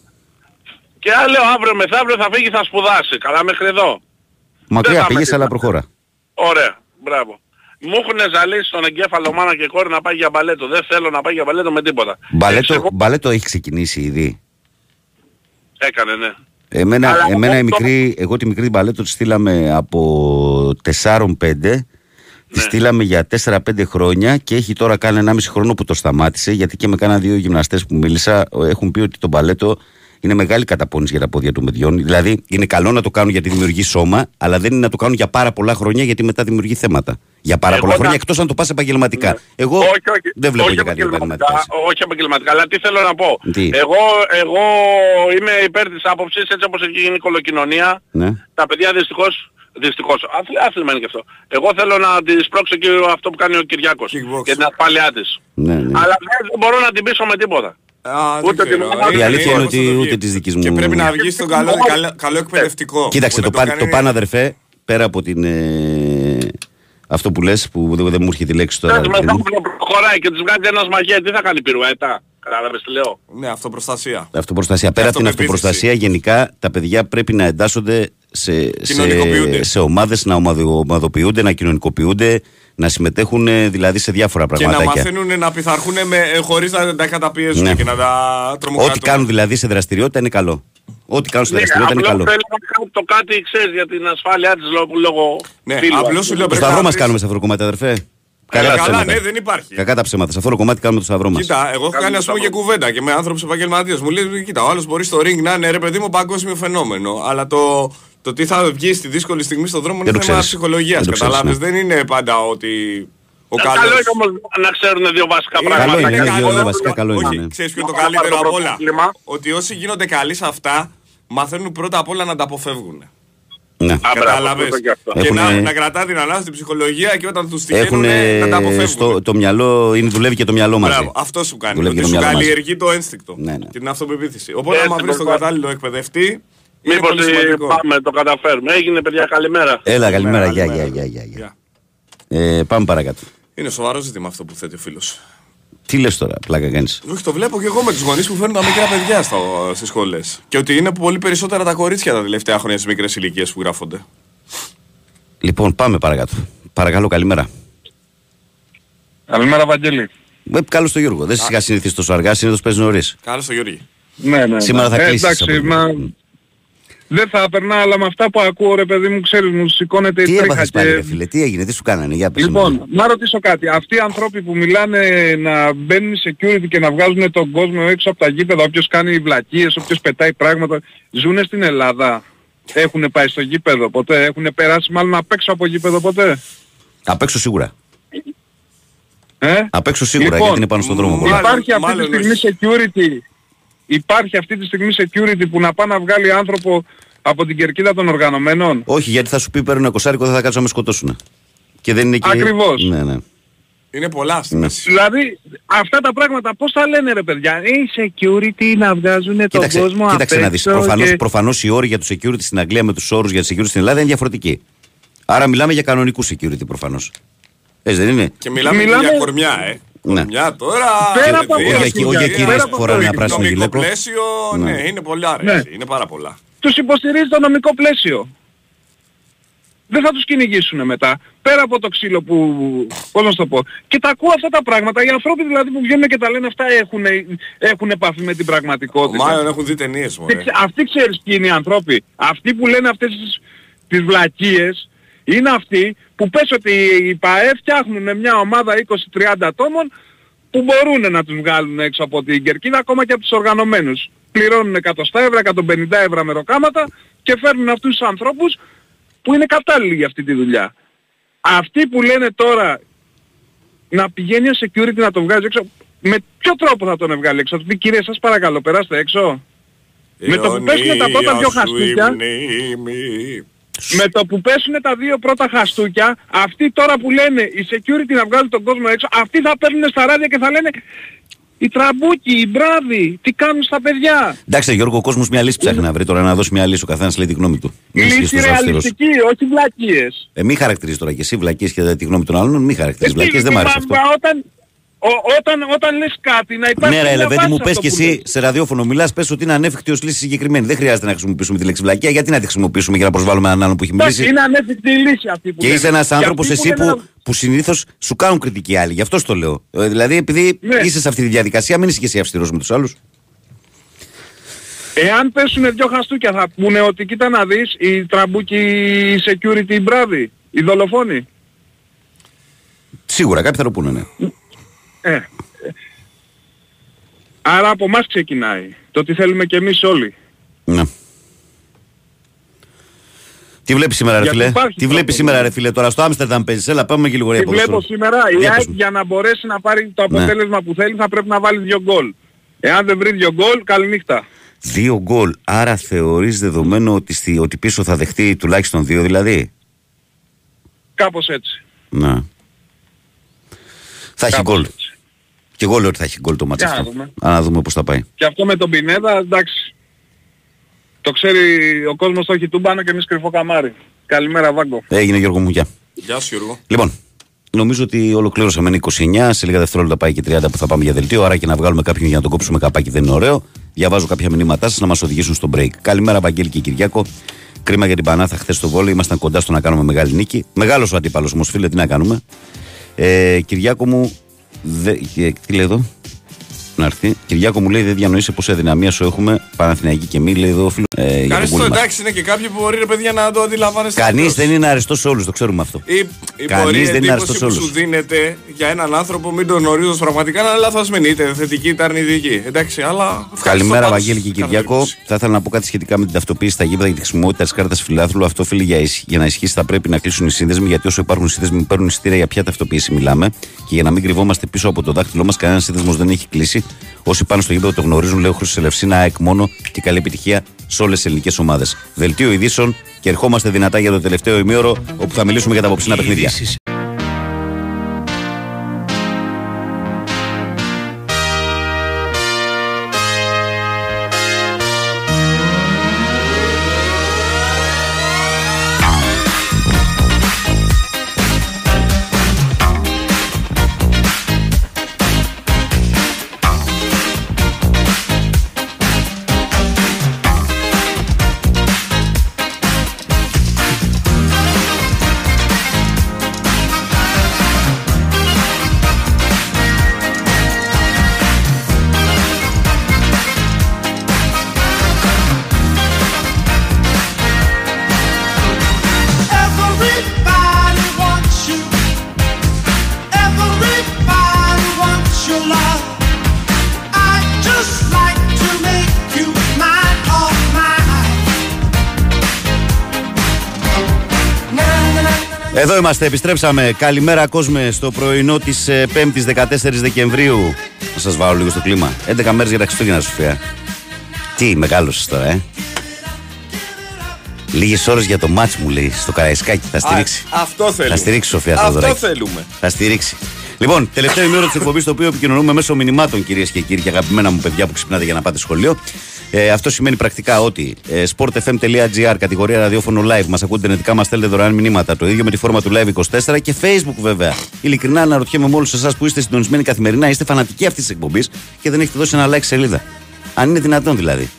και αν λέω αύριο μεθαύριο θα φύγει θα σπουδάσει. Καλά μέχρι εδώ. Μακριά θα πήγες, με αλλά τίποτα. προχώρα. Ωραία, μπράβο. Μου έχουν ζαλίσει στον εγκέφαλο μάνα και κόρη να πάει για μπαλέτο. Δεν θέλω να πάει για μπαλέτο με τίποτα. Μπαλέτο, μπαλέτο έχει ξεκινήσει ήδη. Έκανε, ναι. Εμένα, Αλλά εμένα η αυτό- μικρή, εγώ τη μικρή μπαλέτο τη στείλαμε από 4-5. Τη Ναι. στείλαμε για 4-5 χρόνια και έχει τώρα κάνει 1,5 χρόνο που το σταμάτησε. Γιατί και με κάνα δύο γυμναστές που μίλησα έχουν πει ότι το μπαλέτο είναι μεγάλη καταπώνηση για τα πόδια των παιδιών. Δηλαδή είναι καλό να το κάνουν γιατί δημιουργεί σώμα, αλλά δεν είναι να το κάνουν για πάρα πολλά χρόνια γιατί μετά δημιουργεί θέματα. Για πάρα Εγώ πολλά να- χρόνια εκτός αν το πας επαγγελματικά. Εγώ όχι, όχι, δεν βλέπω όχι για κάτι επαγγελματικά, επαγγελματικά. όχι επαγγελματικά, αλλά τι θέλω να πω. Τι; Εγώ, εγώ είμαι υπέρ της άποψης, έτσι όπως έχει γίνει η κολοκοινωνία, Ναι. τα παιδιά δυστυχώς, δυστυχώς, άθλη- άθλημα είναι και αυτό. Εγώ θέλω να τη σπρώξω και αυτό που κάνει ο Κυριάκος και την ασφάλειά της. Ναι, ναι. Αλλά δεν μπορώ να την πείσω με τίποτα. Α, δεν Ούτε ξέρω. την ομάδα- Η αλήθεια είναι πώς θα ότι το βγει. ούτε της δικής μου. Και πρέπει να βγει στον καλό, καλό, καλό εκπαιδευτικό. Κοίταξε, το, Οπότε παν, το κάνει- παν αδερφέ, πέρα από την. ε, αυτό που λες που δεν, δεν μου έρχεται η λέξη τώρα. Θες παιδί μετά μου. που προχωράει και της βγάζει ένας μαγεία, τι θα κάνει πυρουέτα. Κατάλαβες τι λέω; Ναι, αυτοπροστασία. Αυτοπροστασία. Πέρα από την αυτοπεποίθηση. αυτοπροστασία, γενικά τα παιδιά πρέπει να εντάσσονται σε, Κοινωνικοποιούνται. σε, σε ομάδες, να ομαδο- ομαδοποιούνται, να κοινωνικοποιούνται, να συμμετέχουν ε, δηλαδή σε διάφορα Και να πραγματάκια. μαθαίνουν να πειθαρχούν με, ε, χωρίς να τα καταπιέζουν Ναι. και να τα τρομοκρατούν. Ό,τι κάνουν δηλαδή σε δραστηριότητα είναι καλό. Ό,τι κάνουν σε Ναι, δραστηριότητα είναι απλώς καλό. θέλω να κάνω το κάτι, ξέρεις, για την ασφάλειά της λόγω, λόγω Ναι, φίλου. απλώς σου λέω Το πρέπει σταυρό να μας βρεις- κάνουμε σε αυτό το κομμάτι, αδερφέ. Ε, Κακά τα καλά, ψέματα. ναι, δεν υπάρχει. Κακά τα ψέματα. Σε αυτό το κομμάτι κάνουμε το σταυρό μας. Κοίτα, εγώ έχω κάνει ας πούμε και κουβέντα και με άνθρωπους επαγγελματίες. Μου λέει, κοίτα, ο άλλος μπορεί στο ring να είναι ρε παιδί μου παγκόσμιο φαινόμενο. Αλλά το, το τι θα βγει στη δύσκολη στιγμή στον δρόμο Δεν είναι το θέμα ξέρεις. ψυχολογίας. Δεν το ξέρεις, Καταλάβες, ναι. δεν είναι πάντα ότι ο Ε, καλός... Καλό είναι όμως να ξέρουν δύο βασικά Είναι πράγματα. Καλό είναι, είναι είναι καλό. δύο βασικά καλό είναι. Όχι, ναι. ξέρεις ποιο είναι το Να καλύτερο πάρω το απ' όλα; πρωτάθλημα. Ότι όσοι γίνονται καλοί σε αυτά, μαθαίνουν πρώτα απ' όλα να τα αποφεύγουν. Ναι. Α, μπράβο, Κατάλαβες. αυτό και αυτό. Και Έχουνε- να, να κρατά την ανάσταση την ψυχολογία και όταν τους Έχουν τυχαίνουν να τα αποφεύγουν. στο, το μυαλό, είναι, δουλεύει και το μυαλό μαζί. Μπράβο, αυτό σου κάνει. Δουλεύει Ότι και το σου μυαλό μας. καλλιεργεί το ένστικτο Ναι, ναι. και την αυτοπεποίθηση. Οπότε, Έτσι, άμα βρεις τον λοιπόν. κατάλληλο εκπαιδευτή, είναι Μήπως πολύ ε, σημαντικό. πάμε, το καταφέρουμε. Έγινε παιδιά, καλημέρα. Έλα, καλημέρα. Γεια, καλημέρα. γεια, γεια, γεια, Γεια. Ε, πάμε παρακάτω. Είναι σοβαρό ζήτημα αυτό που θέτει ο φίλος. Τι λες τώρα, πλάκα κάνεις; Όχι, το βλέπω και εγώ με τους γονείς που φέρνουν τα μικρά παιδιά στις σχολές. Και ότι είναι πολύ περισσότερα τα κορίτσια τα τελευταία χρόνια στις μικρές ηλικίες που γράφονται. Λοιπόν, πάμε παρακάτω. Παρακαλώ, καλημέρα. Καλημέρα Βαγγέλη. Ε, καλώς το Γιώργο. Δεν είχα συνηθίσει τόσο αργά, συνήθως παίζεις νωρίς. Καλώς το Γιώργη. Ναι, ναι. Σήμερα ναι. θα Ε, κλείσεις Εντάξει, από εδώ. μα... Δεν θα έπαιρνα, αλλά με αυτά που ακούω ρε παιδί μου, ξέρεις, μου σηκώνεται η Τι τρίχα έπαθες πάλι, ρε και... φίλε, τι έγινε, τι σου κάνανε, για πες μου. Λοιπόν, να ρωτήσω κάτι. Αυτοί οι άνθρωποι που μιλάνε να μπαίνουν security και να βγάζουν τον κόσμο έξω από τα γήπεδα, όποιος κάνει βλακίες, όποιος πετάει πράγματα, ζουν στην Ελλάδα. Έχουν πάει στο γήπεδο ποτέ, έχουν περάσει μάλλον απ' έξω από γήπεδο ποτέ; Απ' έξω σίγουρα. Ε; Απ' έξω σίγουρα, Λοιπόν, γιατί είναι πάνω στον δρόμο. πολλά. Υπάρχει αυτή μάλλον τη στιγμή security. Υπάρχει αυτή τη στιγμή security που να πάει να βγάλει άνθρωπο από την κερκίδα των οργανωμένων; Όχι, γιατί θα σου πει παίρνω ένα κοσάρικο, δεν θα κάτσω να με σκοτώσουν. Και δεν είναι και... Ακριβώς. Ναι, ναι. Είναι πολλά στη Ναι. μέση. Δηλαδή αυτά τα πράγματα πώς θα λένε ρε παιδιά; Η security να βγάζουν τον Κοίταξε, κόσμο κοίταξε απ' να δεις. έξω Προφανώς, και- προφανώς οι όροι για το security στην Αγγλία με τους όρους για το security στην Ελλάδα είναι διαφορετικοί. Άρα μιλάμε για κανονικούς security προφανώς. Έτσι δεν είναι; Και μιλάμε, Μιλάμε- και για κορμιά, ε. Ναι. Κορμιά τώρα. Πέρα από παιδεία, Όχι, αυτό, όχι, παιδεία, για κυρίες πέρα που από φοράνε αυτό, ένα πράσινο Νομικό γυλαίκο. πλαίσιο, Ναι. ναι, είναι πολλά ρε, Ναι. έτσι, είναι πάρα πολλά. Τους υποστηρίζει το νομικό πλαίσιο. δεν θα τους κυνηγήσουν μετά. Πέρα από το ξύλο που, πώς να σου το πω. Και τα ακούω αυτά τα πράγματα. Οι ανθρώποι δηλαδή που βγαίνουν και τα λένε αυτά έχουν, έχουν επαφή με την πραγματικότητα. Μάλλον έχουν δει ταινίες μωρέ. Και ξε- Αυτοί ξέρεις ποιοι είναι οι άνθρωποι. Αυτοί που λένε αυτές τις, τις βλακίες είναι αυτοί που πες ότι οι ΠαΕ φτιάχνουν μια ομάδα 20-30 ατόμων που μπορούν να τους βγάλουν έξω από την κερκίδα ακόμα και από τους οργανωμένους. Πληρώνουν 100 ευρώ, 150 ευρώ μεροκάματα και φέρνουν αυτούς τους ανθρώπους που είναι κατάλληλοι για αυτή τη δουλειά. Αυτοί που λένε τώρα να πηγαίνει ο security να τον βγάζει έξω, με ποιο τρόπο θα τον βγάλει έξω; Θα τους πει κύριε σας παρακαλώ περάστε έξω. Με το που πέσουν τα πρώτα δύο χαστούκια, με το που πέσουν τα δύο πρώτα χαστούκια, αυτοί τώρα που λένε η security να βγάλει τον κόσμο έξω, αυτοί θα παίρνουν στα ράδια και θα λένε οι τραμπούκοι, οι μπράβοι, τι κάνουν στα παιδιά; Εντάξει, Γιώργο, ο κόσμος μια λύση ψάχνει να βρει τώρα να δώσει μια λύση. Ο καθένας λέει τη γνώμη του. Μην ισχύεις Λύση τόσο αυστηρός. ρεαλιστική, όχι βλακίες. Ε, μην χαρακτηρίζεις τώρα και εσύ βλακίες και τη γνώμη των άλλων. Μην χαρακτηρίζεις Ε, βλακίες, δεν μ' άρεσε αυτό. μα Όταν, ο- όταν, όταν λες κάτι να υπάρχει Ναι, ρε, μια Λεβέντη βάση μου, σε πες αυτό και που εσύ λες. σε ραδιόφωνο μιλάς, πες ότι είναι ανέφικτη ως λύση συγκεκριμένη. Δεν χρειάζεται να χρησιμοποιήσουμε τη λέξη βλακία. Γιατί να τη χρησιμοποιήσουμε για να προσβάλλουμε έναν άλλον που έχει Εντάξει, μιλήσει. Είναι ανέφικτη η λύση αυτή που Και λένε. είσαι ένας Και άνθρωπος αυτοί εσύ λένε που, να- που συνήθως σου κάνουν κριτική άλλοι. Γι' αυτό στο λέω. Ε, δηλαδή, επειδή Ναι. είσαι σε αυτή τη διαδικασία, μην είσαι και εσύ αυστηρός με τους άλλους. Εάν πέσουν δυο χαστούκια θα πούνε ότι κοίτα να δεις οι τραμπούκοι οι security οι μπράβοι, οι δολοφόνοι. Σίγουρα κάποιοι θα το πούνε, ναι. Ε, ε, άρα από εμάς ξεκινάει. Το τι θέλουμε κι εμείς όλοι. ναι. Τι βλέπεις σήμερα, ρε Γιατί φίλε; υπάρχει Τι βλέπεις τρόπο, σήμερα, ναι. ρε φίλε; Τώρα στο Άμστερνταμ παίζεις. Έλα, πάμε και λίγο για Τι βλέπω ποδόσφαιρο. σήμερα, η Για πες ΑΕΚ μου. για να μπορέσει να πάρει το Ναι. αποτέλεσμα που θέλει θα πρέπει να βάλει δύο γκολ. Εάν δεν βρει δύο γκολ, καληνύχτα. Δύο γκολ. Άρα θεωρείς δεδομένο ότι, στη, ότι πίσω θα δεχτεί τουλάχιστον δύο δηλαδή; Κάπως έτσι. Να. Θα έχει Κάπως γκολ. Και εγώ λέω ότι θα έχει γκολ το μάτσο Για να αυτό. δούμε. Α, να δούμε πώς θα πάει. Και αυτό με τον Πινέδα, εντάξει. Το ξέρει ο κόσμος το έχει τούμπανο και εμείς κρυφό καμάρι. Καλημέρα Βάγκο. Έγινε Γιώργο μου, γεια. Γεια σου Γιώργο. Λοιπόν, νομίζω ότι ολοκλήρωσαμε είναι 29. Σε λίγα δευτερόλεπτα πάει και 30 που θα πάμε για δελτίο. Άρα και να βγάλουμε κάποιον για να τον κόψουμε καπάκι δεν είναι ωραίο. Διαβάζω κάποια μηνύματά σας να μας οδηγήσουν στο break. Καλημέρα, Βαγγέλη και Κυριάκο. Κρίμα για την Πανάθα χθες στο βόλιο. Ήμασταν κοντά στο να κάνουμε μεγάλη νίκη. Μεγάλος ο αντίπαλος όμως, φίλε, τι να κάνουμε. Ε, Κυριάκο μου. Δε, ε, τι λέει εδώ; Να έρθει. Κυριάκο μου λέει: Δεν διανοείσαι πόσα δυναμία σου έχουμε. Παναθηναϊκή και μη, λέει εδώ ο φίλο. Ε, για τον Κάνεις το πούλμα. εντάξει είναι και κάποιοι που μπορεί ρε παιδιά να το αντιλαμβάνεστε. Κανείς αλλιώς. δεν είναι αριστό σε όλους, το ξέρουμε αυτό. Η, η Κανείς μπορεί δεν είναι εντύπωση αριστός που όλους. σου δίνεται για έναν άνθρωπο μην τον γνωρίζω πραγματικά είναι λαθασμένη είτε θετική είτε αρνητική. Εντάξει, αλλά. ευχαριστώ Καλημέρα, πάντως. Βαγγέλη και Κυριακό. Θα ήθελα να πω κάτι σχετικά με την ταυτοποίηση στα γήπεδα και τη χρησιμότητα της κάρτας φιλάθλου. Αυτό, φίλοι, για, ισ- για να ισχύσει θα πρέπει να κλείσουν οι σύνδεσμοι, γιατί όσο υπάρχουν σύνδεσμοι παίρνουν εισιτήρια για ποια ταυτοποίηση μιλάμε. Και για να μην κρυβόμαστε πίσω από το δάχτυλό μας, κανένας σύνδεσμος δεν έχει κλείσει. Όσοι πάνε στο γήπεδο το γνωρίζουν, λέω Χρυσή Ελευσίνα, ΑΕΚ μόνο και καλή επιτυχία σε όλες τις ελληνικές ομάδες. Δελτίο ειδήσεων και ερχόμαστε δυνατά για το τελευταίο ημίωρο, όπου θα μιλήσουμε για τα απόψινα παιχνίδια. Είμαστε, επιστρέψαμε. Καλημέρα κόσμε στο πρωινό της 5η 14 Δεκεμβρίου. Να σας βάλω λίγο στο κλίμα. 11 μέρες για τα Χριστούγεννα, Σοφία. Τι, μεγάλο τώρα, ε. Λίγες ώρες για το μάτς μου λέει στο Καραϊσκάκι. Θα στηρίξει. Α, αυτό θέλουμε. Θα στηρίξει Σοφία Αυτό Θεοδωράκη. θέλουμε. Θα στηρίξει. Λοιπόν, τελευταίο ημίωρο της εκπομπής, το οποίο επικοινωνούμε μέσω μηνυμάτων, κυρίες και κύριοι, και αγαπημένα μου παιδιά που ξυπνάτε για να πάτε σχολείο. Ε, αυτό σημαίνει πρακτικά ότι ε, sportfm.gr, κατηγορία ραδιόφωνο live, μας ακούτε νετικά, μας στέλνετε δωρεάν μηνύματα. Το ίδιο με τη φόρμα του live 24 και facebook βέβαια. Ειλικρινά αναρωτιέμαι με όλους εσάς που είστε συντονισμένοι καθημερινά, είστε φανατικοί αυτής της εκπομπής και δεν έχετε δώσει ένα like σελίδα. Αν είναι δυνατόν δηλαδή.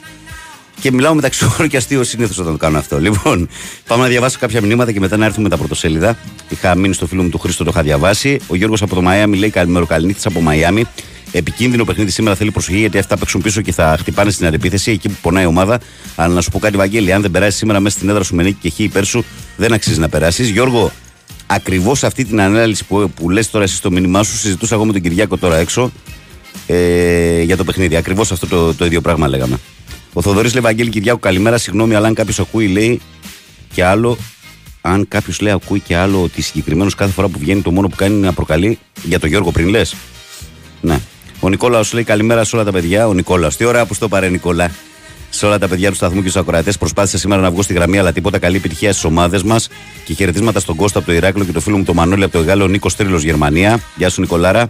Και μιλάω μεταξύ χώρου και αστείο συνήθως όταν το κάνω αυτό. Λοιπόν, πάμε να διαβάσω κάποια μηνύματα και μετά να έρθουμε με τα πρωτοσέλιδα. Είχα μείνει στο φίλο μου του Χρήστο, το είχα διαβάσει. Ο Γιώργος από το Μαϊάμι λέει καλημέρο Καληνύχτη από Μαϊάμι. Επικίνδυνο παιχνίδι σήμερα θέλει προσοχή γιατί αυτά παίξουν πίσω και θα χτυπάνε στην αντεπίθεση εκεί που πονάει η ομάδα. Αλλά να σου πω κάτι, Βαγγέλη, αν δεν περάσει σήμερα μέσα στην έδρα σου με νίκη και χ υπέρ σου, δεν αξίζει να περάσεις. Γιώργο, ακριβώς αυτή την ανάλυση που, που λες τώρα εσύ στο μήνυμά σου, συζητούσα εγώ με τον Κυριάκο τώρα έξω ε, για το παιχνίδι. Ακριβώς αυτό το, το ίδιο πράγμα λέγαμε. Ο Θοδωρής Λεβαγγέλη Κυριάκου, καλημέρα. Συγγνώμη, αλλά αν κάποιος ακούει, λέει και άλλο. Αν κάποιος λέει ακούει και άλλο ότι συγκεκριμένος κάθε φορά που βγαίνει το μόνο που κάνει είναι να προκαλεί για τον Γιώργο πριν λες. Ναι. Ο Νικόλαος λέει καλημέρα σε όλα τα παιδιά. Ο Νικόλαος, τι ώρα που στο παρέ, Νικόλα. Σε όλα τα παιδιά του σταθμού και στους ακροατές. Προσπάθησα σήμερα να βγω στη γραμμή, αλλά τίποτα καλή επιτυχία στις ομάδες μας. Και χαιρετίσματα στον Κώστα από το Ηράκλειο και το φίλο μου το Μανώλη από το Εγάλο Νίκο Τρίλο Γερμανία. Γεια σου Νικολάρα.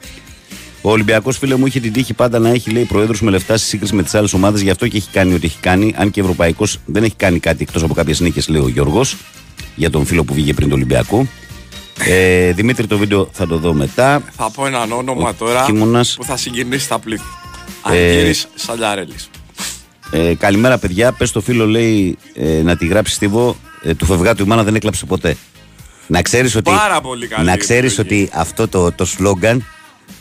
Ο Ολυμπιακός φίλε μου είχε την τύχη πάντα να έχει λέει προέδρους με λεφτά στη σύγκριση με τις άλλες ομάδες. Γι' αυτό και έχει κάνει ό,τι έχει κάνει. Αν και Ευρωπαϊκός δεν έχει κάνει κάτι εκτός από κάποιες νίκες, λέει ο Γιώργος. Για τον φίλο που βγήκε πριν του Ολυμπιακού. Ε, Δημήτρη, το βίντεο θα το δω μετά. Θα πω έναν όνομα Ο τώρα Κίμωνας. που θα συγκινήσει τα πλήθη. Ε, Αργύρης Σαλιαρέλης. Ε, καλημέρα, παιδιά. Πες το φίλο, λέει, ε, να τη γράψει στίβο. Ε, του φευγάτου η μάνα δεν έκλαψε ποτέ. Να ξέρεις ότι, Πάρα πολύ καλή να ξέρεις ότι αυτό το, το σλόγκαν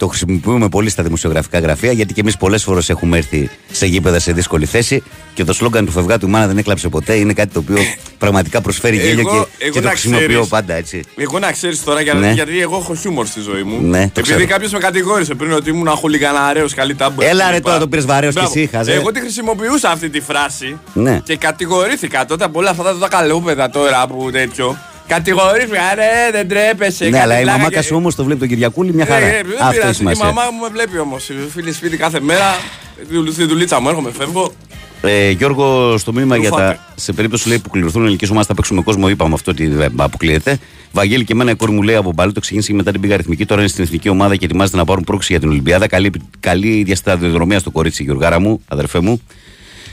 το χρησιμοποιούμε πολύ στα δημοσιογραφικά γραφεία γιατί και εμείς πολλές φορές έχουμε έρθει σε γήπεδα σε δύσκολη θέση και το σλόγκαν του φευγάτου η μάνα δεν έκλαψε ποτέ είναι κάτι το οποίο πραγματικά προσφέρει Εγώ- γέλιο εγώ και, και το να χρησιμοποιώ ξέρεις- πάντα έτσι. Εγώ να ξέρεις τώρα για, Ναι. γιατί εγώ έχω χιούμορ στη ζωή μου. Ναι, το Επειδή ξέρω. κάποιος με κατηγόρησε πριν ότι ήμουν χουλιγκαναρέο, καλή τάμπου. Έλα, κλπ. ρε, τώρα το πήρες βαρέως κι Μπράβο. εσύ, χαζέ. Εγώ τη χρησιμοποιούσα αυτή τη φράση Ναι. και κατηγορήθηκα τότε από όλα αυτά τα, τα καλόπεδα τώρα που τέτοιο. Κατηγορήθηκα, ρε, δεν τρέπεσαι. ναι, κάτι αλλά η πλάκα μαμάκα και- σου όμως το βλέπει τον Κυριακούλη μια χαρά. Ε, ε, δεν Αυτός έχει πειράζει. Η σημασία. μαμά μου με βλέπει όμως. Φίλη σπίτι κάθε μέρα. Στη δουλίτσα μου έρχομαι, φεύγω. Ε, Γιώργο, στο μήνυμα για Ρουφάτε. τα. Σε περίπτωση λέει, που κληρωθούν ελληνικέ ομάδε, θα παίξουμε κόσμο. Είπαμε αυτό ότι δεν αποκλείεται. Βαγγέλη και εμένα η κόρη μου λέει από μπαλί, το ξεκίνησε και μετά την πήγα αριθμική. Τώρα είναι στην εθνική ομάδα και ετοιμάζεται να πάρουν πρόξη για την Ολυμπιάδα. Καλή, καλή διασταδιοδρομία στο κορίτσι, Γιωργάρα μου, αδερφέ μου.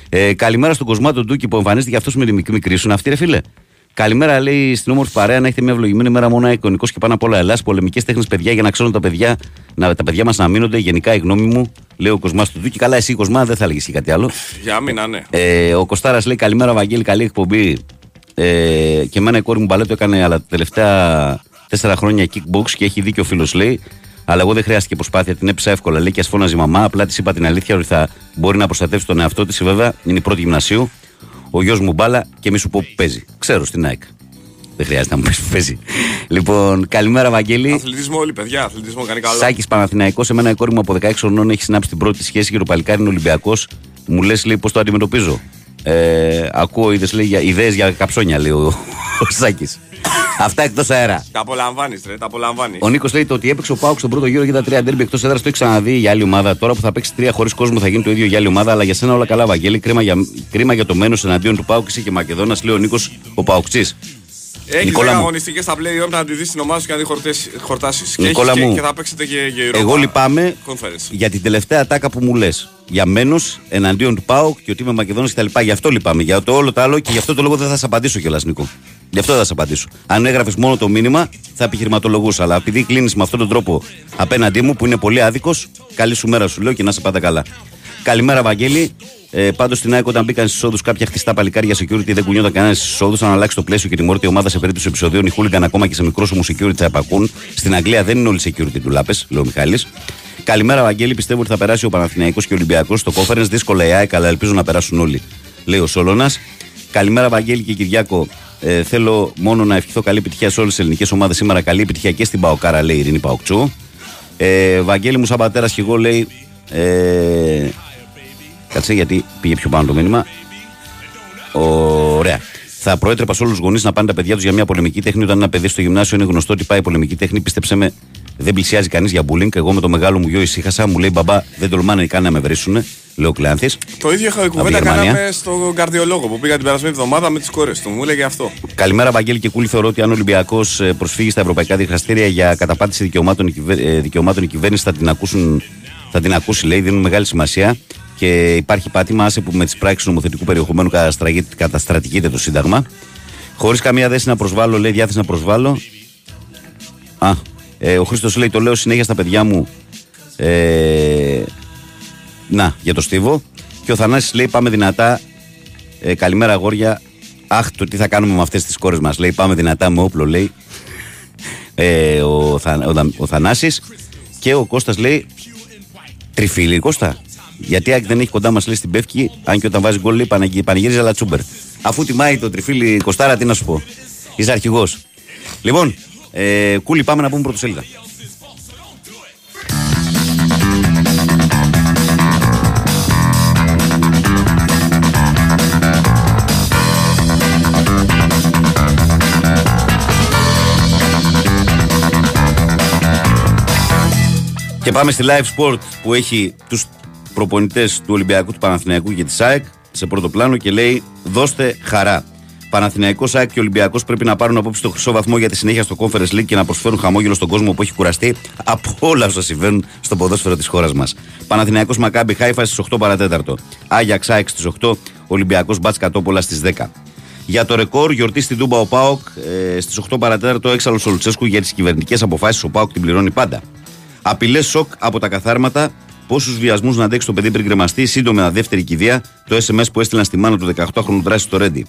Ε, καλημέρα στον Κοσμάτο Ντούκη που εμφανίστηκε αυτός με τη μικρή μικρή σου. Είναι αυτή, ρε φίλε. Καλημέρα, λέει στην όμορφη παρέα, να έχετε μια ευλογημένη μέρα μόνο εικονικός και πάνω απ' όλα Ελλάδα. Πολεμικές τέχνες, παιδιά, για να ξέρουν τα παιδιά, να, τα παιδιά μας να μείνονται. Γενικά η γνώμη μου, λέει ο Κοσμάς του Ντούκη. Καλά, εσύ Κοσμά, δεν θα έλεγες και κάτι άλλο. Για μήνα, ναι. Ε, ο Κοστάρα λέει καλημέρα, Βαγγέλη, καλή εκπομπή. Ε, και εμένα η κόρη μου μπαλέτο έκανε, αλλά τα τελευταία τέσσερα χρόνια kickbox και έχει δίκιο ο φίλος λέει. Αλλά εγώ δεν χρειάστηκε προσπάθεια, την έπεισα εύκολα. Λέει και ας φώναζε η μαμά. Απλά της είπα την αλήθεια ότι θα μπορεί να προστατεύσει τον εαυτό της. Βέβαια είναι η πρώτη γυμνασίου. Ο γιος μου μπάλα και μη σου πω που παίζει. Ξέρω στην ΑΕΚ. Δεν χρειάζεται να μου πεις που παίζει. Λοιπόν, καλημέρα, Βαγγέλη. Αθλητισμό όλοι, παιδιά. Αθλητισμό κάνει καλό. Σάκης Παναθηναϊκός, εμένα η κόρη μου από 16 χρονών έχει συνάψει την πρώτη σχέση και το παλικάρι είναι Ολυμπιακός. Μου λες, λέει, πώς το αντιμετωπίζω. Ε, ακούω ιδέες, λέει, για, ιδέες για καψόνια, λέει ο, ο Σάκης. Αυτά εκτός αέρα. Τα απολαμβάνεις, ρε, τα απολαμβάνεις. Ο Νίκος λέει το ότι έπαιξε ο Πάουκ στον πρώτο γύρο και τα τρία ντέρμπι εκτός έδρας το έχει ξαναδεί για άλλη ομάδα. Τώρα που θα παίξει τρία χωρίς κόσμο θα γίνει το ίδιο για άλλη ομάδα. Αλλά για σένα όλα καλά, Βαγγέλη. Κρίμα για, κρίμα για το μένος εναντίον του Πάουκ είσαι και Μακεδόνας, λέει ο Νίκος ο Πάουκτσή. Έχεις Νικόλα 10 μου. αγωνιστικές στα play να τη δεις στην ομάδα σου και να δει χορτάσεις. Και, Νικόλα έχεις και, μου. και θα παίξετε και, και Europa Εγώ λυπάμαι Conference. για την τελευταία τάκα που μου λες. Για μένου εναντίον του ΠΑΟΚ και ότι είμαι Μακεδόνο κτλ. Γι' αυτό λυπάμαι. Για το όλο το άλλο και γι' αυτό το λόγο δεν θα σε απαντήσω κιόλας, Νίκο. Γι' αυτό δεν θα σε απαντήσω. Αν έγραφες μόνο το μήνυμα, θα επιχειρηματολογούσα. Αλλά επειδή κλείνεις με αυτόν τον τρόπο απέναντί μου, που είναι πολύ άδικος, καλή σου μέρα σου λέω και να σε πάτε καλά. Καλημέρα, Βαγγέλη. Ε, Πάντως στην ΑΕΚ, όταν μπήκαν στις εισόδου κάποια χτιστά παλικάρια security, δεν κουνιόταν κανένας στις εισόδου. Αν αλλάξει το πλαίσιο και τη μόρτη ομάδας σε περίπτωση επεισοδίων, οι χούλιγκαν ακόμα και σε μικρός μου security θα επακούν. Στην Αγγλία δεν είναι όλοι security του Λάπες, λέει ο Μιχάλης. Καλημέρα, Βαγγέλη. Πιστεύω ότι θα περάσει ο Παναθηναϊκός και ο Ολυμπιακός στο conference. Δύσκολα η ΑΕΚ, αλλά ελπίζω να περάσουν όλοι, λέει ο Σόλωνας. Καλημέρα, Βαγγέλη και Κυριάκο. Ε, θέλω μόνο να ευχηθώ καλή επιτυχία σε όλες τις ελληνικές ομάδες σήμερα. Καλή επιτυχία και στην Παοκάρα, λέει η Ειρήνη Παοκτσού. Ε, Βαγγέλη μου, σαν πατέρας και εγώ, λέει. Ε, κάτσε γιατί πήγε πιο πάνω το μήνυμα. Ωραία. Θα προέτρεπα σε όλους τους γονείς να πάνε τα παιδιά τους για μια πολεμική τέχνη. Όταν ένα παιδί στο γυμνάσιο είναι γνωστό ότι πάει πολεμική τέχνη, πίστεψε με, δεν πλησιάζει κανείς για bullying. Εγώ με το μεγάλο μου γιο ησύχασα, μου λέει μπαμπά, δεν τολμάνε καν να με βρίσουν. Λέω Κλάνθης. Το ίδιο είχα κουβέντα κάναμε στον καρδιολόγο που πήγα την περασμένη εβδομάδα με τις κόρες του. Μου έλεγε αυτό. Καλημέρα, Βαγγέλη και Κούλη. Θεωρώ ότι αν ο Ολυμπιακός προσφύγει στα ευρωπαϊκά δικαστήρια για καταπάτηση δικαιωμάτων, η κυβε- ε, δικαιωμάτων η κυβέρνηση θα την, ακούσουν, θα την ακούσει, λέει, δίνουν μεγάλη σημασία. Και υπάρχει πάτημα, άσε που με τις πράξεις νομοθετικού περιεχομένου καταστραγεί- καταστρατηγείται το Σύνταγμα. Χωρίς καμία δέση να προσβάλλω, λέει, διάθεση να προσβάλλω. Α, ε, ο Χρήστος λέει: Το λέω συνέχεια στα παιδιά μου. Ε, να, για το Στίβο. Και ο Θανάσης λέει: Πάμε δυνατά Ε, καλημέρα, αγόρια. Αχ, το τι θα κάνουμε με αυτές τις κόρες μας. Λέει, πάμε δυνατά με όπλο, λέει. Ε, ο, Θα, ο, Δα- ο Θανάσης και ο Κώστας λέει τριφύλι Κώστα γιατί Άκη δεν έχει κοντά μας λέει στην Πεύκη αν και όταν βάζει γκολ λέει πανηγυ- πανηγύριζε αλλά τσούμπερ αφού τιμάει το τριφύλι Κωστάρα τι να σου πω είσαι αρχηγός λοιπόν ε, κούλι πάμε να πούμε πρωτοσέλιδα Και πάμε στη live sport που έχει τους προπονητές του Ολυμπιακού, του Παναθηναϊκού και της ΑΕΚ σε πρώτο πλάνο και λέει δώστε χαρά. Παναθηναϊκός, ΑΕΚ και Ολυμπιακός πρέπει να πάρουν απόψη το χρυσό βαθμό για τη συνέχεια στο Conference League και να προσφέρουν χαμόγελο στον κόσμο που έχει κουραστεί από όλα όσα συμβαίνουν στο ποδόσφαιρο της χώρας μας. Παναθηναϊκός Μακάμπι Χάιφα στις 8 παρατέταρτο. Άγιαξ ΑΕΚ στις 8, Ολυμπιακός Μπάτς Κατόπολα στις 10. Για το ρεκόρ, γιορτή στην Τούμπα ο Πάοκ ε, στις 8 παρατέταρτο έξαλλο ο Λουτσέσκου για τις κυβερνητικές αποφάσεις. Ο Πάοκ την πληρώνει πάντα. Απειλές σοκ από τα καθάρματα. Πόσους βιασμούς να αντέξει το παιδί πριν κρεμαστεί. Σύντομα δεύτερη κηδεία. Το SMS που έστειλαν στη μάνα του 18χρονου δράση στο Ρέντι.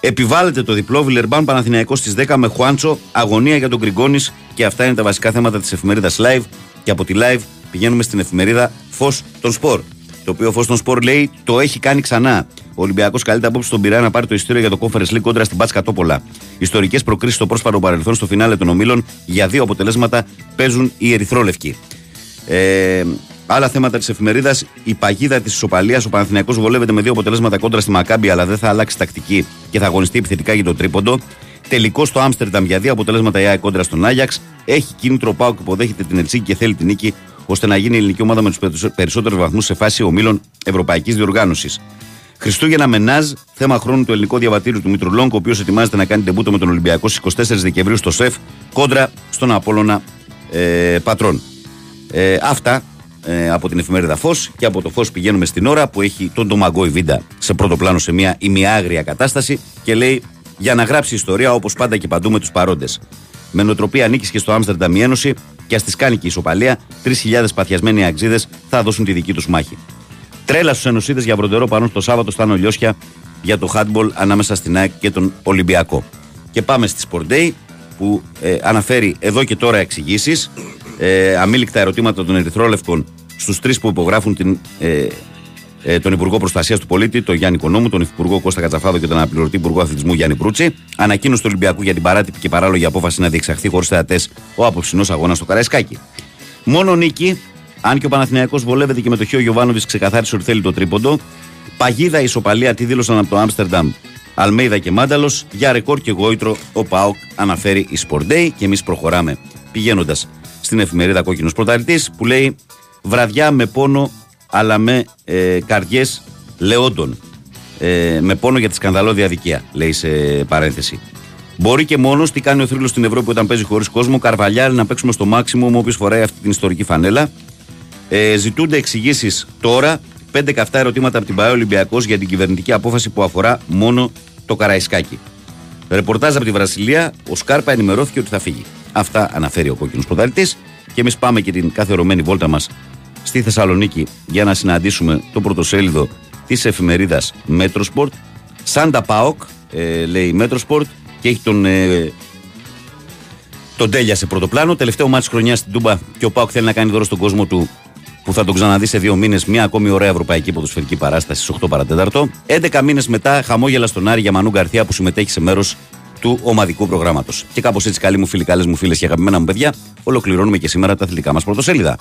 Επιβάλλεται το διπλό Βιλερμπάν Παναθηναϊκός στις 10 με Χουάντσο. Αγωνία για τον Γκριγκόνης. Και αυτά είναι τα βασικά θέματα της εφημερίδας Live. Και από τη Live πηγαίνουμε στην εφημερίδα Φως των Σπορ. Το οποίο Φως των Σπορ λέει το έχει κάνει ξανά. Ο Ολυμπιακός καλείται απόψε στον Πειραιά να πάρει το ειστήριο για το Conference League κόντρα στην Μπάτσκα Τόπολα. Ιστορικές προκρίσεις στο πρόσφατο παρελθόν στο φινάλε των ομίλων για δύο αποτελέσματα παίζουν οι Ερυθρόλευκοι. Ε, άλλα θέματα της εφημερίδας. Η παγίδα της ισοπαλίας. Ο Παναθηναϊκός βολεύεται με δύο αποτελέσματα κόντρα στη Μακάμπη, αλλά δεν θα αλλάξει τακτική και θα αγωνιστεί επιθετικά για το τρίποντο. Τελικό στο Άμστερνταμ για δύο αποτελέσματα η ΑΕΚ κόντρα στον Άγιαξ. Έχει κίνητρο ο Πάουκ που υποδέχεται την Ελσίνκη και θέλει την νίκη, ώστε να γίνει η ελληνική ομάδα με τους περισσότερους βαθμούς σε φάση ομίλων Ευρωπαϊκής Διοργάνωσης. Χριστούγεννα Μενάζ, θέμα χρόνου του ελληνικού διαβατήριου του Μήτρου Λόγκ, ο οποίος ετοιμάζεται να κάνει τεμπούτο με τον Ολυμπιακό στις 24 Δεκεμβρίου στο ΣΕΦ κόντρα στον Απόλωνα ε, Πατρών. Ε, αυτά ε, από την εφημερίδα Φως και από το Φως πηγαίνουμε στην ώρα που έχει τον Ντομαγκόη Βίντα σε πρώτο πλάνο σε μια ημιάγρια κατάσταση και λέει για να γράψει ιστορία όπως πάντα και παντού με τους παρόντες. Με νοοτροπία νίκη και στο Άμστερνταμ η Ένωση και ας της κάνει και η ισοπαλία, 3.000 παθιασμένοι αξίδε θα δώσουν τη δική τους μάχη. Τρέλα στους ενωσίδες για βροντερό παρόν στο Σάββατο στα Λιώσια για το handball ανάμεσα στην ΑΕΚ και τον Ολυμπιακό. Και πάμε στη Sport Day που ε, αναφέρει εδώ και τώρα εξηγήσεις, ε, αμήλικτα ερωτήματα των Ερυθρόλευκων στους τρεις που υπογράφουν την, ε, ε, τον Υπουργό Προστασίας του Πολίτη, τον Γιάννη Κονόμου, τον Υφυπουργό Κώστα Κατσαφάδο και τον Αναπληρωτή Υπουργό Αθλητισμού Γιάννη Προύτσι. Ανακοίνωση του Ολυμπιακού για την παράτυπη και παράλογη απόφαση να διεξαχθεί χωρίς θεατές ο απόψινός αγώνας στο Καραϊσκάκι. Μόνο νίκη, αν και ο Παναθηναϊκός βολεύεται και με το Χίο Γιωβάνοβιτς ξεκαθάρισε ότι θέλει το τρίποντο. Παγίδα ισοπαλία τη δήλωσαν από το Άμστερνταμ Αλμέιδα και Μάνταλος. Για ρεκόρ και γόητρο ο Πάοκ αναφέρει η Sport Day και εμείς προχωράμε πηγαίνοντας στην εφημερίδα Κόκκινος Πρωταρητή που λέει βραδιά με πόνο αλλά με ε, καρδιές λεόντων. Ε, με πόνο για τη σκανδαλώδη αδικία, λέει σε παρένθεση. Μπορεί και μόνος τι κάνει ο θρύλος στην Ευρώπη όταν παίζει χωρίς κόσμο. Καρβαλιάρη να παίξουμε στο μάξιμο όποιος φοράει αυτή την ιστορική φανέλα. Ε, ζητούνται εξηγήσεις τώρα. Πέντε καυτά ερωτήματα από την ΠαΕ Ολυμπιακός για την κυβερνητική απόφαση που αφορά μόνο το Καραϊσκάκι. Ρεπορτάζ από τη Βραζιλία, ο Σκάρπα ενημερώθηκε ότι θα φύγει. Αυτά αναφέρει ο κόκκινος πρωταρητή. Και εμείς πάμε και την καθερωμένη βόλτα μας στη Θεσσαλονίκη για να συναντήσουμε το πρωτοσέλιδο της εφημερίδας Metrosport. Σάντα Πάοκ, ε, λέει Metrosport, και έχει τον, ε, τον Τέλια σε πρώτο πλάνο. Τελευταίο μάτι χρονιάς στην Τούμπα και ο Πάοκ θέλει να κάνει δώρο στον κόσμο του που θα τον ξαναδεί σε δύο μήνες μια ακόμη ωραία ευρωπαϊκή ποδοσφαιρική παράσταση στις 8 παρατέταρτο. 11 μήνες μετά, χαμόγελα στον Άρη για Μανού Γκαρθία που συμμετέχει σε μέρος του ομαδικού προγράμματος. Και κάπως έτσι, καλοί μου φίλοι, καλές μου φίλες και αγαπημένα μου παιδιά, ολοκληρώνουμε και σήμερα τα αθλητικά μας πρωτοσέλιδα.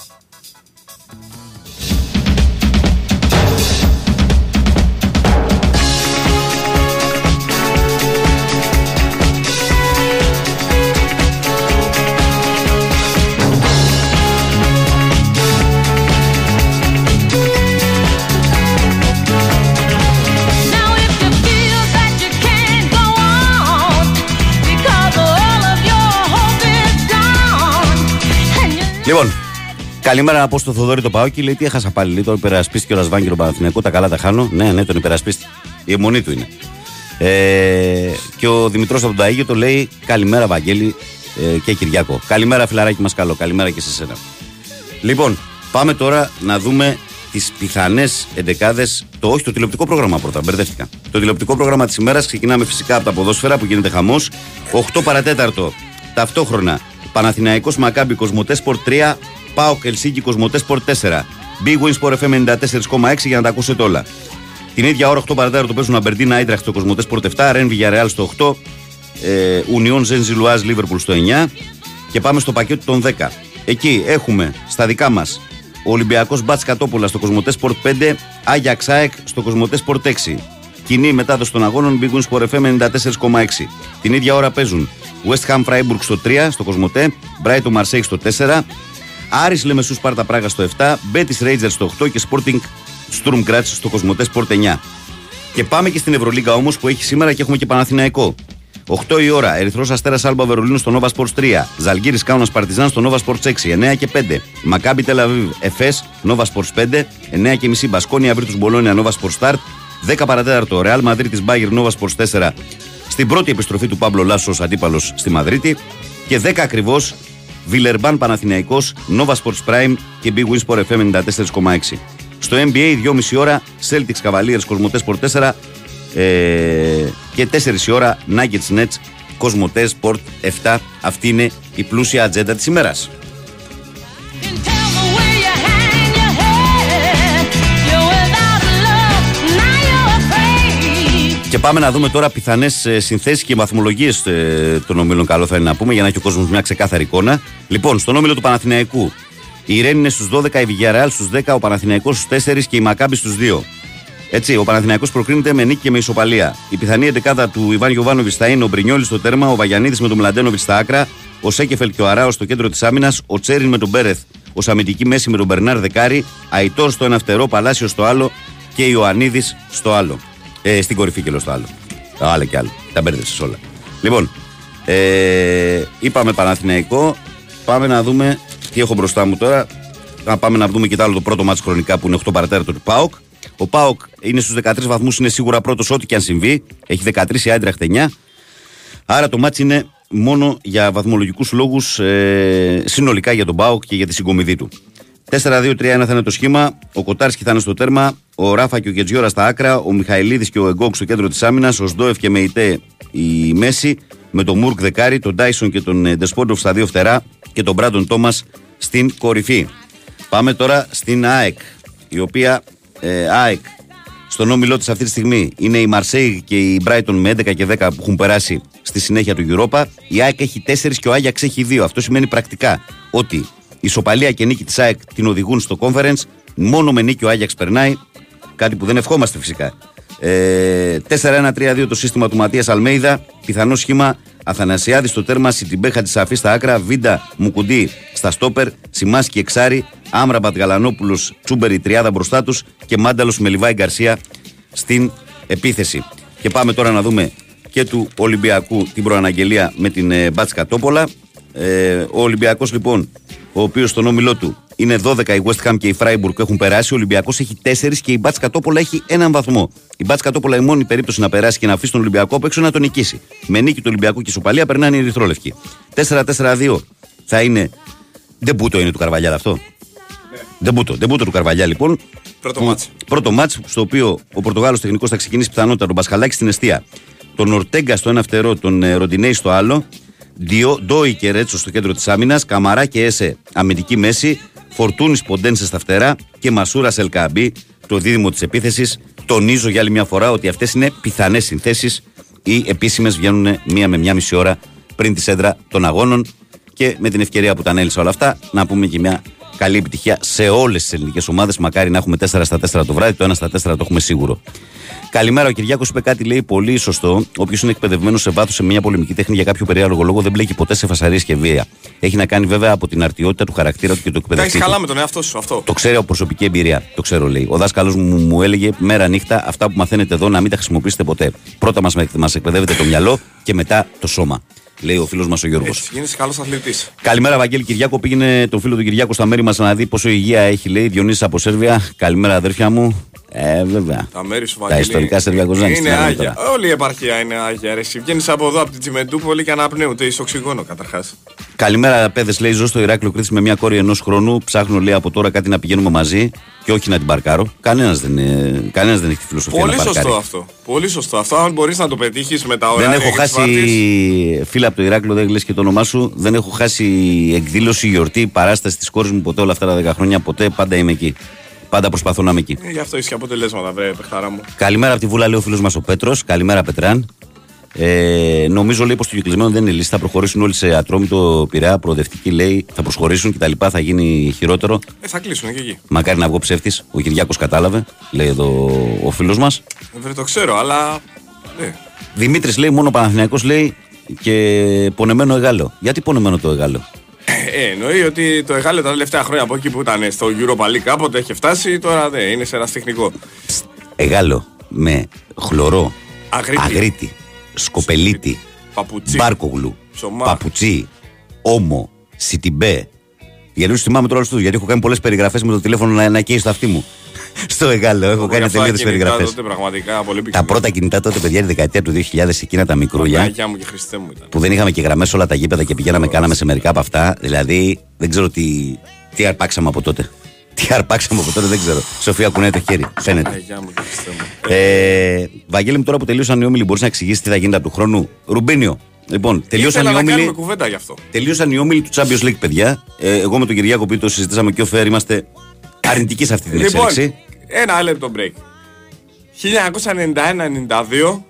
Λοιπόν, καλημέρα να πω στο Θοδόρη το Παόκι. Λέει τι έχασα πάλι. Λέει, τον υπερασπίστηκε ο Ρασβάγκη τον Παναθηναϊκό. Τα καλά τα χάνω. Ναι, ναι, τον υπερασπίστηκε. Η αιμονή του είναι. Ε, και ο Δημητρός από τον Ταίγιο το λέει Καλημέρα, Βαγγέλη ε, και Κυριάκο. Καλημέρα, φιλαράκι μας καλό. Καλημέρα και σε σένα. Λοιπόν, πάμε τώρα να δούμε τις πιθανές εντεκάδες, το όχι, το τηλεοπτικό πρόγραμμα πρώτα. Μπερδεύτηκα. Το τηλεοπτικό πρόγραμμα της ημέρας ξεκινάμε φυσικά από τα ποδόσφαιρα που γίνεται χαμός. 8 παρατέταρτο. Ταυτόχρονα Παναθηναϊκός Μακάμπι Κοσμοτέ Sport 3, Πάο Κελσίκη Κοσμοτέ Sport 4. Big Win Sport FM 94,6 για να τα ακούσετε όλα. Την ίδια ώρα 8 παρατέταρτο παίζουν Αμπερντίνα Άιντραχ στο Κοσμοτέ Sport 7, Ρεν Villarreal στο 8, ε, Union Zenzi Luaz Liverpool στο 9 και πάμε στο πακέτο των 10. Εκεί έχουμε στα δικά μας ο Ολυμπιακός Μπάτς Κατόπουλα στο Κοσμοτέ Sport 5, Άγια Ξάεκ στο Κοσμοτέ Sport 6. Κοινή μετάδοση των αγώνων Big Win Sport FM 94,6. Την ίδια ώρα παίζουν West Ham Freiburg στο 3 στο Κοσμοτέ, Brighton Marseille στο 4, Άρης Λεμεσούς Σπάρτα Πράγα στο 7, Betis Rangers στο 8 και Sporting Sturm Graz στο Κοσμοτέ Sport 9. Και πάμε και στην Ευρωλίγκα όμως που έχει σήμερα και έχουμε και Παναθηναϊκό. 8 η ώρα, Ερυθρός Αστέρας Άλμπα Βερολίνου στο Nova Sports 3. Ζαλγίρι Κάουνα Παρτιζάν στο Nova Sports 6. 9 και 5. Μακάμπι Τελαβίβ Εφέ Nova Sports 5. 9 και μισή Μπασκόνια Βρήτου Μπολόνια Nova Sports Start. 10 παρατέταρτο Ρεάλ Μαδρίτη Μπάγκερ Nova Sports 4. Στην πρώτη επιστροφή του Πάμπλο Λάσο αντίπαλος στη Μαδρίτη. Και 10 ακριβώς Βιλερμπάν Παναθηναϊκός Nova Sports Prime και Big Win Sport FM 94,6. Στο NBA 2,5 ώρα Celtics Cavaliers Κοσμοτέ Sport 4 ε, και 4 η ώρα Nuggets Nets Κοσμοτέ Sport 7. Αυτή είναι η πλούσια ατζέντα της ημέρας. Και πάμε να δούμε τώρα πιθανές συνθέσεις και βαθμολογίε των ομίλων. Καλό θα είναι να πούμε για να έχει ο κόσμος μια ξεκάθαρη εικόνα. Λοιπόν, στον όμιλο του Παναθηναϊκού η Ρέν είναι στους 12, η Βιγιαρεάλ στους 10, ο Παναθηναϊκός στους 4 και η Μακάμπη στους 2. Έτσι, ο Παναθηναϊκός προκρίνεται με νίκη και με ισοπαλία. Η πιθανή εντεκάδα του Ιβάν Γιοβάνοβιτ θα είναι ο Μπρινιόλης στο τέρμα, ο Βαγιανίδης με τον Μλαντένοβιτς στα άκρα, ο Σέκεφελ και ο Αράο στο κέντρο της άμυνας, ο Τσέριν με τον Μπέρεθ, ο Σαμιτική Μέση με τον Μπερνάρ Δεκάρη, Αϊτόρ στο ένα φτερό, Παλάσιος στο άλλο και Ιωαννίδης στο άλλο. Ε, στην κορυφή και στο άλλο. Τα άλλα και άλλο. Τα μπέρδεψες όλα. Λοιπόν, ε, είπαμε Παναθηναϊκό. Πάμε να δούμε τι έχω μπροστά μου τώρα. Να πάμε να δούμε και το άλλο το πρώτο μάτι χρονικά που είναι 8 παρατέταρτο του Πάοκ. Ο Πάοκ είναι στους 13 βαθμούς, είναι σίγουρα πρώτος ό,τι και αν συμβεί. Έχει 13 η Άιντραχτ 9. Άρα το μάτι είναι μόνο για βαθμολογικούς λόγους ε, συνολικά για τον Πάοκ και για τη συγκομιδή του. 4-2-3-1 θα είναι το σχήμα. Ο Κοτάρσκι θα είναι στο τέρμα. Ο Ράφα και ο Γκετζιόρα στα άκρα. Ο Μιχαηλίδης και ο Εγκόκ στο κέντρο της άμυνας. Ο Σντόεφ και Μεϊτέ η μέση. Με τον Μουρκ δεκάρι, τον Τάισον και τον ε, Ντεσπόντοφ στα δύο φτερά. Και τον Μπράντον Τόμας στην κορυφή. Πάμε τώρα στην ΑΕΚ. Η οποία ε, ΑΕΚ στον όμιλό της αυτή τη στιγμή είναι η Μαρσέη και η Μπράιτον με 11 και 10 που έχουν περάσει στη συνέχεια του Europa. Η ΑΕΚ έχει 4 και ο Άγιαξ έχει 2. Αυτό σημαίνει πρακτικά ότι η σοπαλία και νίκη της ΑΕΚ την οδηγούν στο conference. Μόνο με νίκη ο Άγιαξ περνάει. Κάτι που δεν ευχόμαστε φυσικά. Ε, 4-1-3-2 το σύστημα του Ματίας Αλμέιδα. Πιθανό σχήμα Αθανασιάδης στο τέρμα, Σιτιμπέχα της Αφής στα άκρα, Βίντα Μουκουντή στα στόπερ, Σιμάσκι Εξάρι, Άμρα Μπατγαλανόπουλο Τσούμπερι τριάδα μπροστά τους και Μάνταλος Μελιβάη Γκαρσία στην επίθεση. Και πάμε τώρα να δούμε και του Ολυμπιακού την προαναγγελία με την ε, Μπάτσκα Τόπολα. Ε, ο Ολυμπιακός λοιπόν, ο οποίος στον όμιλό του είναι 12 η West Ham και η Freiburg που έχουν περάσει. Ο Ολυμπιακός έχει 4 και η Μπάτς Κατόπολα έχει έναν βαθμό. Η Μπάτς Κατόπολα η μόνη περίπτωση να περάσει και να αφήσει τον Ολυμπιακό απ' έξω να τον νικήσει. Με νίκη του Ολυμπιακού και Σοπαλία περνάνε οι Ερυθρόλευκοι. 4-4-2 θα είναι. Δεν μπούτο είναι του Καρβαλιά αυτό. Δεν μπούτο, δεν μπούτο του Καρβαλιά λοιπόν. Πρώτο μάτς. Πρώτο μάτς στο οποίο ο Πορτογάλος τεχνικός θα ξεκινήσει πιθανότατα τον Πασχαλάκη στην αιστεία. Τον Ορτέγκα στο ένα φτερό, τον ε, Ροντινέη στο άλλο. Ντόι και Ρέτσο στο κέντρο της άμυνας. Καμαρά και Έσε αμυντική μέση. Φορτούνης Ποντένσε στα φτερά και Μασούρα Ελκαμπή το δίδυμο της επίθεσης. Τονίζω για άλλη μια φορά ότι αυτές είναι πιθανές συνθέσεις. Οι επίσημες βγαίνουν μία με μία μισή ώρα πριν τη σέντρα των αγώνων. Και με την ευκαιρία που τα ανέλησα όλα αυτά, να πούμε και μια καλή επιτυχία σε όλες τις ελληνικές ομάδες. Μακάρι να έχουμε 4 στα 4 το βράδυ, το 1 στα 4 το έχουμε σίγουρο. Καλημέρα, ο Κυριάκος είπε κάτι, λέει πολύ σωστό. Όποιος είναι εκπαιδευμένος σε βάθος σε μια πολεμική τέχνη για κάποιο περίεργο λόγο δεν μπλέκει ποτέ σε φασαρίε και βία. Έχει να κάνει βέβαια από την αρτιότητα του χαρακτήρα του και του Τα εκπαιδευτή. έχει του. καλά με τον εαυτό σου αυτό. Το ξέρω από προσωπική εμπειρία. Το ξέρω, λέει. Ο δάσκαλος μου, μου έλεγε μέρα νύχτα αυτά που μαθαίνετε εδώ να μην τα χρησιμοποιήσετε ποτέ. Πρώτα μας μας εκπαιδεύετε το μυαλό και μετά το σώμα. Λέει ο φίλος μας ο Γιώργος. Έτσι, γίνεσαι καλός αθλητής. Καλημέρα, Βαγγέλη Κυριάκο. Πήγαινε τον φίλο του Κυριάκου στα μέρη μας να δει πόσο υγεία έχει, λέει. Διονύσης από Σέρβια. Καλημέρα, αδέρφια μου. Ε, βέβαια. Τα μέρη σου Τα Βαγγέλη, ιστορικά Σερβιακό δεν Είναι άγια. Όλη η επαρχία είναι άγια. Ρε. Εσύ βγαίνεις από εδώ, από την Τσιμεντούπολη και αναπνέονται. Είσαι οξυγόνο καταρχάς. Καλημέρα, παιδες. Λέει: Ζω στο Ηράκλειο Κρήτη με μια κόρη ενός χρόνου. Ψάχνω λέει από τώρα κάτι να πηγαίνουμε μαζί και όχι να την παρκάρω. Κανένας δεν, ε, κανένας δεν έχει τη φιλοσοφία Πολύ να παρκάρει. σωστό αυτό. Πολύ σωστό αυτό. Αν μπορείς να το πετύχεις με τα ωραία. Δεν έχω χάσει, φίλα από το Ηράκλειο, δεν λες και το όνομά σου, δεν έχω χάσει εκδήλωση, γιορτή, παράσταση της κόρης μου ποτέ όλα αυτά τα 10 χρόνια. Ποτέ πάντα είμαι εκεί. Πάντα προσπαθώ να είμαι εκεί. Ε, Γι' αυτό είσαι και αποτελέσματα, βρε, παιχτάρα μου. Καλημέρα από τη Βούλα, λέει ο φίλος μας ο Πέτρος. Καλημέρα, Πετράν. Ε, νομίζω λέει πως το κυκλισμένο δεν είναι λύση. Θα προχωρήσουν όλοι σε ατρόμητο πειραιά, προοδευτική λέει. Θα προσχωρήσουν κτλ. Θα γίνει χειρότερο. Ε, θα κλείσουν και εκεί. Μακάρι να βγω ψεύτης. Ο Κυριάκος κατάλαβε, λέει εδώ ο φίλος μας. Ε, Βρε, το ξέρω, αλλά. Ναι. Δημήτρης λέει μόνο Παναθηναϊκός λέει και πονεμένο εγάλο. Γιατί πονεμένο το εγάλο. Ε, εννοεί ότι το Εγάλιο τα τελευταία χρόνια από εκεί που ήταν στο Europa League κάποτε έχει φτάσει, τώρα δεν είναι σε ένα τεχνικό. Εγάλο με χλωρό, Αγρίτη. αγρίτη, σκοπελίτη, Παπουτσί. μπάρκογλου, Ψωμά. παπουτσί, όμο, σιτιμπέ. Για να τους θυμάμαι τώρα τους, γιατί έχω κάνει πολλές περιγραφές με το τηλέφωνο να, να καίει στο αυτί μου. Στο Εγάλο, έχω κάνει Αυτά τελείωτες κινητά περιγραφές. Τότε πραγματικά πολύ Τα πρώτα κινητά τότε, παιδιά, τη δεκαετία του 2000, εκείνα τα μικρούλια. Αγιά μου και Χριστέ μου ήταν. που δεν είχαμε και γραμμές όλα τα γήπεδα και πηγαίναμε, κάναμε σε μερικά από αυτά. Δηλαδή, δεν ξέρω τι, τι αρπάξαμε από τότε. (laughs) Τι αρπάξαμε από τότε, δεν ξέρω. Σοφία κουνάει το χέρι. Φαίνεται. Αγιά μου και Χριστέ μου. Ε, Βαγγέλη μου, τώρα που τελείωσαν οι όμιλοι, μπορείς να εξηγήσεις τι θα γίνεται από του χρόνου; Ρουμπίνιο. Λοιπόν, τελείωσαν Ήθελα οι να κάνουμε όμιλοι. κουβέντα γι' αυτό. Τελείωσαν οι όμιλοι του Champions League, παιδιά. Ε, εγώ με τον Κυριάκο που το συζητήσαμε και ο Φέρ είμαστε αρνητικοί σε αυτή την Λοιπόν, εξέλιξη. ένα λεπτό break. 1991-92,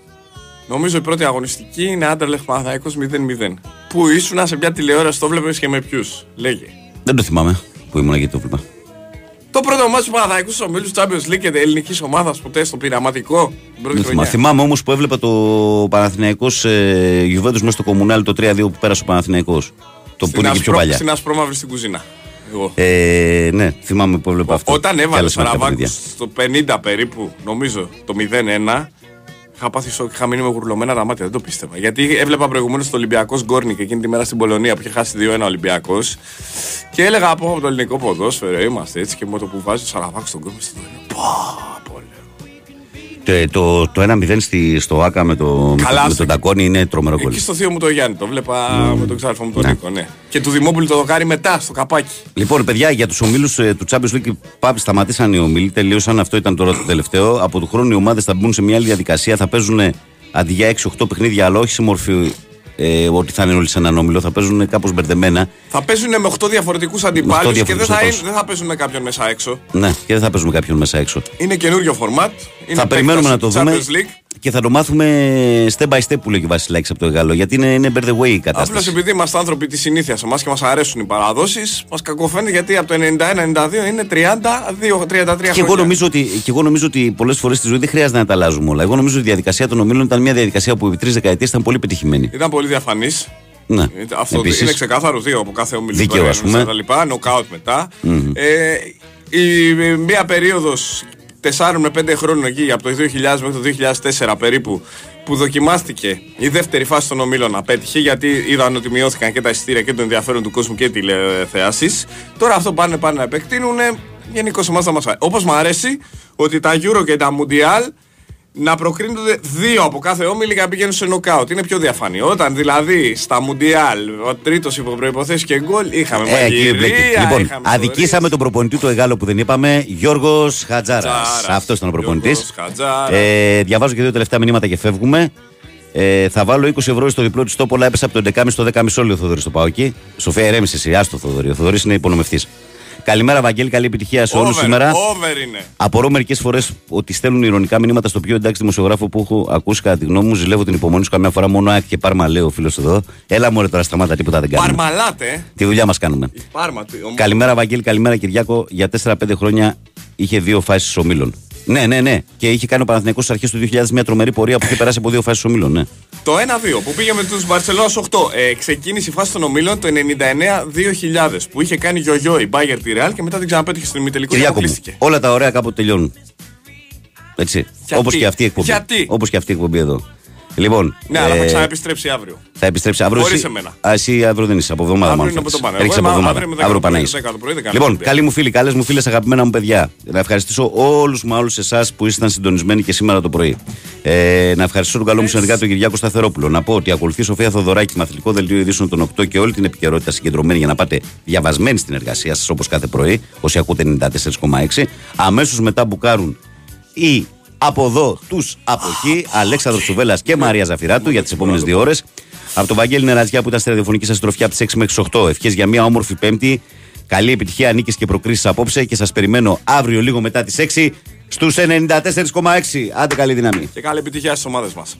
νομίζω η πρώτη αγωνιστική είναι Άντερλεχ Παναθαϊκός 0-0. Που ήσουν σε μια τηλεόραση, το βλέπεις και με ποιους. Λέγε. Δεν το θυμάμαι που ήμουν εκεί το βλέπα. Το πρώτο μάτι του Παναθαϊκού στους ομίλους Champions League και ελληνικής ομάδας ποτέ στο πειραματικό. την πρώτη Δεν θυμάμαι. χρονιά. Θυμάμαι όμως που έβλεπα το Παναθηναϊκός ε, Juventus μέσα στο Κομμουνάλι το 3-2 που πέρασε ο Παναθηναϊκός. Το που Στην είναι και πιο ασπρό- παλιά. Στην ασπρόμαυρη στην κουζίνα. Εγώ. Ε, ναι, θυμάμαι που έβλεπα αυτό. Όταν Και έβαλες άλλες μερικά Σαραβάκου παιδιά. στο 50 περίπου, νομίζω, το 0-1, είχα πάθει σοκ, είχα μείνει με γουρλωμένα τα μάτια, δεν το πίστευα. Γιατί έβλεπα προηγουμένως το Ολυμπιακός Γκόρνικ εκείνη τη μέρα στην Πολωνία που είχε χάσει 2-1 Ολυμπιακός. Και έλεγα από από το ελληνικό ποδόσφαιρο, είμαστε έτσι και με το που βάζεις ο Σαραβάκου στον κόσμο στην Το, το, το 1-0 στη, στο ΟΑΚΑ με, το, με, Καλά, το, με στο- τον Τακόνι είναι τρομερό γκολ. Εκεί στο θείο μου το Γιάννη, το βλέπα με τον ξάδερφο μου τον Νίκο, ναι. Και του Δημόπουλου το δοκάρι μετά, στο καπάκι. Λοιπόν, παιδιά, για τους ομίλους του Champions League πάμε, σταματήσαν οι ομίλοι, τελείωσαν. Αυτό ήταν τώρα το τελευταίο. Από του χρόνου οι ομάδες θα μπουν σε μια άλλη διαδικασία. Θα παίζουν αντί για 6-8 παιχνίδια, αλλά όχι σε μορφή ε, ότι θα είναι όλοι σε έναν όμιλο. Θα παίζουν κάπως μπερδεμένα. Θα παίζουν με 8 διαφορετικούς αντιπάλους και δεν διαφορετικούς θα, είναι, αντιπάλους. δεν θα παίζουν με κάποιον μέσα έξω. Ναι, και δεν θα παίζουμε κάποιον μέσα έξω. Είναι καινούριο φορμάτ. Είναι θα περιμένουμε να το επέκταση δούμε του Champions League. Και θα το μάθουμε step by step που λέει και ο Βασιλάκη από το Εγάλο. Γιατί είναι, είναι bear the way η Απλώς κατάσταση. επειδή είμαστε άνθρωποι της συνήθειας εμά και μας αρέσουν οι παραδόσεις, μας κακοφαίνεται γιατί από το 91-92 είναι 32-33 Και εγώ, χρόνια. νομίζω ότι, και εγώ νομίζω ότι πολλές φορές στη ζωή δεν χρειάζεται να τα αλλάζουμε όλα. Εγώ νομίζω ότι η διαδικασία των ομίλων ήταν μια διαδικασία που επί τρεις δεκαετίες ήταν πολύ πετυχημένη. Ήταν πολύ διαφανής. Ναι. Αυτό Επίσης. είναι ξεκάθαρο δύο από κάθε ομιλή. Δίκαιο, ας πούμε. Τα λοιπά, νοκάουτ μετά. Μμμ. Ε, η, η- μία περίοδος 4 με 5 χρόνων εκεί, από το 2000 μέχρι το 2004 περίπου, που δοκιμάστηκε η δεύτερη φάση των ομίλων απέτυχε γιατί είδαν ότι μειώθηκαν και τα εισιτήρια και το ενδιαφέρον του κόσμου και τηλεθεάσεις. Τώρα αυτό πάνε, πάνε να επεκτείνουν. Γενικώς εμάς θα μα αρέσει. Όπως μου αρέσει ότι τα Euro και τα Mundial να προκρίνονται δύο από κάθε όμιλη για να πηγαίνουν σε νοκάουτ. Είναι πιο διαφανή. Όταν δηλαδή στα Μουντιάλ ο τρίτος υπό προποθέσει και γκολ είχαμε Ε, κύριε μαγειρία, Μπλέκη. Λοιπόν, είχαμε αδικήσαμε τον προπονητή του Εγάλο που δεν είπαμε, Γιώργος Χατζάρας. Χατζάρας. Αυτός ήταν ο προπονητής. Γιώργος Χατζάρας. Ε, διαβάζω και δύο τελευταία μηνύματα και φεύγουμε. Ε, θα βάλω 20 ευρώ στο διπλό της τόπο, αλλά έπεσε από το 11,5 στο 10,5 όλοι ο Θοδωρής στο πάω εκεί. Σοφία, ηρέμησε εσύ, άστο Θοδωρή. Ο Θοδωρής είναι υπονομευτής. Καλημέρα, Βαγγέλη, καλή επιτυχία σε όλους Over, σήμερα. over είναι. Απορώ μερικές φορές ότι στέλνουν ηρωνικά μηνύματα στο πιο εντάξει δημοσιογράφο που έχω ακούσει κατά τη γνώμη μου. Ζηλεύω την υπομονή σου καμιά φορά μόνο ΑΕΚ και πάρμα, λέει ο φίλος εδώ. Έλα μου τώρα σταμάτα, τίποτα δεν κάνουμε. Παρμαλάτε. ε. Τη δουλειά μας κάνουμε. Πάρμα. τι, ο- Καλημέρα, Βαγγέλη, καλημέρα, Κυριάκο. Για 4-5 χρόνια είχε δύο φάσεις ομίλων. Ναι, ναι, ναι. Και είχε κάνει ο Παναθηναϊκός στις αρχές του 2000 μια τρομερή πορεία που είχε περάσει από δύο φάσεις ομίλων. Ναι. Το 1-2 που πήγε με τους Μπαρσελόνας 8. Ε, ξεκίνησε η φάση των ομίλων το 99-2000 που είχε κάνει γιογιό η Μπάγκερ τη Ρεάλ και μετά την ξαναπέτυχε στην ημιτελικό και Κυριάκο μου, αποκλείστηκε. όλα τα ωραία κάποτε τελειώνουν. Έτσι. Γιατί; Όπως και αυτή η εκπομπή. Γιατί; Όπως και αυτή η εκπομπή εδώ. Λοιπόν, Ναι, αλλά θα ε, ξαναεπιστρέψει αύριο. θα επιστρέψει αύριο. Χωρίς εσύ- εμένα. Α, εσύ αύριο δεν είσαι, από εβδομάδα Αύριο μάλλον. είναι από το πάνω. Έρχεσαι Εγώ από είμαι εβδομάδα. αύριο με Αύριο 10 το πρωί, Παναγής. 10 το πρωί, δεν κάνω Λοιπόν, δουλειά. καλοί μου φίλοι, καλές μου φίλες, αγαπημένα μου παιδιά. Να ευχαριστήσω όλους μα όλου εσάς που ήσασταν συντονισμένοι και σήμερα το πρωί. Ε, να ευχαριστήσω τον καλό μου συνεργάτη τον Κυριάκο Σταθερόπουλο. Να πω ότι ακολουθεί η Σοφία Θοδωράκη με αθλητικό δελτίο ειδήσεων των 8 και όλη την επικαιρότητα συγκεντρωμένη για να πάτε διαβασμένοι στην εργασία σας όπως κάθε πρωί, όσοι ακούτε 94,6. Αμέσως μετά μπουκάρουν οι από εδώ, τους από εκεί. Αλέξανδρος Τσουβέλλα και Μαρία Ζαφυράτου για τις επόμενες δύο ώρες. Από τον Βαγγέλη Νερατζιά που ήταν στη ραδιοφωνική σας τροφιά από τις 6 μέχρι 8. Ευχές για μια όμορφη Πέμπτη. Καλή επιτυχία, νίκες και προκρίσεις απόψε και σας περιμένω αύριο λίγο μετά τις 6 στους 94,6. Άντε καλή δύναμη. Και καλή επιτυχία στις ομάδες μας.